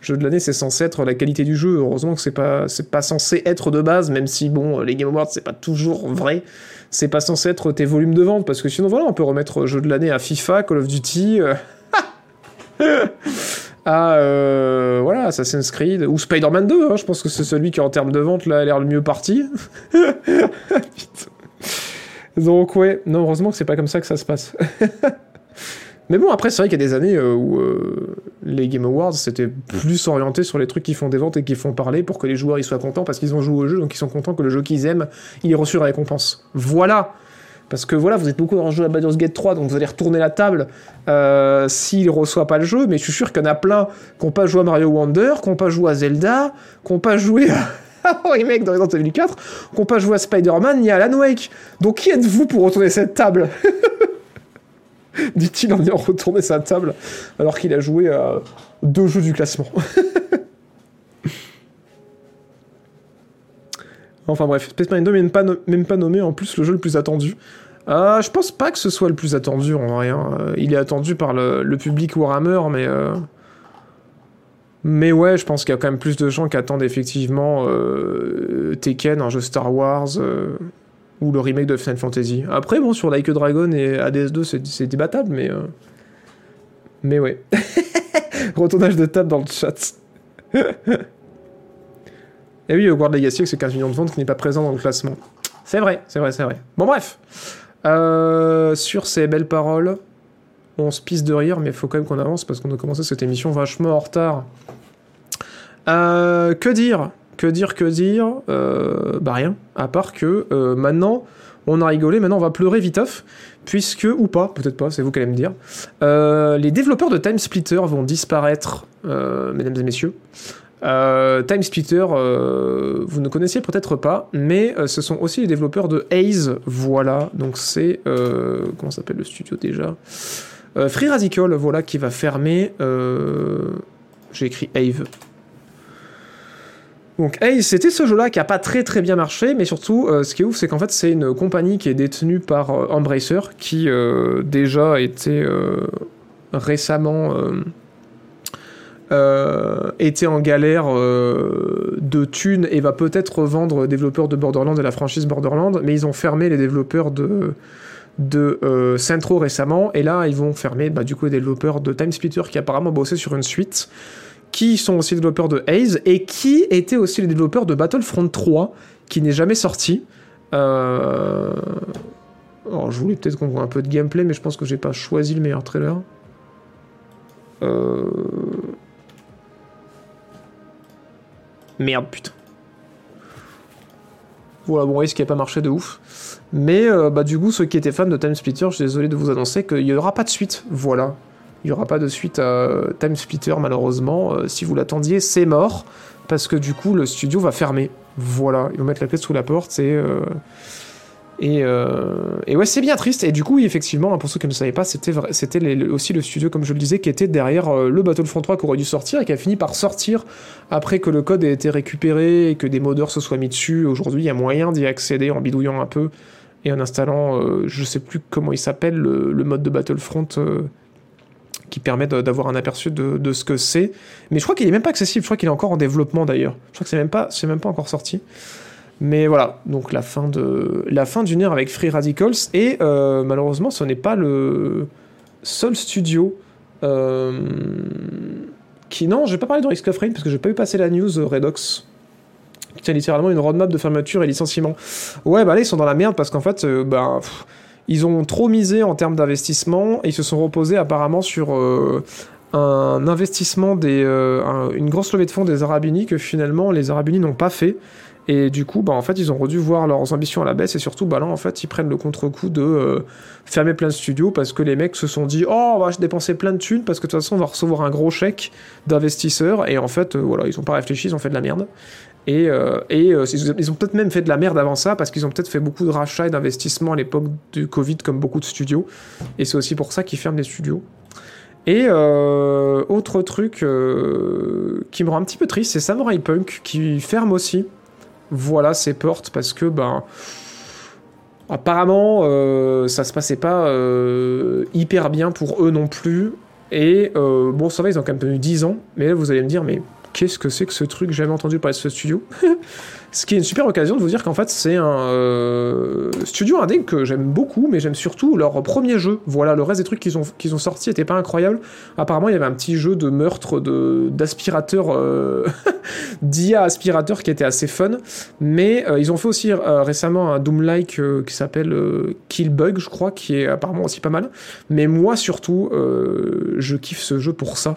Jeu de l'année, c'est censé être la qualité du jeu. Heureusement que c'est pas, c'est pas censé être de base, même si bon, les Game Awards, c'est pas toujours vrai. C'est pas censé être tes volumes de vente, parce que sinon, voilà, on peut remettre jeu de l'année à FIFA, Call of Duty, à euh, voilà, Assassin's Creed ou Spider-Man 2. hein, je pense que c'est celui qui, en termes de vente, là, a l'air le mieux parti. Donc ouais, non, heureusement que c'est pas comme ça que ça se passe. Mais bon, après, c'est vrai qu'il y a des années euh, où euh, les Game Awards, c'était plus orienté sur les trucs qui font des ventes et qui font parler pour que les joueurs ils soient contents parce qu'ils ont joué au jeu, donc ils sont contents que le jeu qu'ils aiment, il ait reçu la récompense. Voilà Parce que voilà, vous êtes beaucoup dans le jeu à Baldur's Gate 3, donc vous allez retourner la table euh, s'il reçoit pas le jeu, mais je suis sûr qu'il y en a plein qui n'ont pas joué à Mario Wonder, qui n'ont pas joué à Zelda, qui n'ont pas joué à remake dans Resident Evil 4, qui n'ont pas joué à Spider-Man ni à Alan Wake. Donc qui êtes-vous pour retourner cette table? Dit-il en ayant retourné sa table alors qu'il a joué à deux jeux du classement. enfin bref, Space Marine 2 même pas, même pas nommé en plus le jeu le plus attendu. Euh, je pense pas que ce soit le plus attendu en vrai. hein. Il est attendu par le, le public Warhammer, mais euh, Mais ouais, je pense qu'il y a quand même plus de gens qui attendent effectivement euh, Tekken, un jeu Star Wars, euh, ou le remake de Final Fantasy. Après, bon, sur Like a Dragon et ADS2, c'est- débattable, mais. Mais ouais. Retournage de table dans le chat. Et oui, Hogwarts Legacy, avec ses 15 millions de ventes, qui n'est pas présent dans le classement. C'est vrai, c'est vrai, c'est vrai. Bon, bref. Euh, sur ces belles paroles, on se pisse de rire, mais il faut quand même qu'on avance parce qu'on a commencé cette émission vachement en retard. Euh, que dire Que dire Que dire? Euh, Bah rien. À part que maintenant, on a rigolé, maintenant on va pleurer viteuf, puisque, ou pas, peut-être pas, c'est vous qui allez me dire, les développeurs de Time Splitter vont disparaître, mesdames et messieurs. Euh, Time Splitter, euh, vous ne connaissiez peut-être pas, mais euh, ce sont aussi les développeurs de Haze, voilà, donc c'est, euh, comment s'appelle le studio déjà? Free Radical, voilà, qui va fermer, j'ai écrit Ave. Donc Haze, c'était ce jeu-là qui a pas très très bien marché, mais surtout, ce qui est ouf, c'est qu'en fait, c'est une compagnie qui est détenue par Embracer, qui déjà était récemment euh, était en galère euh, de thunes et va peut-être revendre développeurs de Borderlands et la franchise Borderlands, mais ils ont fermé les développeurs de de euh, Centro récemment, et là ils vont fermer bah, du coup les développeurs de Time Splitter qui apparemment bossaient sur une suite, qui sont aussi développeurs de Haze, et qui étaient aussi les développeurs de Battlefront 3, qui n'est jamais sorti. Alors je voulais peut-être qu'on voit un peu de gameplay, mais je pense que j'ai pas choisi le meilleur trailer. Euh... Merde, putain. Voilà, bon, ce qui n'a pas marché de ouf. Mais euh, bah, du coup, ceux qui étaient fans de Time Splitter, je suis désolé de vous annoncer qu'il n'y aura pas de suite. Voilà. Il n'y aura pas de suite à Time Splitter, malheureusement. Euh, si vous l'attendiez, c'est mort. Parce que du coup, le studio va fermer. Voilà. Ils vont mettre la clé sous la porte et. euh, Et, euh, et ouais, c'est bien triste. Et du coup, effectivement, pour ceux qui ne savaient pas, c'était aussi le studio, comme je le disais, qui était derrière euh, le Battlefront 3 qui aurait dû sortir et qui a fini par sortir après que le code ait été récupéré et que des modeurs se soient mis dessus. Aujourd'hui, il y a moyen d'y accéder en bidouillant un peu et en installant, euh, je sais plus comment il s'appelle, le, mode de Battlefront euh, qui permet d'avoir un aperçu de, de ce que c'est. Mais je crois qu'il est même pas accessible. Je crois qu'il est encore en développement d'ailleurs. Je crois que c'est même pas, c'est même pas encore sorti. Mais voilà, donc la fin de la fin d'une ère avec Free Radicals et euh, malheureusement ce n'est pas le seul studio euh, qui non, je vais pas parler de Risk of Rain parce que j'ai pas eu passer la news euh, Redox qui tient littéralement une roadmap de fermeture et licenciement. Ouais, bah là ils sont dans la merde parce qu'en fait, bah, ils ont trop misé en termes d'investissement et ils se sont reposés apparemment sur un investissement des un- une grosse levée de fonds des Arabes Unis que finalement les Arabes Unis n'ont pas fait. Et du coup, bah, en fait, ils ont dû voir leurs ambitions à la baisse et surtout, bah, là, en fait, ils prennent le contre-coup de euh, fermer plein de studios parce que les mecs se sont dit, oh, on va dépenser plein de thunes parce que de toute façon, on va recevoir un gros chèque d'investisseurs. Et en fait, euh, voilà, ils ont pas réfléchi, ils ont fait de la merde. Et, euh, et ils ont peut-être même fait de la merde avant ça parce qu'ils ont peut-être fait beaucoup de rachats et d'investissements à l'époque du Covid, comme beaucoup de studios. Et c'est aussi pour ça qu'ils ferment les studios. Et autre truc qui me rend un petit peu triste, c'est Samurai Punk qui ferme aussi. Voilà ses portes parce que ben apparemment euh, ça se passait pas euh, hyper bien pour eux non plus. Et euh, bon, ça va, ils ont quand même tenu 10 ans. Mais là, vous allez me dire, mais qu'est-ce que c'est que ce truc jamais entendu parler de ce studio. Ce qui est une super occasion de vous dire qu'en fait, c'est un euh, studio indé que j'aime beaucoup, mais j'aime surtout leur premier jeu. Voilà, le reste des trucs qu'ils ont, qu'ils ont sortis n'était pas incroyable. Apparemment, il y avait un petit jeu de meurtre de, d'aspirateur, euh, d'IA aspirateur qui était assez fun. Mais euh, ils ont fait aussi récemment un Doom-like qui s'appelle Killbug, je crois, qui est apparemment aussi pas mal. Mais moi, surtout, je kiffe ce jeu pour ça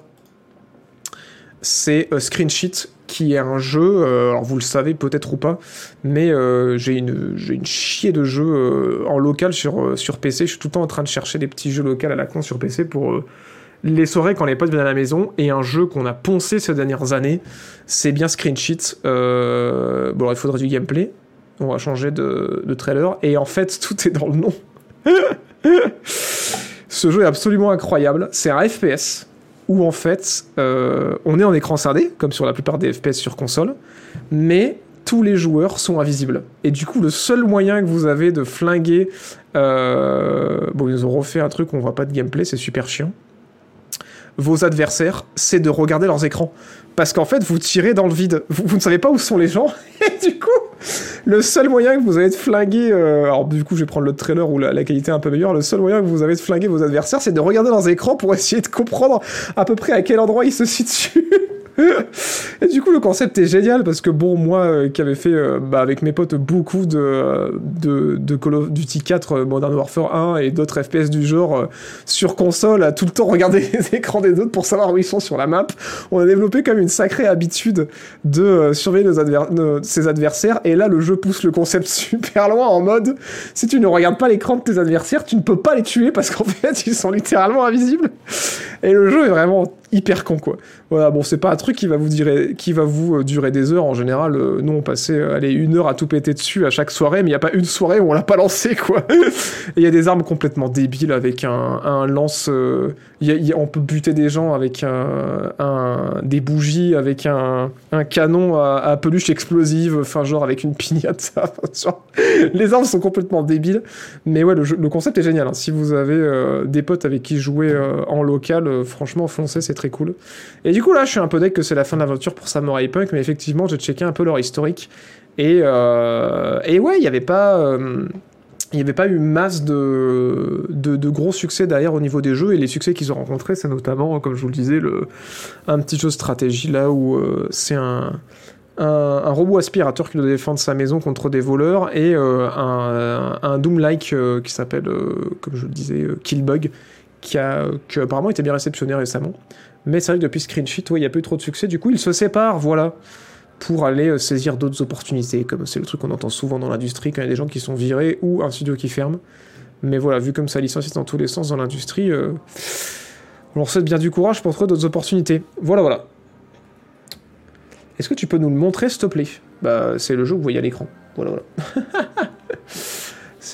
c'est euh, Screen Sheet, qui est un jeu, euh, alors vous le savez peut-être ou pas, mais euh, j'ai une, une chier de jeux en local sur, sur PC. Je suis tout le temps en train de chercher des petits jeux locaux à la con sur PC pour les soirées quand les potes viennent à la maison. Et un jeu qu'on a poncé ces dernières années, c'est bien Screen Sheet. Euh, bon, alors, il faudrait du gameplay. On va changer de, de trailer. Et en fait, tout est dans le nom. Ce jeu est absolument incroyable. C'est un FPS où en fait euh, on est en écran scindé, comme sur la plupart des FPS sur console, mais tous les joueurs sont invisibles. Et du coup, le seul moyen que vous avez de flinguer... euh, Bon, ils ont refait un truc on voit pas de gameplay, c'est super chiant. vos adversaires, c'est de regarder leurs écrans. Parce qu'en fait, vous tirez dans le vide. Vous ne savez pas où sont les gens. Et du coup, le seul moyen que vous avez de flinguer... euh, alors du coup, je vais prendre le trailer où la, qualité est un peu meilleure. Le seul moyen que vous avez de flinguer vos adversaires, c'est de regarder leurs écrans pour essayer de comprendre à peu près à quel endroit ils se situent. Et du coup, le concept est génial parce que bon, moi euh, qui avais fait euh, bah, avec mes potes beaucoup de, euh, de, de Call of Duty 4, euh, Modern Warfare 1 et d'autres FPS du genre sur console, à tout le temps regarder les écrans des autres pour savoir où ils sont sur la map, on a développé comme une sacrée habitude de surveiller nos- ses adversaires. Et là, le jeu pousse le concept super loin en mode si tu ne regardes pas l'écran de tes adversaires, tu ne peux pas les tuer parce qu'en fait, ils sont littéralement invisibles. Et le jeu est vraiment hyper con quoi. Voilà, bon, c'est pas un truc qui va vous durer, qui va vous euh, durer des heures en général. euh, nous, on passait euh, une heure à tout péter dessus à chaque soirée, mais il y a pas une soirée où on l'a pas lancé quoi. Il y a des armes complètement débiles avec un, lance. y a- on peut buter des gens avec un, des bougies, avec un, canon à, peluche explosive, enfin genre avec une pignata. les armes sont complètement débiles, mais ouais, le, concept est génial. hein. Si vous avez des potes avec qui jouer en local, franchement, foncez, c'est très cool. Et du coup, là, je suis un peu deck que c'est la fin de l'aventure pour Samurai Punk, mais effectivement, j'ai checké un peu leur historique. Et, euh, et ouais, il n'y avait pas. euh, il n'y avait pas eu masse de, de, gros succès derrière au niveau des jeux, et les succès qu'ils ont rencontrés, c'est notamment, comme je vous le disais, le, un petit jeu de stratégie là où euh, c'est un, un, robot aspirateur qui doit défendre sa maison contre des voleurs, et un, Doom-like qui s'appelle, comme je le disais, Killbug, qui a qui a apparemment été bien réceptionné récemment. Mais c'est vrai que depuis Screen Sheet, ouais, il n'y a eu trop de succès, du coup ils se séparent, voilà pour aller euh, saisir d'autres opportunités, comme c'est le truc qu'on entend souvent dans l'industrie quand il y a des gens qui sont virés ou un studio qui ferme. Mais voilà, vu comme ça licencie dans tous les sens dans l'industrie, euh, on leur souhaite bien du courage pour trouver d'autres opportunités. Voilà, voilà. Est-ce que tu peux nous le montrer, s'il te plaît? Bah, c'est le jeu que vous voyez à l'écran. Voilà, voilà.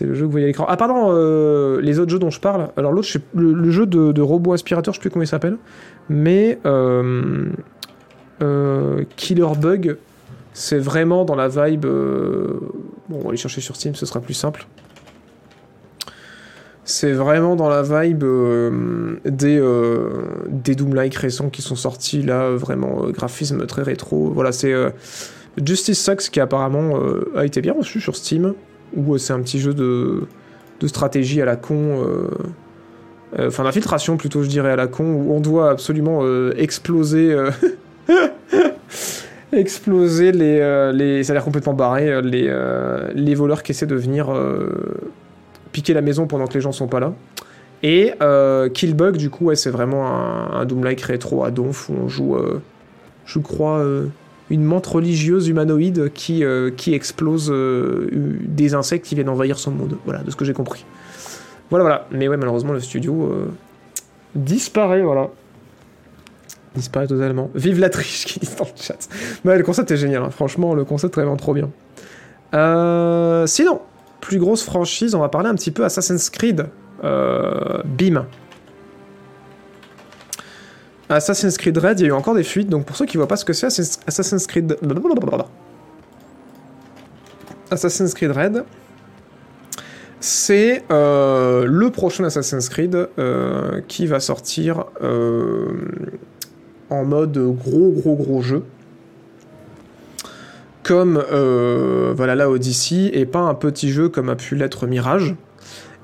c'est le jeu que vous voyez à l'écran. Ah, pardon, euh, les autres jeux dont je parle. Alors, l'autre, le, jeu de, robot aspirateur, je sais plus comment il s'appelle. Mais. Euh, euh, Killer Bug, c'est vraiment dans la vibe. Bon, on va aller chercher sur Steam, ce sera plus simple. C'est vraiment dans la vibe des, des Doom-like récents qui sont sortis là, vraiment graphisme très rétro. Voilà, c'est Justice Sucks qui apparemment a été bien reçu sur Steam, où euh, c'est un petit jeu de, de stratégie à la con. euh, euh, Enfin, d'infiltration plutôt, je dirais, à la con, où on doit absolument exploser. exploser les, les ça a l'air complètement barré les, les voleurs qui essaient de venir piquer la maison pendant que les gens sont pas là et Killbug du coup ouais, c'est vraiment un, un Doom-like rétro à donf où on joue je crois une menthe religieuse humanoïde qui, euh, qui explose euh, des insectes qui viennent envahir son monde voilà de ce que j'ai compris voilà voilà mais ouais malheureusement le studio euh, disparaît voilà disparaît totalement. Vive la triche qui dit dans le chat. Le concept est génial, hein. franchement, le concept est vraiment trop bien. Sinon, plus grosse franchise, on va parler un petit peu Assassin's Creed. Bim. Assassin's Creed Red, il y a eu encore des fuites, donc pour ceux qui voient pas ce que c'est Assassin's Creed... Assassin's Creed Red, c'est euh, le prochain Assassin's Creed euh, qui va sortir euh, en mode gros gros gros jeu. Comme euh, voilà la Odyssey et pas un petit jeu comme a pu l'être Mirage.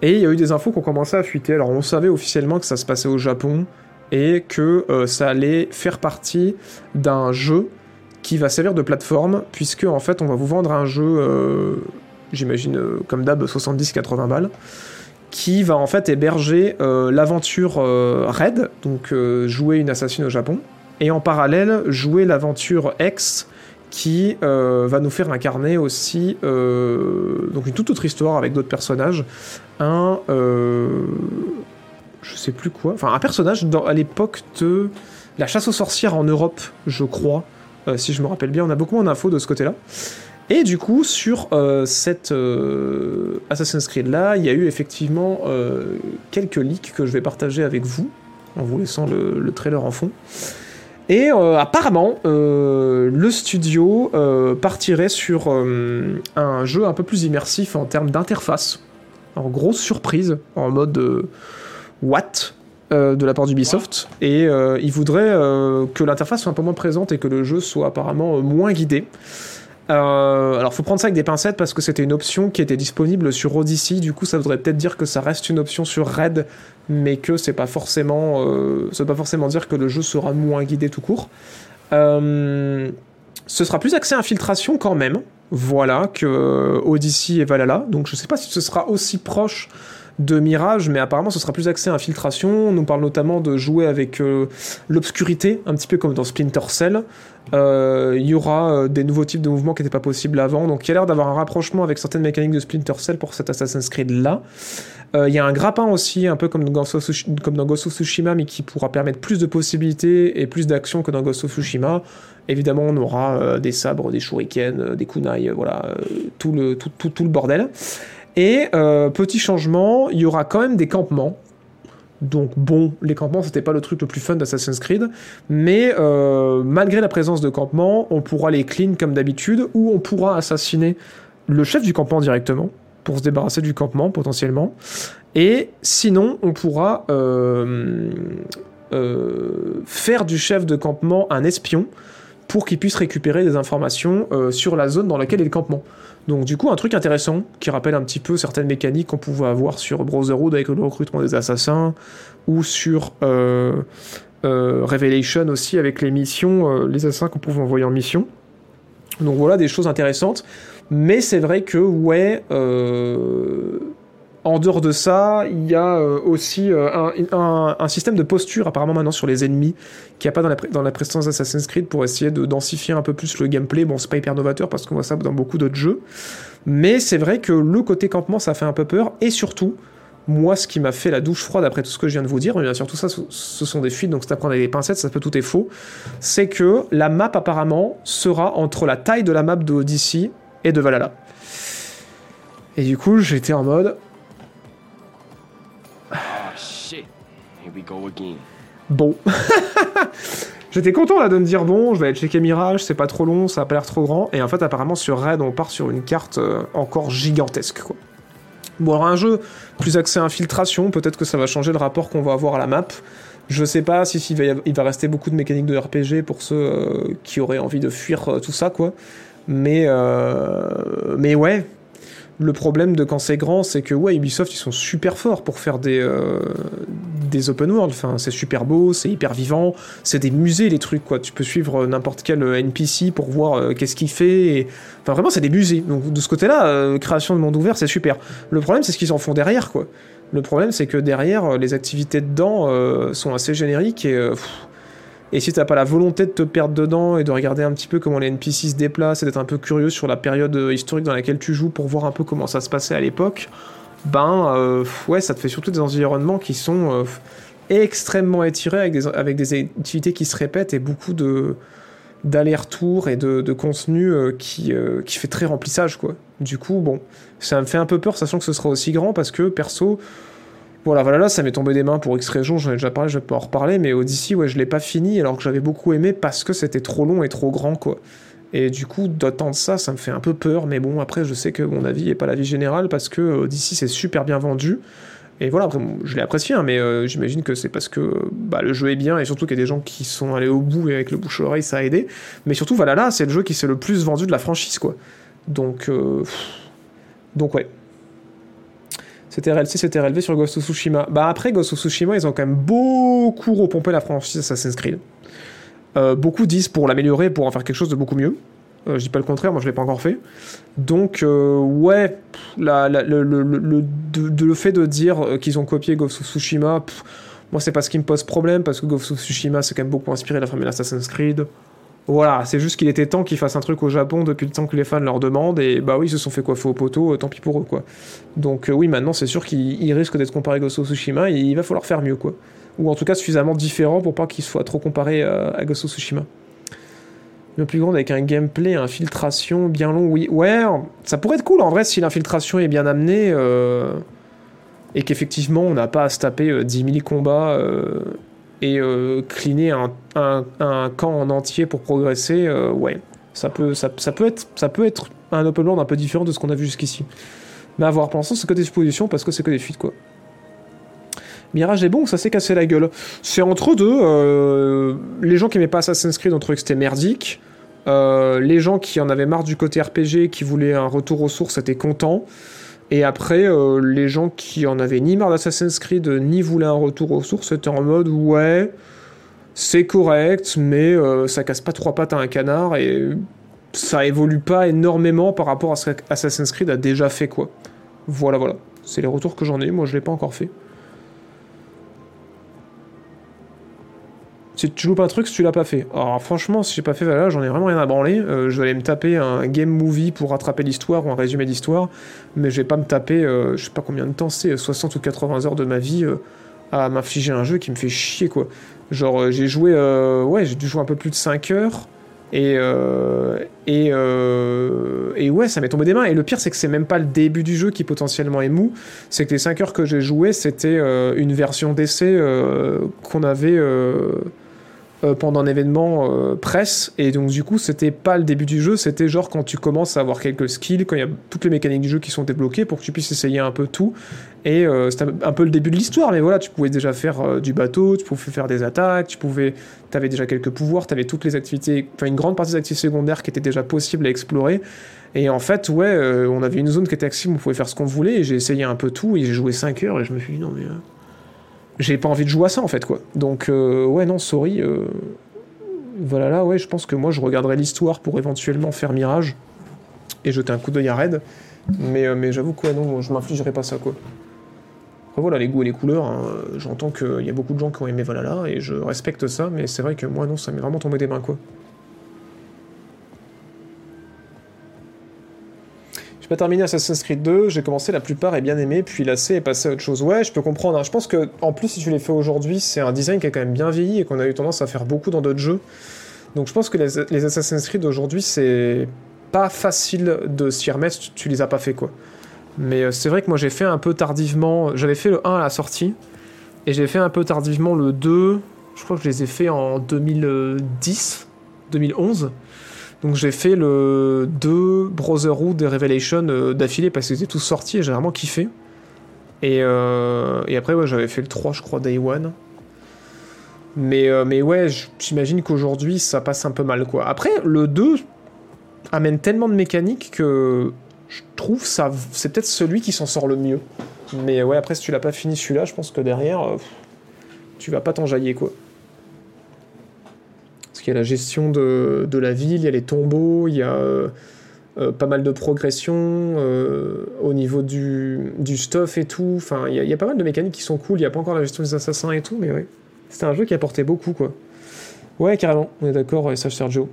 Et il y a eu des infos qui ont commencé à fuiter. Alors on savait officiellement que ça se passait au Japon et que euh, ça allait faire partie d'un jeu qui va servir de plateforme puisque en fait on va vous vendre un jeu, euh, j'imagine euh, comme d'hab 70-80 balles, qui va en fait héberger l'aventure Red, donc jouer une assassine au Japon, et en parallèle jouer l'aventure X qui va nous faire incarner aussi donc une toute autre histoire avec d'autres personnages, un euh, je sais plus quoi, enfin un personnage dans, à l'époque de la chasse aux sorcières en Europe, je crois, euh, si je me rappelle bien, on a beaucoup moins d'infos de ce côté-là. Et du coup, sur euh, cette euh, Assassin's Creed là, il y a eu effectivement euh, quelques leaks que je vais partager avec vous, en vous laissant le, le trailer en fond. Et apparemment, le studio partirait sur un jeu un peu plus immersif en termes d'interface. En grosse surprise, en mode what euh, de la part d'Ubisoft. Et euh, ils voudraient euh, que l'interface soit un peu moins présente et que le jeu soit apparemment euh, moins guidé. Euh, alors faut prendre ça avec des pincettes parce que c'était une option qui était disponible sur Odyssey, du coup ça voudrait peut-être dire que ça reste une option sur Red, mais que c'est pas forcément, ça veut pas forcément dire que le jeu sera moins guidé tout court. Ce sera plus axé infiltration quand même, voilà, que Odyssey et Valhalla, donc je sais pas si ce sera aussi proche de Mirage, mais apparemment ce sera plus axé infiltration. On nous parle notamment de jouer avec euh, l'obscurité, un petit peu comme dans Splinter Cell. Euh, Il y aura euh, des nouveaux types de mouvements qui n'étaient pas possibles avant, donc il y a l'air d'avoir un rapprochement avec certaines mécaniques de Splinter Cell pour cet Assassin's Creed là. Il y a un grappin aussi, un peu comme dans, comme Ghost of Tsushima, mais qui pourra permettre plus de possibilités et plus d'action que dans Ghost of Tsushima. Évidemment, on aura des sabres, des shurikens, des kunai, voilà, tout, le, tout, tout, tout le bordel. Et euh, petit changement, il y aura quand même des campements. Donc bon, les campements c'était pas le truc le plus fun d'Assassin's Creed, mais euh, malgré la présence de campements, on pourra les clean comme d'habitude, ou on pourra assassiner le chef du campement directement pour se débarrasser du campement potentiellement. Et sinon, on pourra euh, faire du chef de campement un espion pour qu'il puisse récupérer des informations euh, sur la zone dans laquelle est le campement. Donc du coup, un truc intéressant qui rappelle un petit peu certaines mécaniques qu'on pouvait avoir sur Brotherhood avec le recrutement des assassins, ou sur euh, euh, Revelation aussi avec les missions, euh, les assassins qu'on pouvait envoyer en mission. Donc voilà, des choses intéressantes. Mais c'est vrai que, ouais, euh, en dehors de ça, il y a euh, aussi euh, un, système de posture apparemment maintenant sur les ennemis qu'il n'y a pas dans la, dans la prestance Assassin's Creed pour essayer de densifier un peu plus le gameplay. Bon, c'est pas hyper novateur parce qu'on voit ça dans beaucoup d'autres jeux. Mais c'est vrai que le côté campement, ça fait un peu peur. Et surtout, moi, ce qui m'a fait la douche froide après tout ce que je viens de vous dire, mais bien sûr, tout ça, ce sont des fuites, donc c'est à prendre avec des pincettes, ça peut tout est faux, c'est que la map, apparemment, sera entre la taille de la map de Odyssey et de Valhalla. Et du coup, j'étais en mode, Bon. J'étais content là de me dire bon, je vais aller checker Mirage, c'est pas trop long, ça a pas l'air trop grand. Et en fait, apparemment, sur Red, on part sur une carte euh, encore gigantesque. Bon, alors un jeu plus axé infiltration, peut-être que ça va changer le rapport qu'on va avoir à la map. Je sais pas si il va rester beaucoup de mécaniques de RPG pour ceux euh, qui auraient envie de fuir euh, tout ça, quoi. Mais, mais ouais, le problème de quand c'est grand, c'est que ouais, Ubisoft ils sont super forts pour faire des euh, des open world. Enfin, c'est super beau, c'est hyper vivant, c'est des musées les trucs quoi. Tu peux suivre euh, n'importe quel euh, NPC pour voir euh, qu'est-ce qu'il fait. Et... Enfin, vraiment, c'est des musées. Donc de ce côté-là, création de monde ouvert, c'est super. Le problème, c'est ce qu'ils en font derrière quoi. Le problème, c'est que derrière, les activités dedans sont assez génériques et et si t'as pas la volonté de te perdre dedans et de regarder un petit peu comment les NPC se déplacent et d'être un peu curieux sur la période euh, historique dans laquelle tu joues pour voir un peu comment ça se passait à l'époque, ben euh, ouais, ça te fait surtout des environnements qui sont euh, extrêmement étirés avec des, avec des activités qui se répètent et beaucoup de d'aller-retour et de, de contenu qui, qui fait très remplissage quoi. Du coup, bon, ça me fait un peu peur sachant que ce sera aussi grand parce que perso, voilà, voilà, là, ça m'est tombé des mains pour X raisons, j'en ai déjà parlé, je vais pas en reparler, mais Odyssey, ouais, je l'ai pas fini alors que j'avais beaucoup aimé parce que c'était trop long et trop grand, quoi. Et du coup, d'attendre ça, ça me fait un peu peur, mais bon, après, je sais que mon avis est pas l'avis général parce que Odyssey, c'est super bien vendu. Et voilà, après, je l'ai apprécié, hein, mais euh, j'imagine que c'est parce que bah, le jeu est bien et surtout qu'il y a des gens qui sont allés au bout et avec le bouche à oreille, ça a aidé. Mais surtout, voilà, là, c'est le jeu qui s'est le plus vendu de la franchise, quoi. Donc, euh, donc ouais. C'était RLC, c'était relevé sur Ghost of Tsushima. Bah après, Ghost of Tsushima, ils ont quand même beaucoup repompé la franchise Assassin's Creed. Euh, beaucoup disent pour l'améliorer, pour en faire quelque chose de beaucoup mieux. Euh, je dis pas le contraire, moi je l'ai pas encore fait. Donc euh, ouais, le, de- le fait de dire qu'ils ont copié Ghost of Tsushima, moi c'est pas ce qui me pose problème parce que Ghost of Tsushima c'est quand même beaucoup inspiré de la famille Assassin's Creed. Voilà, c'est juste qu'il était temps qu'ils fassent un truc au Japon depuis le temps que les fans leur demandent et bah oui, ils se sont fait coiffer au poteau, euh, tant pis pour eux quoi. Donc euh, oui, maintenant c'est sûr qu'il il risque d'être comparé à Ghost of Tsushima et il va falloir faire mieux quoi. Ou en tout cas suffisamment différent pour pas qu'il soit trop comparé euh, à Ghost of Tsushima. Plus grand avec un gameplay, infiltration bien long, oui. Ouais, ça pourrait être cool en vrai si l'infiltration est bien amenée et qu'effectivement on n'a pas à se taper euh, 10 000 combats et euh, cleaner un, camp en entier pour progresser. euh, ouais, ça peut, ça, peut être, ça peut être un open world un peu différent de ce qu'on a vu jusqu'ici. Mais à voir, pour l'instant c'est que des suppositions parce que c'est que des fuites quoi. Mirage est bon, ça s'est cassé la gueule. C'est entre deux. euh, les gens qui aimaient pas Assassin's Creed ont trouvé que c'était merdique. Euh, les gens qui en avaient marre du côté RPG, qui voulaient un retour aux sources, étaient contents. Et après, euh, les gens qui en avaient ni marre d'Assassin's Creed, ni voulaient un retour aux sources, étaient en mode ouais, c'est correct, mais euh, ça casse pas trois pattes à un canard et ça évolue pas énormément par rapport à ce qu'Assassin's Creed a déjà fait, quoi. Voilà, voilà. C'est les retours que j'en ai, moi je l'ai pas encore fait. Si tu loupes un truc, si tu l'as pas fait. Alors franchement, si j'ai pas fait Valhalla, j'en ai vraiment rien à branler. Euh, je vais aller me taper un game movie pour rattraper l'histoire ou un résumé d'histoire, mais je vais pas me taper, euh, je sais pas combien de temps c'est, 60 ou 80 heures de ma vie euh, à m'infliger un jeu qui me fait chier quoi. Genre j'ai joué, ouais, j'ai dû jouer un peu plus de 5 heures. Et, euh, et, euh, et ouais, ça m'est tombé des mains. Et le pire, c'est que c'est même pas le début du jeu qui potentiellement est mou. C'est que les 5 heures que j'ai joué, c'était une version d'essai qu'on avait euh, pendant un événement euh, presse. Et donc, du coup, c'était pas le début du jeu. C'était genre quand tu commences à avoir quelques skills, quand il y a toutes les mécaniques du jeu qui sont débloquées pour que tu puisses essayer un peu tout. Et euh, c'était un peu le début de l'histoire. Mais voilà, tu pouvais déjà faire du bateau, tu pouvais faire des attaques, tu pouvais. T'avais déjà quelques pouvoirs, t'avais toutes les activités, enfin une grande partie des activités secondaires qui étaient déjà possibles à explorer. Et en fait, ouais, on avait une zone qui était accessible, on pouvait faire ce qu'on voulait, et j'ai essayé un peu tout, et j'ai joué 5 heures, et je me suis dit, non mais... j'ai pas envie de jouer à ça, en fait, quoi. Donc, euh, ouais, non, sorry. euh, Voilà, là, ouais, je pense que moi, je regarderai l'histoire pour éventuellement faire Mirage, et jeter un coup d'œil à Red. Mais, euh, mais j'avoue quoi, non, je m'infligerai pas ça, quoi. Après, voilà, les goûts et les couleurs, hein, j'entends qu'il y a beaucoup de gens qui ont aimé Valhalla, et je respecte ça, mais c'est vrai que moi, non, ça m'est vraiment tombé des mains, quoi. J'ai pas terminé Assassin's Creed 2, j'ai commencé la plupart et bien aimé, puis lassé et passé à autre chose. Ouais, je peux comprendre. hein. Je pense que, en plus, si tu les fais aujourd'hui, c'est un design qui a quand même bien vieilli et qu'on a eu tendance à faire beaucoup dans d'autres jeux. Donc je pense que les, Assassin's Creed aujourd'hui, c'est pas facile de s'y remettre si tu les as pas fait, quoi. Mais euh, c'est vrai que moi j'ai fait un peu tardivement. J'avais fait le 1 à la sortie, et j'ai fait un peu tardivement le 2. Je crois que je les ai fait en 2010, 2011. Donc j'ai fait le 2 Brotherhood et Revelation euh, d'affilée parce qu'ils étaient tous sortis et j'ai vraiment kiffé. Et, euh, et après, ouais, j'avais fait le 3, je crois, Day One. Mais, euh, mais ouais, j'imagine qu'aujourd'hui, ça passe un peu mal, quoi. Après, le 2 amène tellement de mécaniques que je trouve ça c'est peut-être celui qui s'en sort le mieux. Mais ouais, après, si tu l'as pas fini celui-là, je pense que derrière, tu vas pas t'enjailler, quoi. Parce qu'il y a la gestion de, de la ville, il y a les tombeaux, il y a euh, euh, pas mal de progression euh, au niveau du, du stuff et tout. Enfin, il y, a, pas mal de mécaniques qui sont cool. Il n'y a pas encore la gestion des assassins et tout, mais ouais. C'était un jeu qui apportait beaucoup, quoi. Ouais, carrément, on est d'accord, Sergio.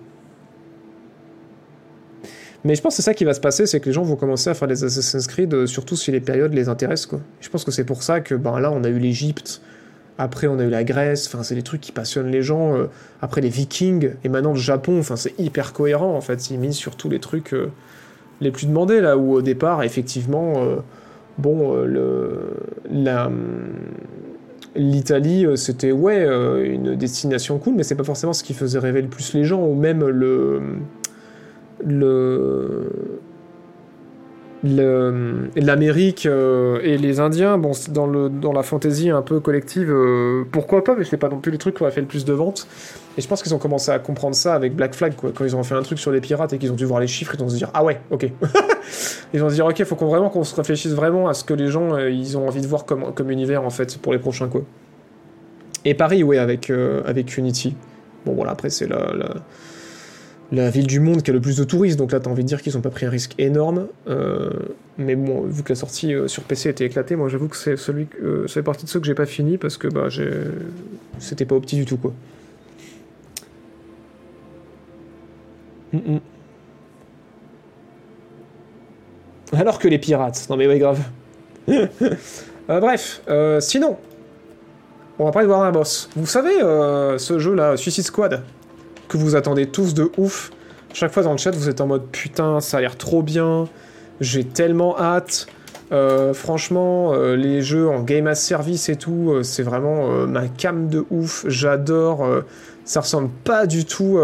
Mais je pense que c'est ça qui va se passer, c'est que les gens vont commencer à faire des Assassin's Creed, surtout si les périodes les intéressent, quoi. Je pense que c'est pour ça que, ben là, on a eu l'Égypte, après on a eu la Grèce, enfin, c'est des trucs qui passionnent les gens, euh, après les Vikings, et maintenant le Japon, c'est hyper cohérent, en fait, ils misent sur tous les trucs euh, les plus demandés, là, où au départ, effectivement, euh, bon, le... la... L'Italie, c'était ouais une destination cool, mais c'est pas forcément ce qui faisait rêver le plus les gens, ou même le le le- l'Amérique euh, et les Indiens, bon, dans, le, dans la fantaisie un peu collective, euh, pourquoi pas, mais c'est pas non plus les trucs qui auraient fait le plus de ventes. Et je pense qu'ils ont commencé à comprendre ça avec Black Flag, quoi. Quand ils ont fait un truc sur les pirates et qu'ils ont dû voir les chiffres, ils ont se dire ah ouais, ok. ils vont se dire ok, faut qu'on vraiment qu'on se réfléchisse vraiment à ce que les gens euh, ils ont envie de voir comme, comme univers en fait pour les prochains quoi. Et Paris, ouais, avec, avec Unity. Bon voilà, après c'est la, la ville du monde qui a le plus de touristes, donc là t'as envie de dire qu'ils ont pas pris un risque énorme. Euh, mais bon, vu que la sortie euh, sur PC était éclatée, moi j'avoue que c'est celui, que- euh, ça fait partie de ceux que j'ai pas fini parce que bah j'ai, c'était pas opti du tout quoi. Mm, mm. Alors que les pirates, non mais ouais grave. Bref, sinon, on va parler de Warner Bros. Vous savez, ce jeu-là, Suicide Squad, que vous attendez tous de ouf. Chaque fois dans le chat, vous êtes en mode putain, ça a l'air trop bien, j'ai tellement hâte. Euh, franchement, euh, les jeux en game as service et tout, euh, c'est vraiment ma cam de ouf. J'adore. ça ressemble pas du tout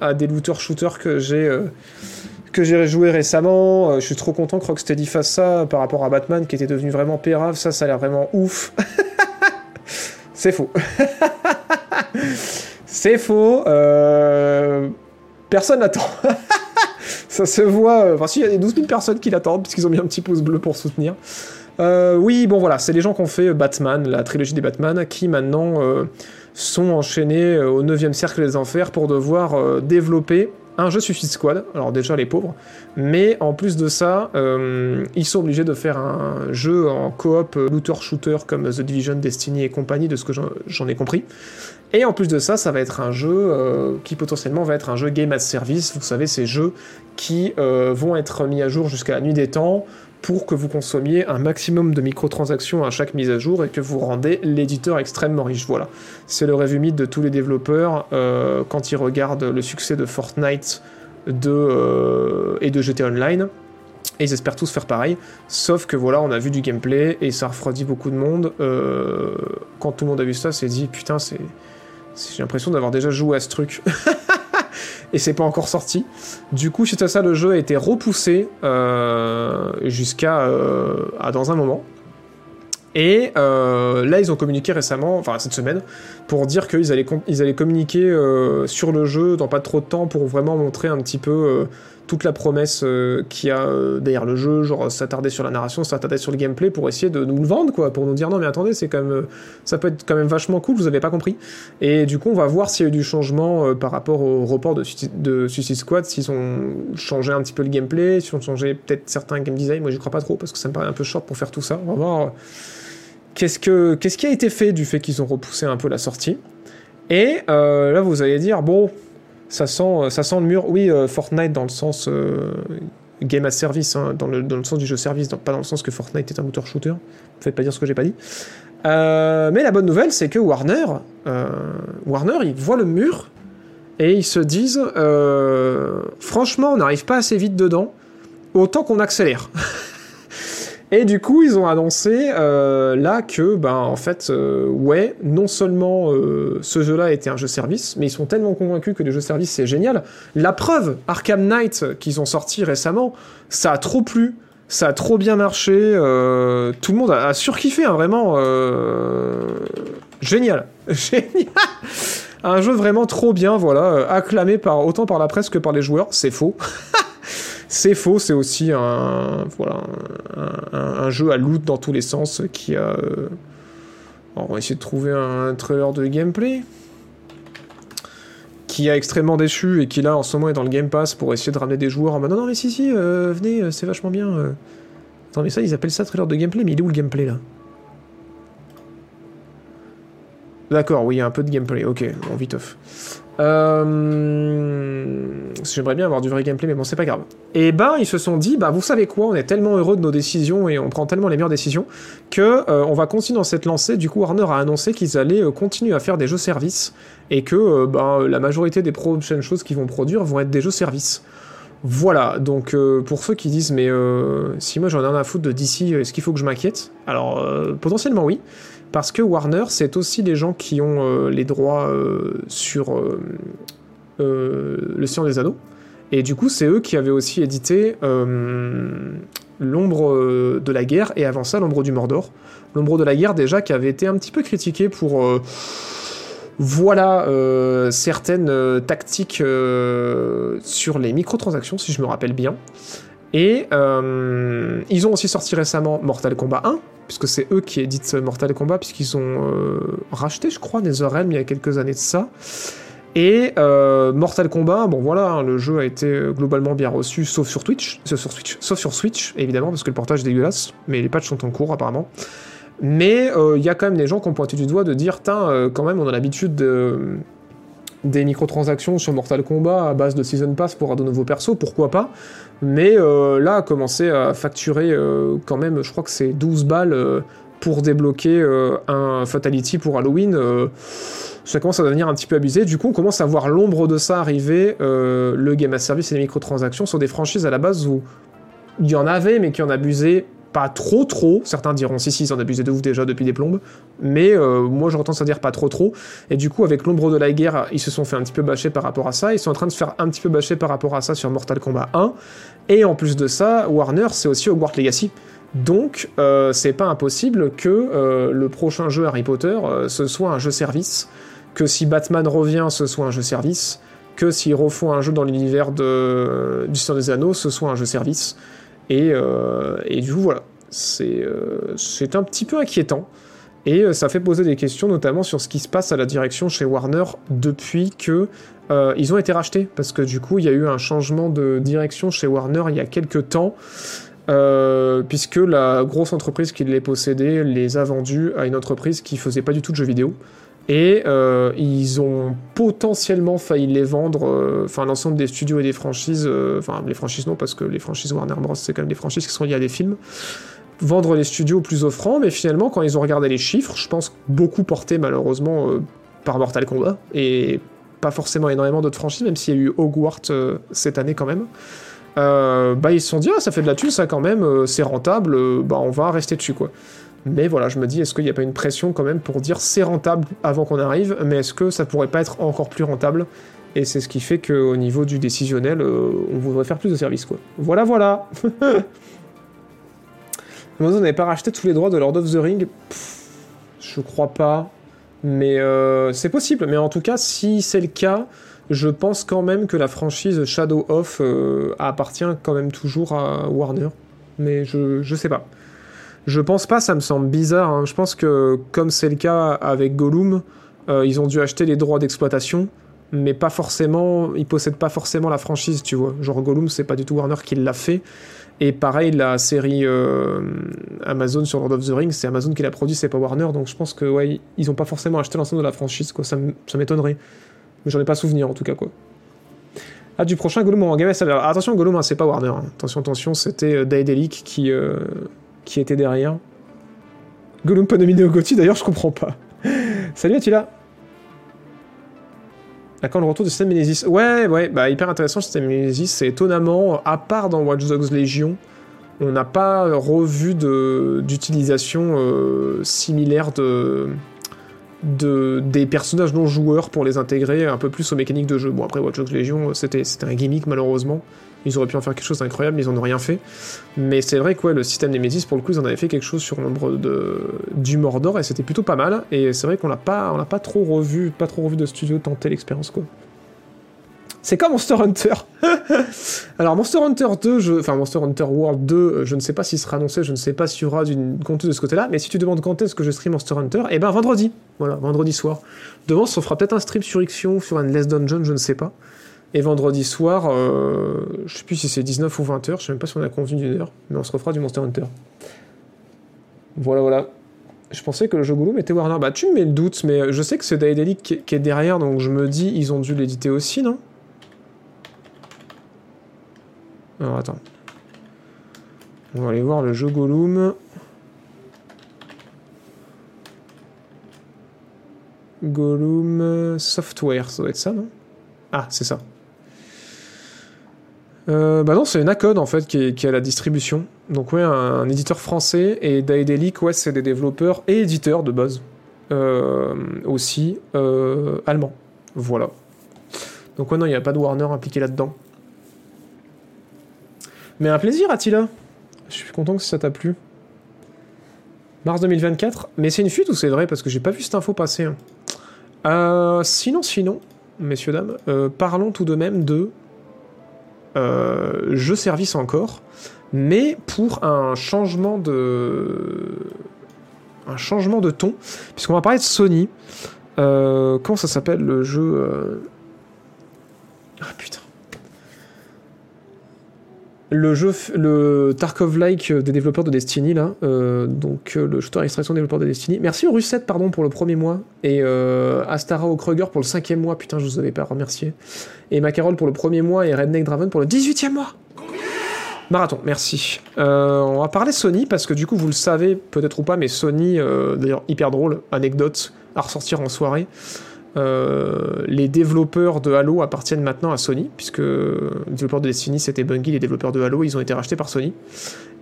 à des looters-shooters que j'ai euh, que j'ai joué récemment. Je suis trop content que Rocksteady fasse ça par rapport à Batman qui était devenu vraiment pérave. Ça, ça a l'air vraiment ouf. C'est faux. c'est faux. euh, Personne n'attend. Ça se voit. euh, Enfin, si, il y a des 12 000 personnes qui l'attendent, puisqu'ils ont mis un petit pouce bleu pour soutenir. Euh, oui, bon voilà, c'est les gens qui ont fait Batman, la trilogie des Batman, qui maintenant sont enchaînés au 9 cercle des enfers pour devoir développer un jeu Suicide Squad. Alors déjà les pauvres, mais en plus de ça, ils sont obligés de faire un jeu en coop euh, looter-shooter comme The Division, Destiny et compagnie, de ce que j'en ai compris. Et en plus de ça, ça va être un jeu euh, qui potentiellement va être un jeu game as service. Vous savez, ces jeux qui euh, vont être mis à jour jusqu'à la nuit des temps pour que vous consommiez un maximum de microtransactions à chaque mise à jour et que vous rendez l'éditeur extrêmement riche. Voilà. C'est le rêve humide de tous les développeurs euh, quand ils regardent le succès de Fortnite et de GTA Online. Et ils espèrent tous faire pareil. Sauf que voilà, on a vu du gameplay et ça a refroidi beaucoup de monde. Quand tout le monde a vu ça, s'est dit putain, c'est. J'ai l'impression d'avoir déjà joué à ce truc. et c'est pas encore sorti. Du coup, suite à ça, le jeu a été repoussé euh, jusqu'à euh, dans un moment. Et euh, là, ils ont communiqué récemment, enfin cette semaine, pour dire qu'ils allaient, allaient communiquer sur le jeu dans pas trop de temps pour vraiment montrer un petit peu toute la promesse euh, qu'il y a euh, derrière le jeu, genre s'attarder sur la narration, s'attarder sur le gameplay pour essayer de nous le vendre, quoi, pour nous dire non mais attendez, c'est quand même, euh, ça peut être quand même vachement cool, vous avez pas compris. Et du coup, on va voir s'il y a eu du changement euh, par rapport au report de, Suicide- de Suicide Squad, s'ils ont changé un petit peu le gameplay, s'ils ont changé peut-être certains game design. Moi, j'y crois pas trop parce que ça me paraît un peu short pour faire tout ça. On va voir. Qu'est-ce, que, qu'est-ce qui a été fait du fait qu'ils ont repoussé un peu la sortie Et là, vous allez dire, bon, ça sent, ça sent le mur. Oui, euh, Fortnite dans le sens euh, game as service, hein, dans, le, dans le sens du jeu service, pas dans le sens que Fortnite est un moteur shooter. Ne faites pas dire ce que j'ai pas dit. Euh, mais la bonne nouvelle, c'est que Warner, euh, Warner, ils voient le mur et ils se disent, euh, franchement, on n'arrive pas assez vite dedans, autant qu'on accélère. Et du coup, ils ont annoncé euh, là que, ben, en fait, euh, ouais, non seulement euh, ce jeu-là était un jeu service, mais ils sont tellement convaincus que les jeux service c'est génial. La preuve, Arkham Knight qu'ils ont sorti récemment, ça a trop plu, ça a trop bien marché, euh, tout le monde a, a surkiffé, hein, vraiment. génial, génial. Un jeu vraiment trop bien, voilà, acclamé par autant par la presse que par les joueurs, c'est faux. C'est faux, c'est aussi un, jeu à loot dans tous les sens qui a. euh, on va essayer de trouver un trailer de gameplay. Qui a extrêmement déçu et qui là en ce moment est dans le Game Pass pour essayer de ramener des joueurs en mode non, non, mais si, si, euh, venez, euh, c'est vachement bien. euh. Attends, mais ça, ils appellent ça trailer de gameplay, mais il est où le gameplay là? D'accord, oui, a un peu de gameplay, ok, bon, vite off. Euh... J'aimerais bien avoir du vrai gameplay, mais bon, c'est pas grave. Et ben, ils se sont dit, bah, vous savez quoi, on est tellement heureux de nos décisions et on prend tellement les meilleures décisions que euh, on va continuer dans cette lancée. Du coup, Warner a annoncé qu'ils allaient euh, continuer à faire des jeux services et que ben, la majorité des prochaines choses qu'ils vont produire vont être des jeux services. Voilà, donc pour ceux qui disent, mais si moi j'en ai rien à foutre de DC, est-ce qu'il faut que je m'inquiète? Alors, potentiellement oui, parce que Warner, c'est aussi les gens qui ont euh, les droits euh, sur euh, Le Seigneur des Anneaux. Et du coup, c'est eux qui avaient aussi édité L'ombre de la guerre, et avant ça, L'ombre du Mordor. L'ombre de la guerre, déjà, qui avait été un petit peu critiqué pour. voilà certaines tactiques sur les microtransactions, si je me rappelle bien. Et euh, ils ont aussi sorti récemment Mortal Kombat 1, puisque c'est eux qui éditent Mortal Kombat, puisqu'ils ont euh, racheté, je crois, NetherRealm il y a quelques années de ça. Et euh, Mortal Kombat, bon voilà, hein, le jeu a été globalement bien reçu, sauf sur Twitch, sauf sur Switch, évidemment, parce que le portage est dégueulasse, mais les patchs sont en cours apparemment. Mais il y a quand même des gens qui ont pointé du doigt de dire, tiens, quand même, on a l'habitude de des microtransactions sur Mortal Kombat à base de Season Pass pour avoir de nouveaux persos, pourquoi pas? Mais euh, là, à commencer à facturer euh, quand même, je crois que c'est 12 balles euh, pour débloquer un Fatality pour Halloween, ça commence à devenir un petit peu abusé. Du coup, on commence à voir l'ombre de ça arriver, le game as service et les microtransactions sur des franchises à la base où il y en avait, mais qui en abusaient pas trop trop. Certains diront si si, ils en abusaient de ouf déjà depuis des plombes, mais euh, moi tendance à dire pas trop trop. Et du coup, avec l'ombre de la guerre, ils se sont fait un petit peu bâcher par rapport à ça. Ils sont en train de se faire un petit peu bâcher par rapport à ça sur Mortal Kombat 1. Et en plus de ça, Warner, c'est aussi Hogwarts Legacy. Donc, euh, c'est pas impossible que euh, le prochain jeu Harry Potter, euh, ce soit un jeu service, que si Batman revient, ce soit un jeu service, que s'ils refont un jeu dans l'univers du Seigneur des Anneaux, ce soit un jeu service. Et, euh, et du coup, voilà. C'est euh, c'est un petit peu inquiétant. Et euh, ça fait poser des questions, notamment sur ce qui se passe à la direction chez Warner depuis que ils ont été rachetés. Parce que du coup, il y a eu un changement de direction chez Warner il y a quelques temps. puisque la grosse entreprise qui les possédait les a vendus à une entreprise qui faisait pas du tout de jeux vidéo. Et euh, ils ont potentiellement failli les vendre, euh, enfin l'ensemble des studios et des franchises, euh, enfin les franchises non, parce que les franchises Warner Bros. c'est quand même des franchises qui sont liées à des films, vendre les studios plus offrants, mais finalement quand ils ont regardé les chiffres, je pense beaucoup portés malheureusement par Mortal Kombat, et pas forcément énormément d'autres franchises, même s'il y a eu Hogwarts cette année quand même, bah ils se sont dit, ah ça fait de la thune ça quand même, c'est rentable, bah on va rester dessus quoi. Mais voilà, je me dis, est-ce qu'il n'y a pas une pression quand même pour dire c'est rentable avant qu'on arrive, mais est-ce que ça pourrait pas être encore plus rentable? Et c'est ce qui fait qu'au niveau du décisionnel, euh, on voudrait faire plus de services, quoi. Voilà, voilà Amazon n'avait pas racheté tous les droits de Lord of the Ring Je crois pas. Mais euh, c'est possible. Mais en tout cas, si c'est le cas, je pense quand même que la franchise Shadow of euh, appartient quand même toujours à Warner. Mais je, je sais pas. Je pense pas, ça me semble bizarre. hein. Je pense que comme c'est le cas avec Gollum, euh, ils ont dû acheter les droits d'exploitation, mais pas forcément, ils possèdent pas forcément la franchise, tu vois. Genre Gollum, c'est pas du tout Warner qui l'a fait. Et pareil, la série euh, Amazon sur Lord of the Rings, c'est Amazon qui l'a produit, c'est pas Warner. Donc je pense que ouais, ils ont pas forcément acheté l'ensemble de la franchise, quoi. Ça m'étonnerait. Mais j'en ai pas souvenir en tout cas, quoi. Ah, du prochain Gollum en Game Attention, Gollum, hein, c'est pas Warner. hein. Attention, attention, c'était euh, Daedalic qui, qui était derrière. Gollum pas nominé d'ailleurs, je comprends pas. Salut Attila à quand le retour du système Nemesis Ouais, ouais, bah hyper intéressant le système Nemesis. C'est étonnamment, à part dans Watch Dogs Legion, on n'a pas revu d'utilisation euh, similaire de, de, des personnages non joueurs pour les intégrer un peu plus aux mécaniques de jeu. Bon, après Watch Dogs Legion, c'était un gimmick malheureusement. Ils auraient pu en faire quelque chose d'incroyable, mais ils en ont rien fait. Mais c'est vrai que le système Nemesis, pour le coup, ils en avaient fait quelque chose sur l'ombre de... du Mordor, et c'était plutôt pas mal. Et c'est vrai qu'on l'a pas, on l'a pas trop revu, pas trop revu de studio tenter l'expérience, quoi. C'est comme Monster Hunter. Alors Monster Hunter 2, je... enfin Monster Hunter World 2, euh, je ne sais pas s'il sera annoncé, je ne sais pas s'il y aura du contenu de ce côté-là, mais si tu demandes quand est-ce que je stream Monster Hunter, eh ben vendredi, voilà, vendredi soir. Demain, on fera peut-être un stream sur Ixion, sur un Less Dungeon, je ne sais pas. Et vendredi soir, euh, je sais plus si c'est 19 ou 20 heures, je sais même pas si on a convenu d'une heure, mais on se refera du Monster Hunter. Voilà, voilà. Je pensais que le jeu Gollum était Warner. Bah, tu me mets le doute, mais je sais que c'est Daedalic qui, est derrière, donc je me dis, ils ont dû l'éditer aussi, non? Alors, attends. On va aller voir le jeu Gollum. Gollum Software, ça doit être ça, non? Ah, c'est ça. Euh, bah non, c'est Nacon en fait qui à la distribution. Donc ouais, un, éditeur français et Daedalic, ouais, c'est des développeurs et éditeurs de base. Euh, aussi euh, allemands. Voilà. Donc ouais, non, il n'y a pas de Warner impliqué là-dedans. Mais un plaisir, Attila. Je suis content que ça t'a plu. Mars 2024. Mais c'est une fuite ou c'est vrai? Parce que j'ai pas vu cette info passer. hein. Sinon, sinon, messieurs, dames, parlons tout de même de euh, jeu service encore, mais pour un changement de un changement de ton, puisqu'on va parler de Sony. Euh, comment ça s'appelle le jeu euh, Ah putain. Le jeu, le Tarkov-like des développeurs de Destiny, là, euh, donc euh, le shooter extraction développeur de Destiny. Merci au Russette, pardon, pour le premier mois, et euh, Astara au Kruger pour le cinquième mois, putain, je vous avais pas remercié. Et Macarol pour le premier mois, et Redneck Draven pour le 18e mois. Marathon, merci. Euh, on va parler Sony, parce que du coup, vous le savez, peut-être ou pas, mais Sony, euh, d'ailleurs, hyper drôle, anecdote, à ressortir en soirée. Euh, les développeurs de Halo appartiennent maintenant à Sony, puisque les développeurs de Destiny c'était Bungie, les développeurs de Halo ils ont été rachetés par Sony.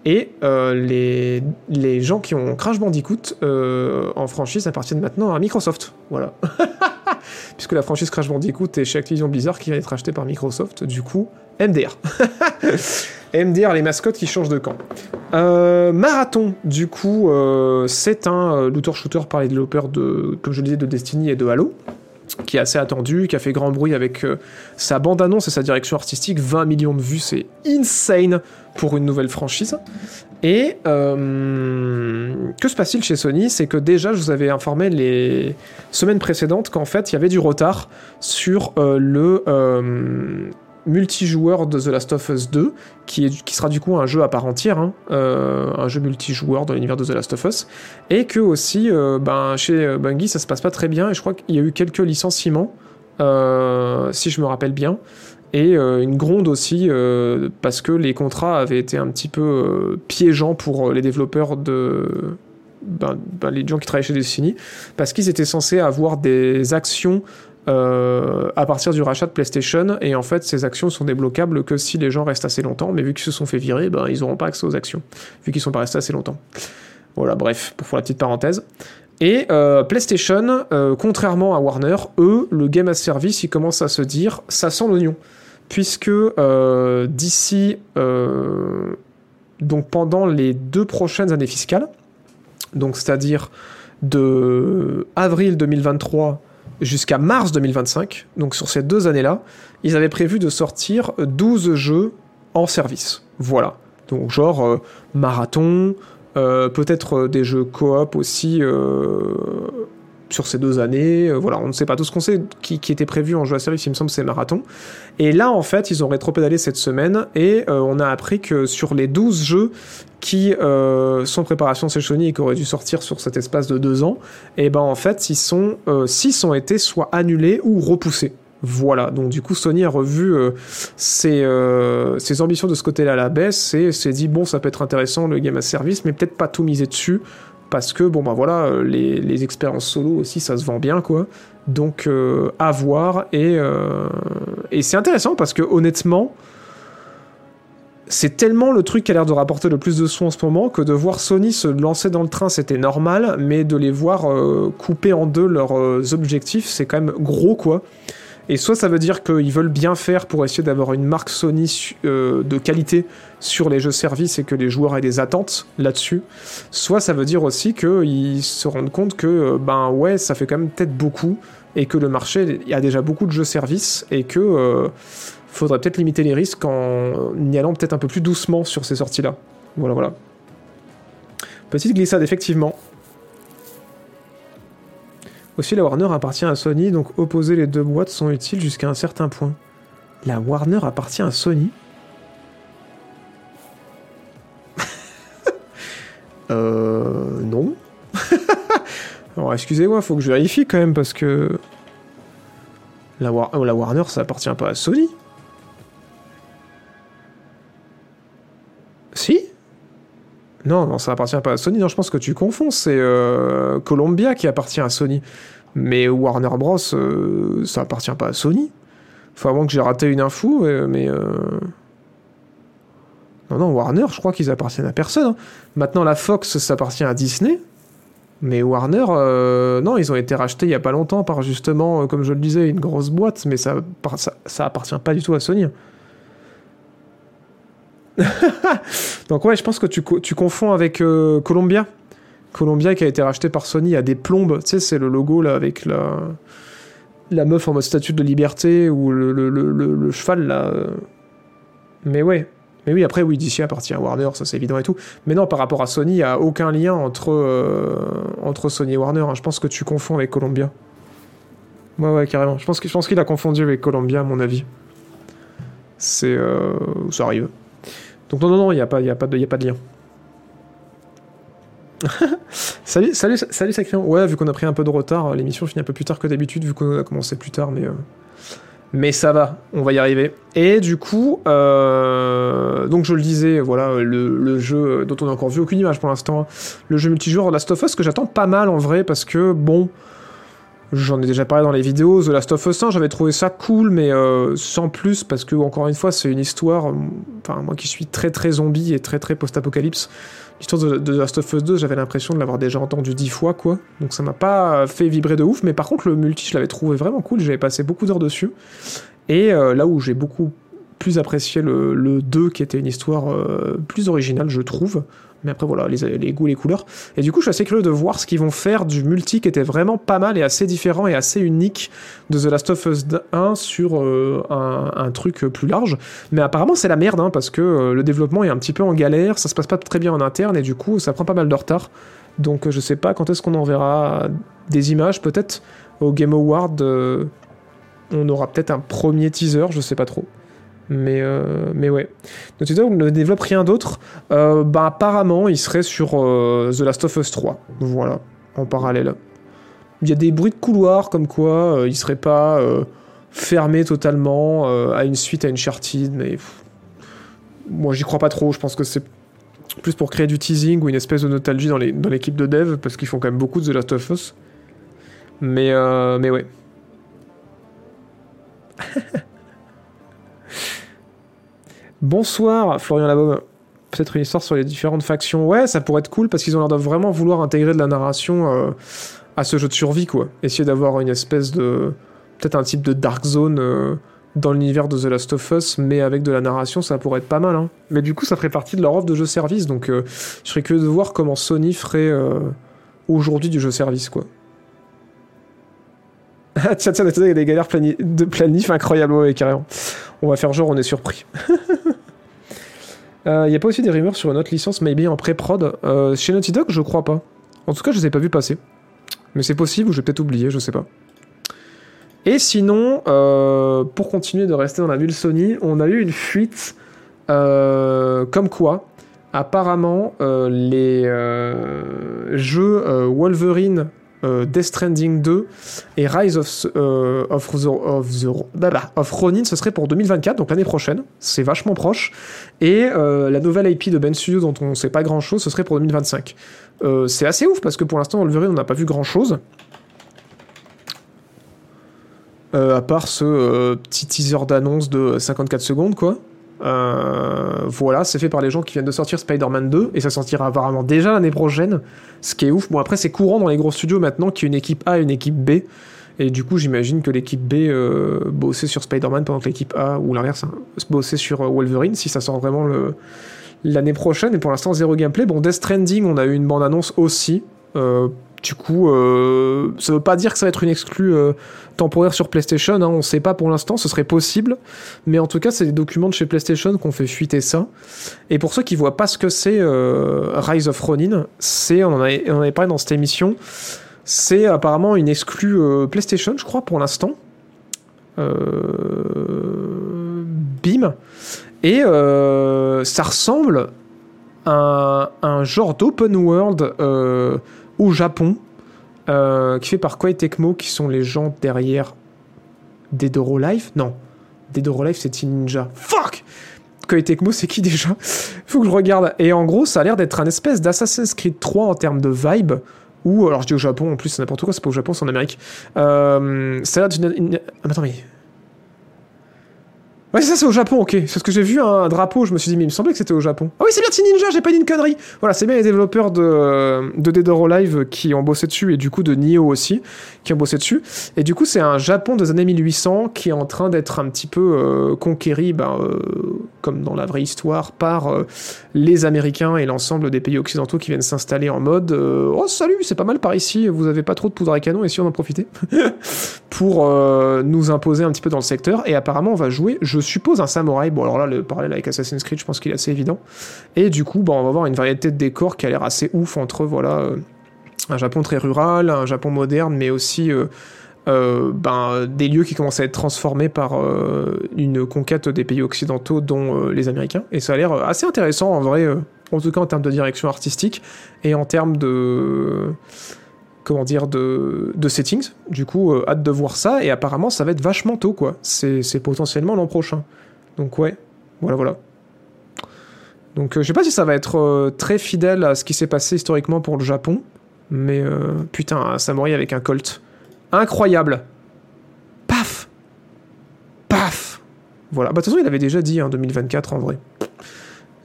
Et euh, les, les gens qui ont Crash Bandicoot euh, en franchise appartiennent maintenant à Microsoft. Voilà. Puisque la franchise Crash Bandicoot est chez Activision Blizzard qui va être rachetée par Microsoft, du coup, MDR. MDR, les mascottes qui changent de camp. Euh, Marathon, du coup, euh, c'est un euh, looter-shooter par les développeurs de, comme je le disais, de Destiny et de Halo, qui est assez attendu, qui a fait grand bruit avec sa bande-annonce et sa direction artistique. 20 millions de vues, c'est insane pour une nouvelle franchise. Et que se passe-t-il chez Sony? C'est que déjà, je vous avais informé les semaines précédentes qu'en fait, il y avait du retard sur le multijoueur de The Last of Us 2, qui, qui sera du coup un jeu à part entière, hein, euh, un jeu multijoueur dans l'univers de The Last of Us, et que aussi, euh, ben, chez euh, Bungie, ça se passe pas très bien, et je crois qu'il y a eu quelques licenciements, si je me rappelle bien, et une gronde aussi parce que les contrats avaient été un petit peu piégeants pour les développeurs de ben, ben, les gens qui travaillaient chez Destiny parce qu'ils étaient censés avoir des actions euh, à partir du rachat de PlayStation et en fait ces actions sont débloquables que si les gens restent assez longtemps mais vu qu'ils se sont fait virer ben, ils n'auront pas accès aux actions vu qu'ils sont pas restés assez longtemps. Voilà bref pour faire la petite parenthèse. Et euh, PlayStation, euh, contrairement à Warner, eux, le game as service, ils commencent à se dire, ça sent l'oignon, puisque d'ici, donc pendant les deux prochaines années fiscales, donc c'est-à-dire de avril 2023 jusqu'à mars 2025, donc sur ces deux années-là, ils avaient prévu de sortir 12 jeux en service. Voilà. Donc genre euh, marathon, euh, peut-être euh, des jeux coop aussi euh, sur ces deux années. Euh, voilà, on ne sait pas. Tout ce qu'on sait qui, était prévu en jeu à service, il me semble, c'est marathon. Et là, en fait, ils ont rétropédalé cette semaine et euh, on a appris que sur les 12 jeux qui euh, sont en préparation chez Sony et qui auraient dû sortir sur cet espace de deux ans, et ben en fait, ils sont, euh, 6 ont été soit annulés ou repoussés. Voilà, donc du coup Sony a revu euh, ses, euh, ses ambitions de ce côté-là à la baisse et s'est dit bon ça peut être intéressant le game as service mais peut-être pas tout miser dessus parce que bon bah voilà euh, les, expériences solo aussi ça se vend bien quoi. Donc euh, à voir et, euh, et c'est intéressant parce que honnêtement c'est tellement le truc qui a l'air de rapporter le plus de sous en ce moment que de voir Sony se lancer dans le train c'était normal mais de les voir couper en deux leurs objectifs c'est quand même gros quoi et soit ça veut dire qu'ils veulent bien faire pour essayer d'avoir une marque Sony euh, de qualité sur les jeux services et que les joueurs aient des attentes là-dessus. Soit ça veut dire aussi qu'ils se rendent compte que, euh, ben ouais, ça fait quand même peut-être beaucoup et que le marché, a déjà beaucoup de jeux services et que euh, faudrait peut-être limiter les risques en y allant peut-être un peu plus doucement sur ces sorties-là. Voilà, voilà. Petite glissade, effectivement. Aussi, la Warner appartient à Sony, donc opposer les deux boîtes sont utiles jusqu'à un certain point. La Warner appartient à Sony? Euh. Non. Alors, excusez-moi, faut que je vérifie quand même parce que. La, War- oh, la Warner, ça appartient pas à Sony Si? Non, non, ça appartient pas à Sony. Non, je pense que tu confonds. C'est euh, Columbia qui appartient à Sony. Mais Warner Bros, euh, ça appartient pas à Sony. Faut à moins que j'ai raté une info, euh, mais. Non, non, Warner, je crois qu'ils appartiennent à personne. hein. Maintenant, la Fox, ça appartient à Disney. Mais Warner, non, ils ont été rachetés il y a pas longtemps par justement, comme je le disais, une grosse boîte, mais ça, ça, ça appartient pas du tout à Sony. Donc ouais, je pense que tu, co- tu confonds avec euh, Columbia. Columbia qui a été racheté par Sony à des plombes. Tu sais, c'est le logo là avec la, meuf en mode statue de liberté ou le, cheval là. euh. Mais ouais. Mais oui, après, oui, DC appartient à Warner, ça c'est évident et tout. Mais non, par rapport à Sony, il n'y a aucun lien entre, euh, entre Sony et Warner. hein. Je pense que tu confonds avec Columbia. Ouais, ouais, carrément. Je pense, que- je pense qu'il a confondu avec Columbia, à mon avis. C'est. euh, ça arrive. Donc, non, non, non, il n'y a, pas- a, de- a pas de lien. salut, salut, salut, Sacrian. Ouais, vu qu'on a pris un peu de retard, l'émission finit un peu plus tard que d'habitude, vu qu'on a commencé plus tard, mais. euh, Mais ça va, on va y arriver. Et du coup, euh, donc je le disais, voilà, le, le jeu dont on n'a encore vu aucune image pour l'instant, hein. le jeu multijoueur Last of Us que j'attends pas mal en vrai parce que bon, j'en ai déjà parlé dans les vidéos, The Last of Us 1, j'avais trouvé ça cool, mais euh, sans plus parce que encore une fois, c'est une histoire. Enfin, moi qui suis très très zombie et très très post-apocalypse, l'histoire de, The Last of Us 2, j'avais l'impression de l'avoir déjà entendu dix fois, quoi. Donc ça m'a pas fait vibrer de ouf, mais par contre le multi, je l'avais trouvé vraiment cool. J'avais passé beaucoup d'heures dessus. Et euh, là où j'ai beaucoup plus apprécié le, le 2 qui était une histoire euh, plus originale, je trouve. Mais après, voilà, les, goûts, les couleurs. Et du coup, je suis assez curieux de voir ce qu'ils vont faire du multi qui était vraiment pas mal et assez différent et assez unique de The Last of Us 1 sur euh, un, truc plus large. Mais apparemment, c'est la merde, hein, parce que euh, le développement est un petit peu en galère, ça se passe pas très bien en interne et du coup, ça prend pas mal de retard. Donc, euh, je sais pas quand est-ce qu'on enverra des images, peut-être au Game Award. on aura peut-être un premier teaser, je sais pas trop. Mais, euh, mais ouais. Ne développe rien d'autre. Euh, bah, apparemment, il serait sur euh, The Last of Us 3. Voilà, en parallèle. Il y a des bruits de couloir comme quoi euh, il serait pas fermé totalement à une suite à Uncharted, mais moi j'y crois pas trop. Je pense que c'est plus pour créer du teasing ou une espèce de nostalgie dans l'équipe de dev parce qu'ils font quand même beaucoup de The Last of Us. Mais, mais ouais. Bonsoir, Florian Labaume. Peut-être une histoire sur les différentes factions. Ouais, ça pourrait être cool parce qu'ils ont l'air de vraiment vouloir intégrer de la narration euh, à ce jeu de survie, quoi. Essayer d'avoir une espèce de. Peut-être un type de Dark Zone euh, dans l'univers de The Last of Us, mais avec de la narration, ça pourrait être pas mal, hein. Mais du coup, ça ferait partie de leur offre de jeu service, donc euh, je serais curieux de voir comment Sony ferait aujourd'hui du jeu service, quoi. Tiens, tiens, il y a des galères de planif incroyables, ouais, carrément. On va faire genre, on est surpris. Il n'y a pas aussi des rumeurs sur une autre licence, maybe en pré-prod Euh, Chez Naughty Dog, je crois pas. En tout cas, je les ai pas vus passer. Mais c'est possible, ou j'ai peut-être oublié, je sais pas. Et sinon, euh, pour continuer de rester dans la bulle Sony, on a eu une fuite euh, comme quoi, apparemment, euh, les euh, jeux euh, Wolverine, euh, Death Stranding 2 et Rise of, euh, of, the, the- blabla, of Ronin, ce serait pour 2024, donc l'année prochaine. C'est vachement proche. Et euh, la nouvelle IP de Ben Studio, dont on sait pas grand chose, ce serait pour 2025. Euh, c'est assez ouf parce que pour l'instant, Wolverine, on n'a pas vu grand chose. À part ce petit teaser d'annonce de 54 secondes, quoi. Euh, voilà, c'est fait par les gens qui viennent de sortir Spider-Man 2 et ça sortira apparemment déjà l'année prochaine, ce qui est ouf. Bon, après, c'est courant dans les gros studios maintenant qu'il y a une équipe A et une équipe B. Et du coup, j'imagine que l'équipe B euh, bossait sur Spider-Man pendant que l'équipe A, ou l'inverse, hein, bossait sur euh, Wolverine, si ça sort vraiment l'année prochaine. Et pour l'instant, zéro gameplay. Bon, Death Stranding, on a eu une bande-annonce aussi. Du coup, euh, ça veut pas dire que ça va être une exclue euh, temporaire sur PlayStation. Hein, on sait pas pour l'instant, ce serait possible. Mais en tout cas, c'est des documents de chez PlayStation qu'on fait fuiter ça. Et pour ceux qui voient pas ce que c'est euh, Rise of Ronin, c'est, on en avait, parlé dans cette émission, c'est apparemment une exclue euh, PlayStation, je crois, pour l'instant. Bim. Et ça ressemble à un, genre d'open world au Japon, euh, qui fait par Koei Tecmo, qui sont les gens derrière Dead or Alive Non, Dead or Alive c'est Team Ninja. Fuck Koei Tecmo c'est qui déjà? Faut que je regarde. Et en gros, ça a l'air d'être un espèce d'Assassin's Creed 3 en termes de vibe. Ou, alors je dis au Japon, en plus c'est n'importe quoi, c'est pas au Japon, c'est en Amérique. Euh, ça a l'air d'une... une- Attends, mais... Ouais, ça, c'est au Japon, ok. Parce que j'ai vu un drapeau, je me suis dit, mais il me semblait que c'était au Japon. Ah oui, c'est bien Team Ninja, j'ai pas dit une connerie. Voilà, c'est bien les développeurs de, de Dead or Alive qui ont bossé dessus, et du coup de Nioh aussi, qui ont bossé dessus. Et du coup, c'est un Japon des années 1800 qui est en train d'être un petit peu euh, ben, euh, comme dans la vraie histoire, par euh, les Américains et l'ensemble des pays occidentaux qui viennent s'installer en mode euh, Oh, salut, c'est pas mal par ici, vous avez pas trop de poudre à canon, et si on en profitait pour nous imposer un petit peu dans le secteur. Et apparemment, on va jouer, je suppose, un samouraï. Bon, alors là, le parallèle avec Assassin's Creed, je pense qu'il est assez évident. Et du coup, on va avoir une variété de décors qui a l'air assez ouf entre, voilà, euh, un Japon très rural, un Japon moderne, mais aussi. euh, euh, ben, des lieux qui commencent à être transformés par une conquête des pays occidentaux, dont les Américains. Et ça a l'air assez intéressant en vrai, en tout cas en termes de direction artistique et en termes de comment dire de, settings. Du coup, euh, hâte de voir ça. Et apparemment, ça va être vachement tôt, quoi. C'est potentiellement l'an prochain. Donc ouais, voilà, voilà. Donc euh, je sais pas si ça va être euh, très fidèle à ce qui s'est passé historiquement pour le Japon, mais putain, un samouraï avec un colt. Incroyable. Paf Paf Voilà. Bah, de toute façon, il avait déjà dit, en 2024, en vrai.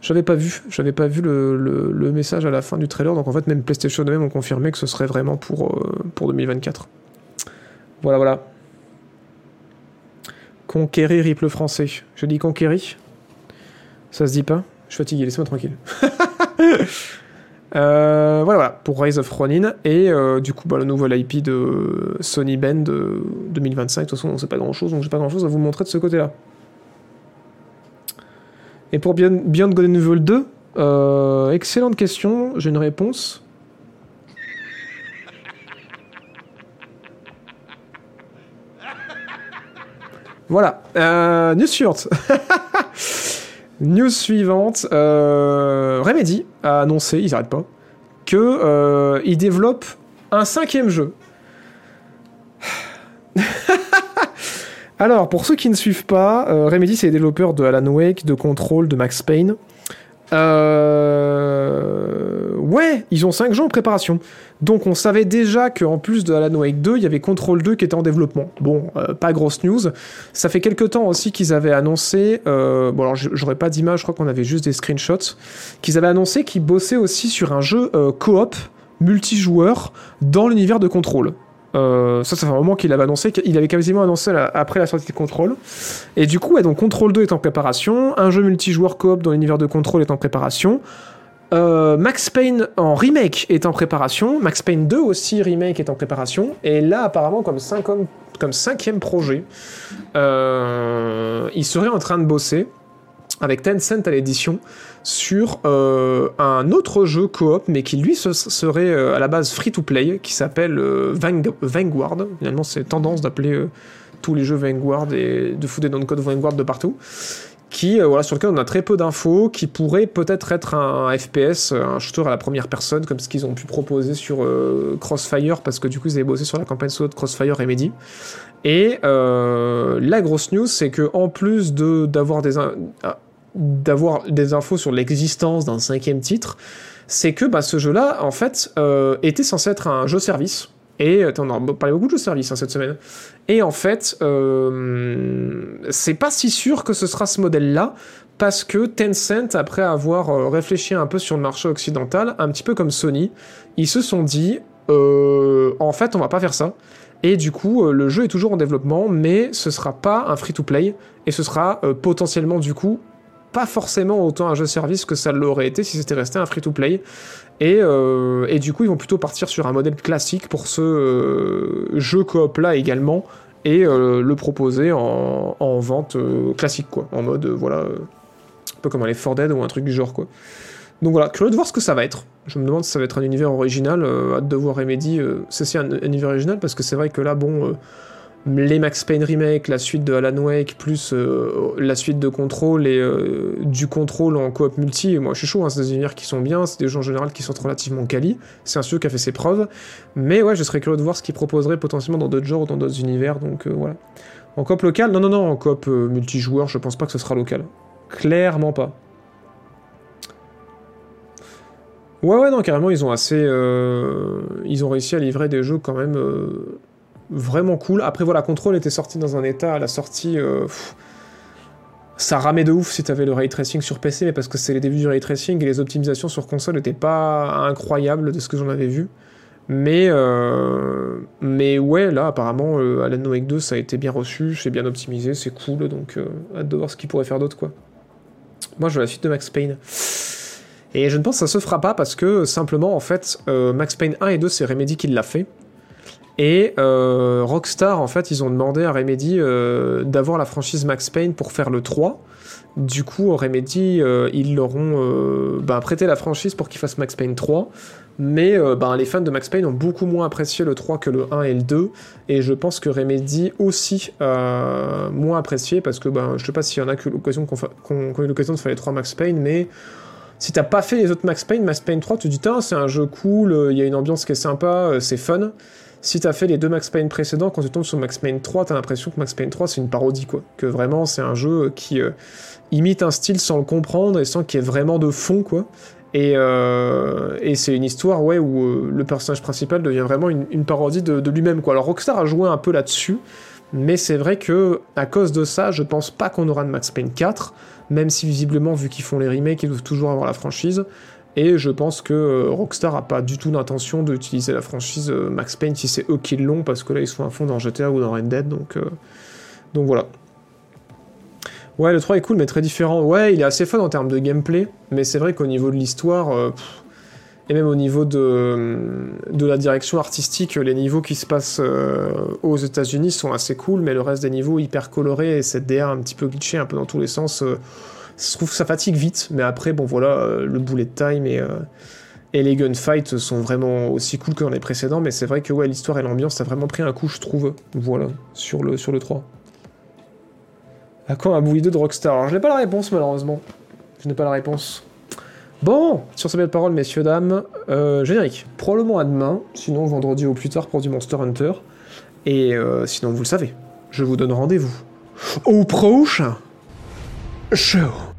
J'avais pas vu, j'avais pas vu le, le- message à la fin du trailer, donc en fait, même PlayStation eux-mêmes ont confirmé que ce serait vraiment pour, euh, pour 2024. Voilà, voilà. Conquérir Rip le français. Je dis conquérir Ça se dit pas Je suis fatigué, laissez-moi tranquille. Euh, voilà, voilà, pour Rise of Ronin. Et euh, du coup, bah, le nouvel IP de Sony Bend de 2025. De toute façon, on sait pas grand chose, donc j'ai pas grand chose à vous montrer de ce côté-là. Et pour Beyond, Beyond and Evil 2, euh, excellente question, j'ai une réponse. Voilà. Euh, news suivante. news suivante. Euh, Remedy a annoncé, ils n'arrêtent pas, que euh, ils développent un cinquième jeu. Alors, pour ceux qui ne suivent pas, euh, Remedy, c'est les développeurs de Alan Wake, de Control, de Max Payne. Euh... Ouais, ils ont 5 jeux en préparation. Donc on savait déjà qu'en plus de Alan Wake 2, il y avait Control 2 qui était en développement. Bon, euh, pas grosse news. Ça fait quelques temps aussi qu'ils avaient annoncé, euh, bon alors j'aurais pas d'image, je crois qu'on avait juste des screenshots, qu'ils avaient annoncé qu'ils bossaient aussi sur un jeu coop multijoueur dans l'univers de Control. Euh, ça, ça fait un moment qu'il avait annoncé, qu'il avait quasiment annoncé après la sortie de Control. Et du coup, donc Control 2 est en préparation, un jeu multijoueur coop dans l'univers de Control est en préparation. Euh, Max Payne en remake est en préparation, Max Payne 2 aussi remake est en préparation, et là apparemment comme, cinquième, comme cinquième projet, euh, il serait en train de bosser avec Tencent à l'édition sur euh, un autre jeu coop, mais qui lui serait euh, à la base free-to-play, qui s'appelle euh, Vang- Vanguard. Finalement, c'est tendance d'appeler tous les jeux Vanguard et de foutre des code Vanguard de partout. Qui, voilà, sur lequel on a très peu d'infos, qui pourrait peut-être être un FPS, un shooter à la première personne, comme ce qu'ils ont pu proposer sur Crossfire, parce que du coup ils avaient bossé sur la campagne solo de Crossfire. Et euh, la grosse news, c'est que en plus de d'avoir des d'avoir des infos sur l'existence d'un cinquième titre, c'est que bah, ce jeu-là, en fait, euh, était censé être un jeu service. Et attends, on a parlé beaucoup de jeux service hein, cette semaine. Et en fait, euh, c'est pas si sûr que ce sera ce modèle-là, parce que Tencent, après avoir euh, réfléchi un peu sur le marché occidental, un petit peu comme Sony, ils se sont dit, euh, en fait, on va pas faire ça. Et du coup, euh, le jeu est toujours en développement, mais ce sera pas un free-to-play, et ce sera euh, potentiellement, du coup, pas forcément autant un jeu service que ça l'aurait été si c'était resté un free-to-play. Et, euh, et du coup, ils vont plutôt partir sur un modèle classique pour ce euh, jeu coop-là également, et euh, le proposer en, en vente classique, quoi. En mode, voilà, un peu comme Left 4 Dead ou un truc du genre, quoi. Donc voilà, curieux de voir ce que ça va être. Je me demande si ça va être un univers original. hâte de voir Remedy. C'est un, un univers original parce que c'est vrai que là, bon, les Max Payne remake, la suite de Alan Wake, plus euh, la suite de Control et euh, du Control en coop multi. Moi, je suis chaud. hein, c'est des univers qui sont bien. C'est des jeux en général qui sont relativement quali. C'est un studio qui a fait ses preuves. Mais ouais, je serais curieux de voir ce qu'il proposerait potentiellement dans d'autres genres ou dans d'autres univers. Donc euh, voilà. En coop local, non, non, non. En coop multijoueur, je pense pas que ce sera local. Clairement pas. Ouais, ouais, non, carrément, ils ont assez. ils ont réussi à livrer des jeux quand même vraiment cool. Après, voilà, Control était sorti dans un état à la sortie. euh, ça ramait de ouf si t'avais le ray tracing sur PC, mais parce que c'est les débuts du ray tracing et les optimisations sur console n'étaient pas incroyables de ce que j'en avais vu. Mais, euh, mais ouais, là, apparemment, euh, Alan Wake 2, ça a été bien reçu, c'est bien optimisé, c'est cool, donc euh, hâte de voir ce qu'il pourrait faire d'autre, quoi. Moi, je veux la suite de Max Payne. Et je ne pense que ça se fera pas parce que simplement, en fait, Max Payne 1 et 2, c'est Remedy qui l'a fait. Et euh, Rockstar, en fait, ils ont demandé à Remedy euh, d'avoir la franchise Max Payne pour faire le 3. Du coup, Remedy, euh, ils leur ont ben, prêté la franchise pour qu'ils fassent Max Payne 3. Mais ben, les fans de Max Payne ont beaucoup moins apprécié le 3 que le 1 et le 2. Et je pense que Remedy aussi moins apprécié parce que ben, je sais pas s'il y en a ont eu l'occasion de faire les 3 Max Payne, mais si t'as pas fait les autres Max Payne, Max Payne 3, tu te dis, c'est un jeu cool, il y a une ambiance qui est sympa, c'est fun. Si t'as fait les deux Max Payne précédents, quand tu tombes sur Max Payne 3, t'as l'impression que Max Payne 3 c'est une parodie, quoi. Que vraiment c'est un jeu qui euh, imite un style sans le comprendre et sans qu'il y ait vraiment de fond, quoi. Et, euh, c'est une histoire, où euh, le personnage principal devient vraiment une, parodie de, de lui-même, quoi. Alors Rockstar a joué un peu là-dessus, mais c'est vrai que à cause de ça, je pense pas qu'on aura de Max Payne 4, même si visiblement, vu qu'ils font les remakes, ils doivent toujours avoir la franchise. Et je pense que euh, Rockstar a pas du tout l'intention d'utiliser la franchise euh, Max Payne si c'est eux qui l'ont, parce que là ils sont à fond dans GTA ou dans Red Dead, donc, euh, donc voilà. Ouais, le 3 est cool, mais très différent. Ouais, il est assez fun en termes de gameplay, mais c'est vrai qu'au niveau de l'histoire, euh, et même au niveau de, de la direction artistique, les niveaux qui se passent aux États-Unis sont assez cool, mais le reste des niveaux hyper colorés et cette DA un petit peu glitché, un peu dans tous les sens, je trouve ça fatigue vite, mais après, bon voilà, euh, le bullet time et, euh, et les gunfights sont vraiment aussi cool que dans les précédents, mais c'est vrai que ouais, l'histoire et l'ambiance, ça a vraiment pris un coup, je trouve, voilà, sur le, sur le 3. À quand un Bully 2 de Rockstar? Alors, je n'ai pas la réponse, malheureusement. Je n'ai pas la réponse. Bon, sur ces belles paroles, messieurs, dames, euh, générique. Probablement à demain, sinon vendredi au plus tard pour du Monster Hunter. Et euh, sinon, vous le savez, je vous donne rendez-vous au prochain show.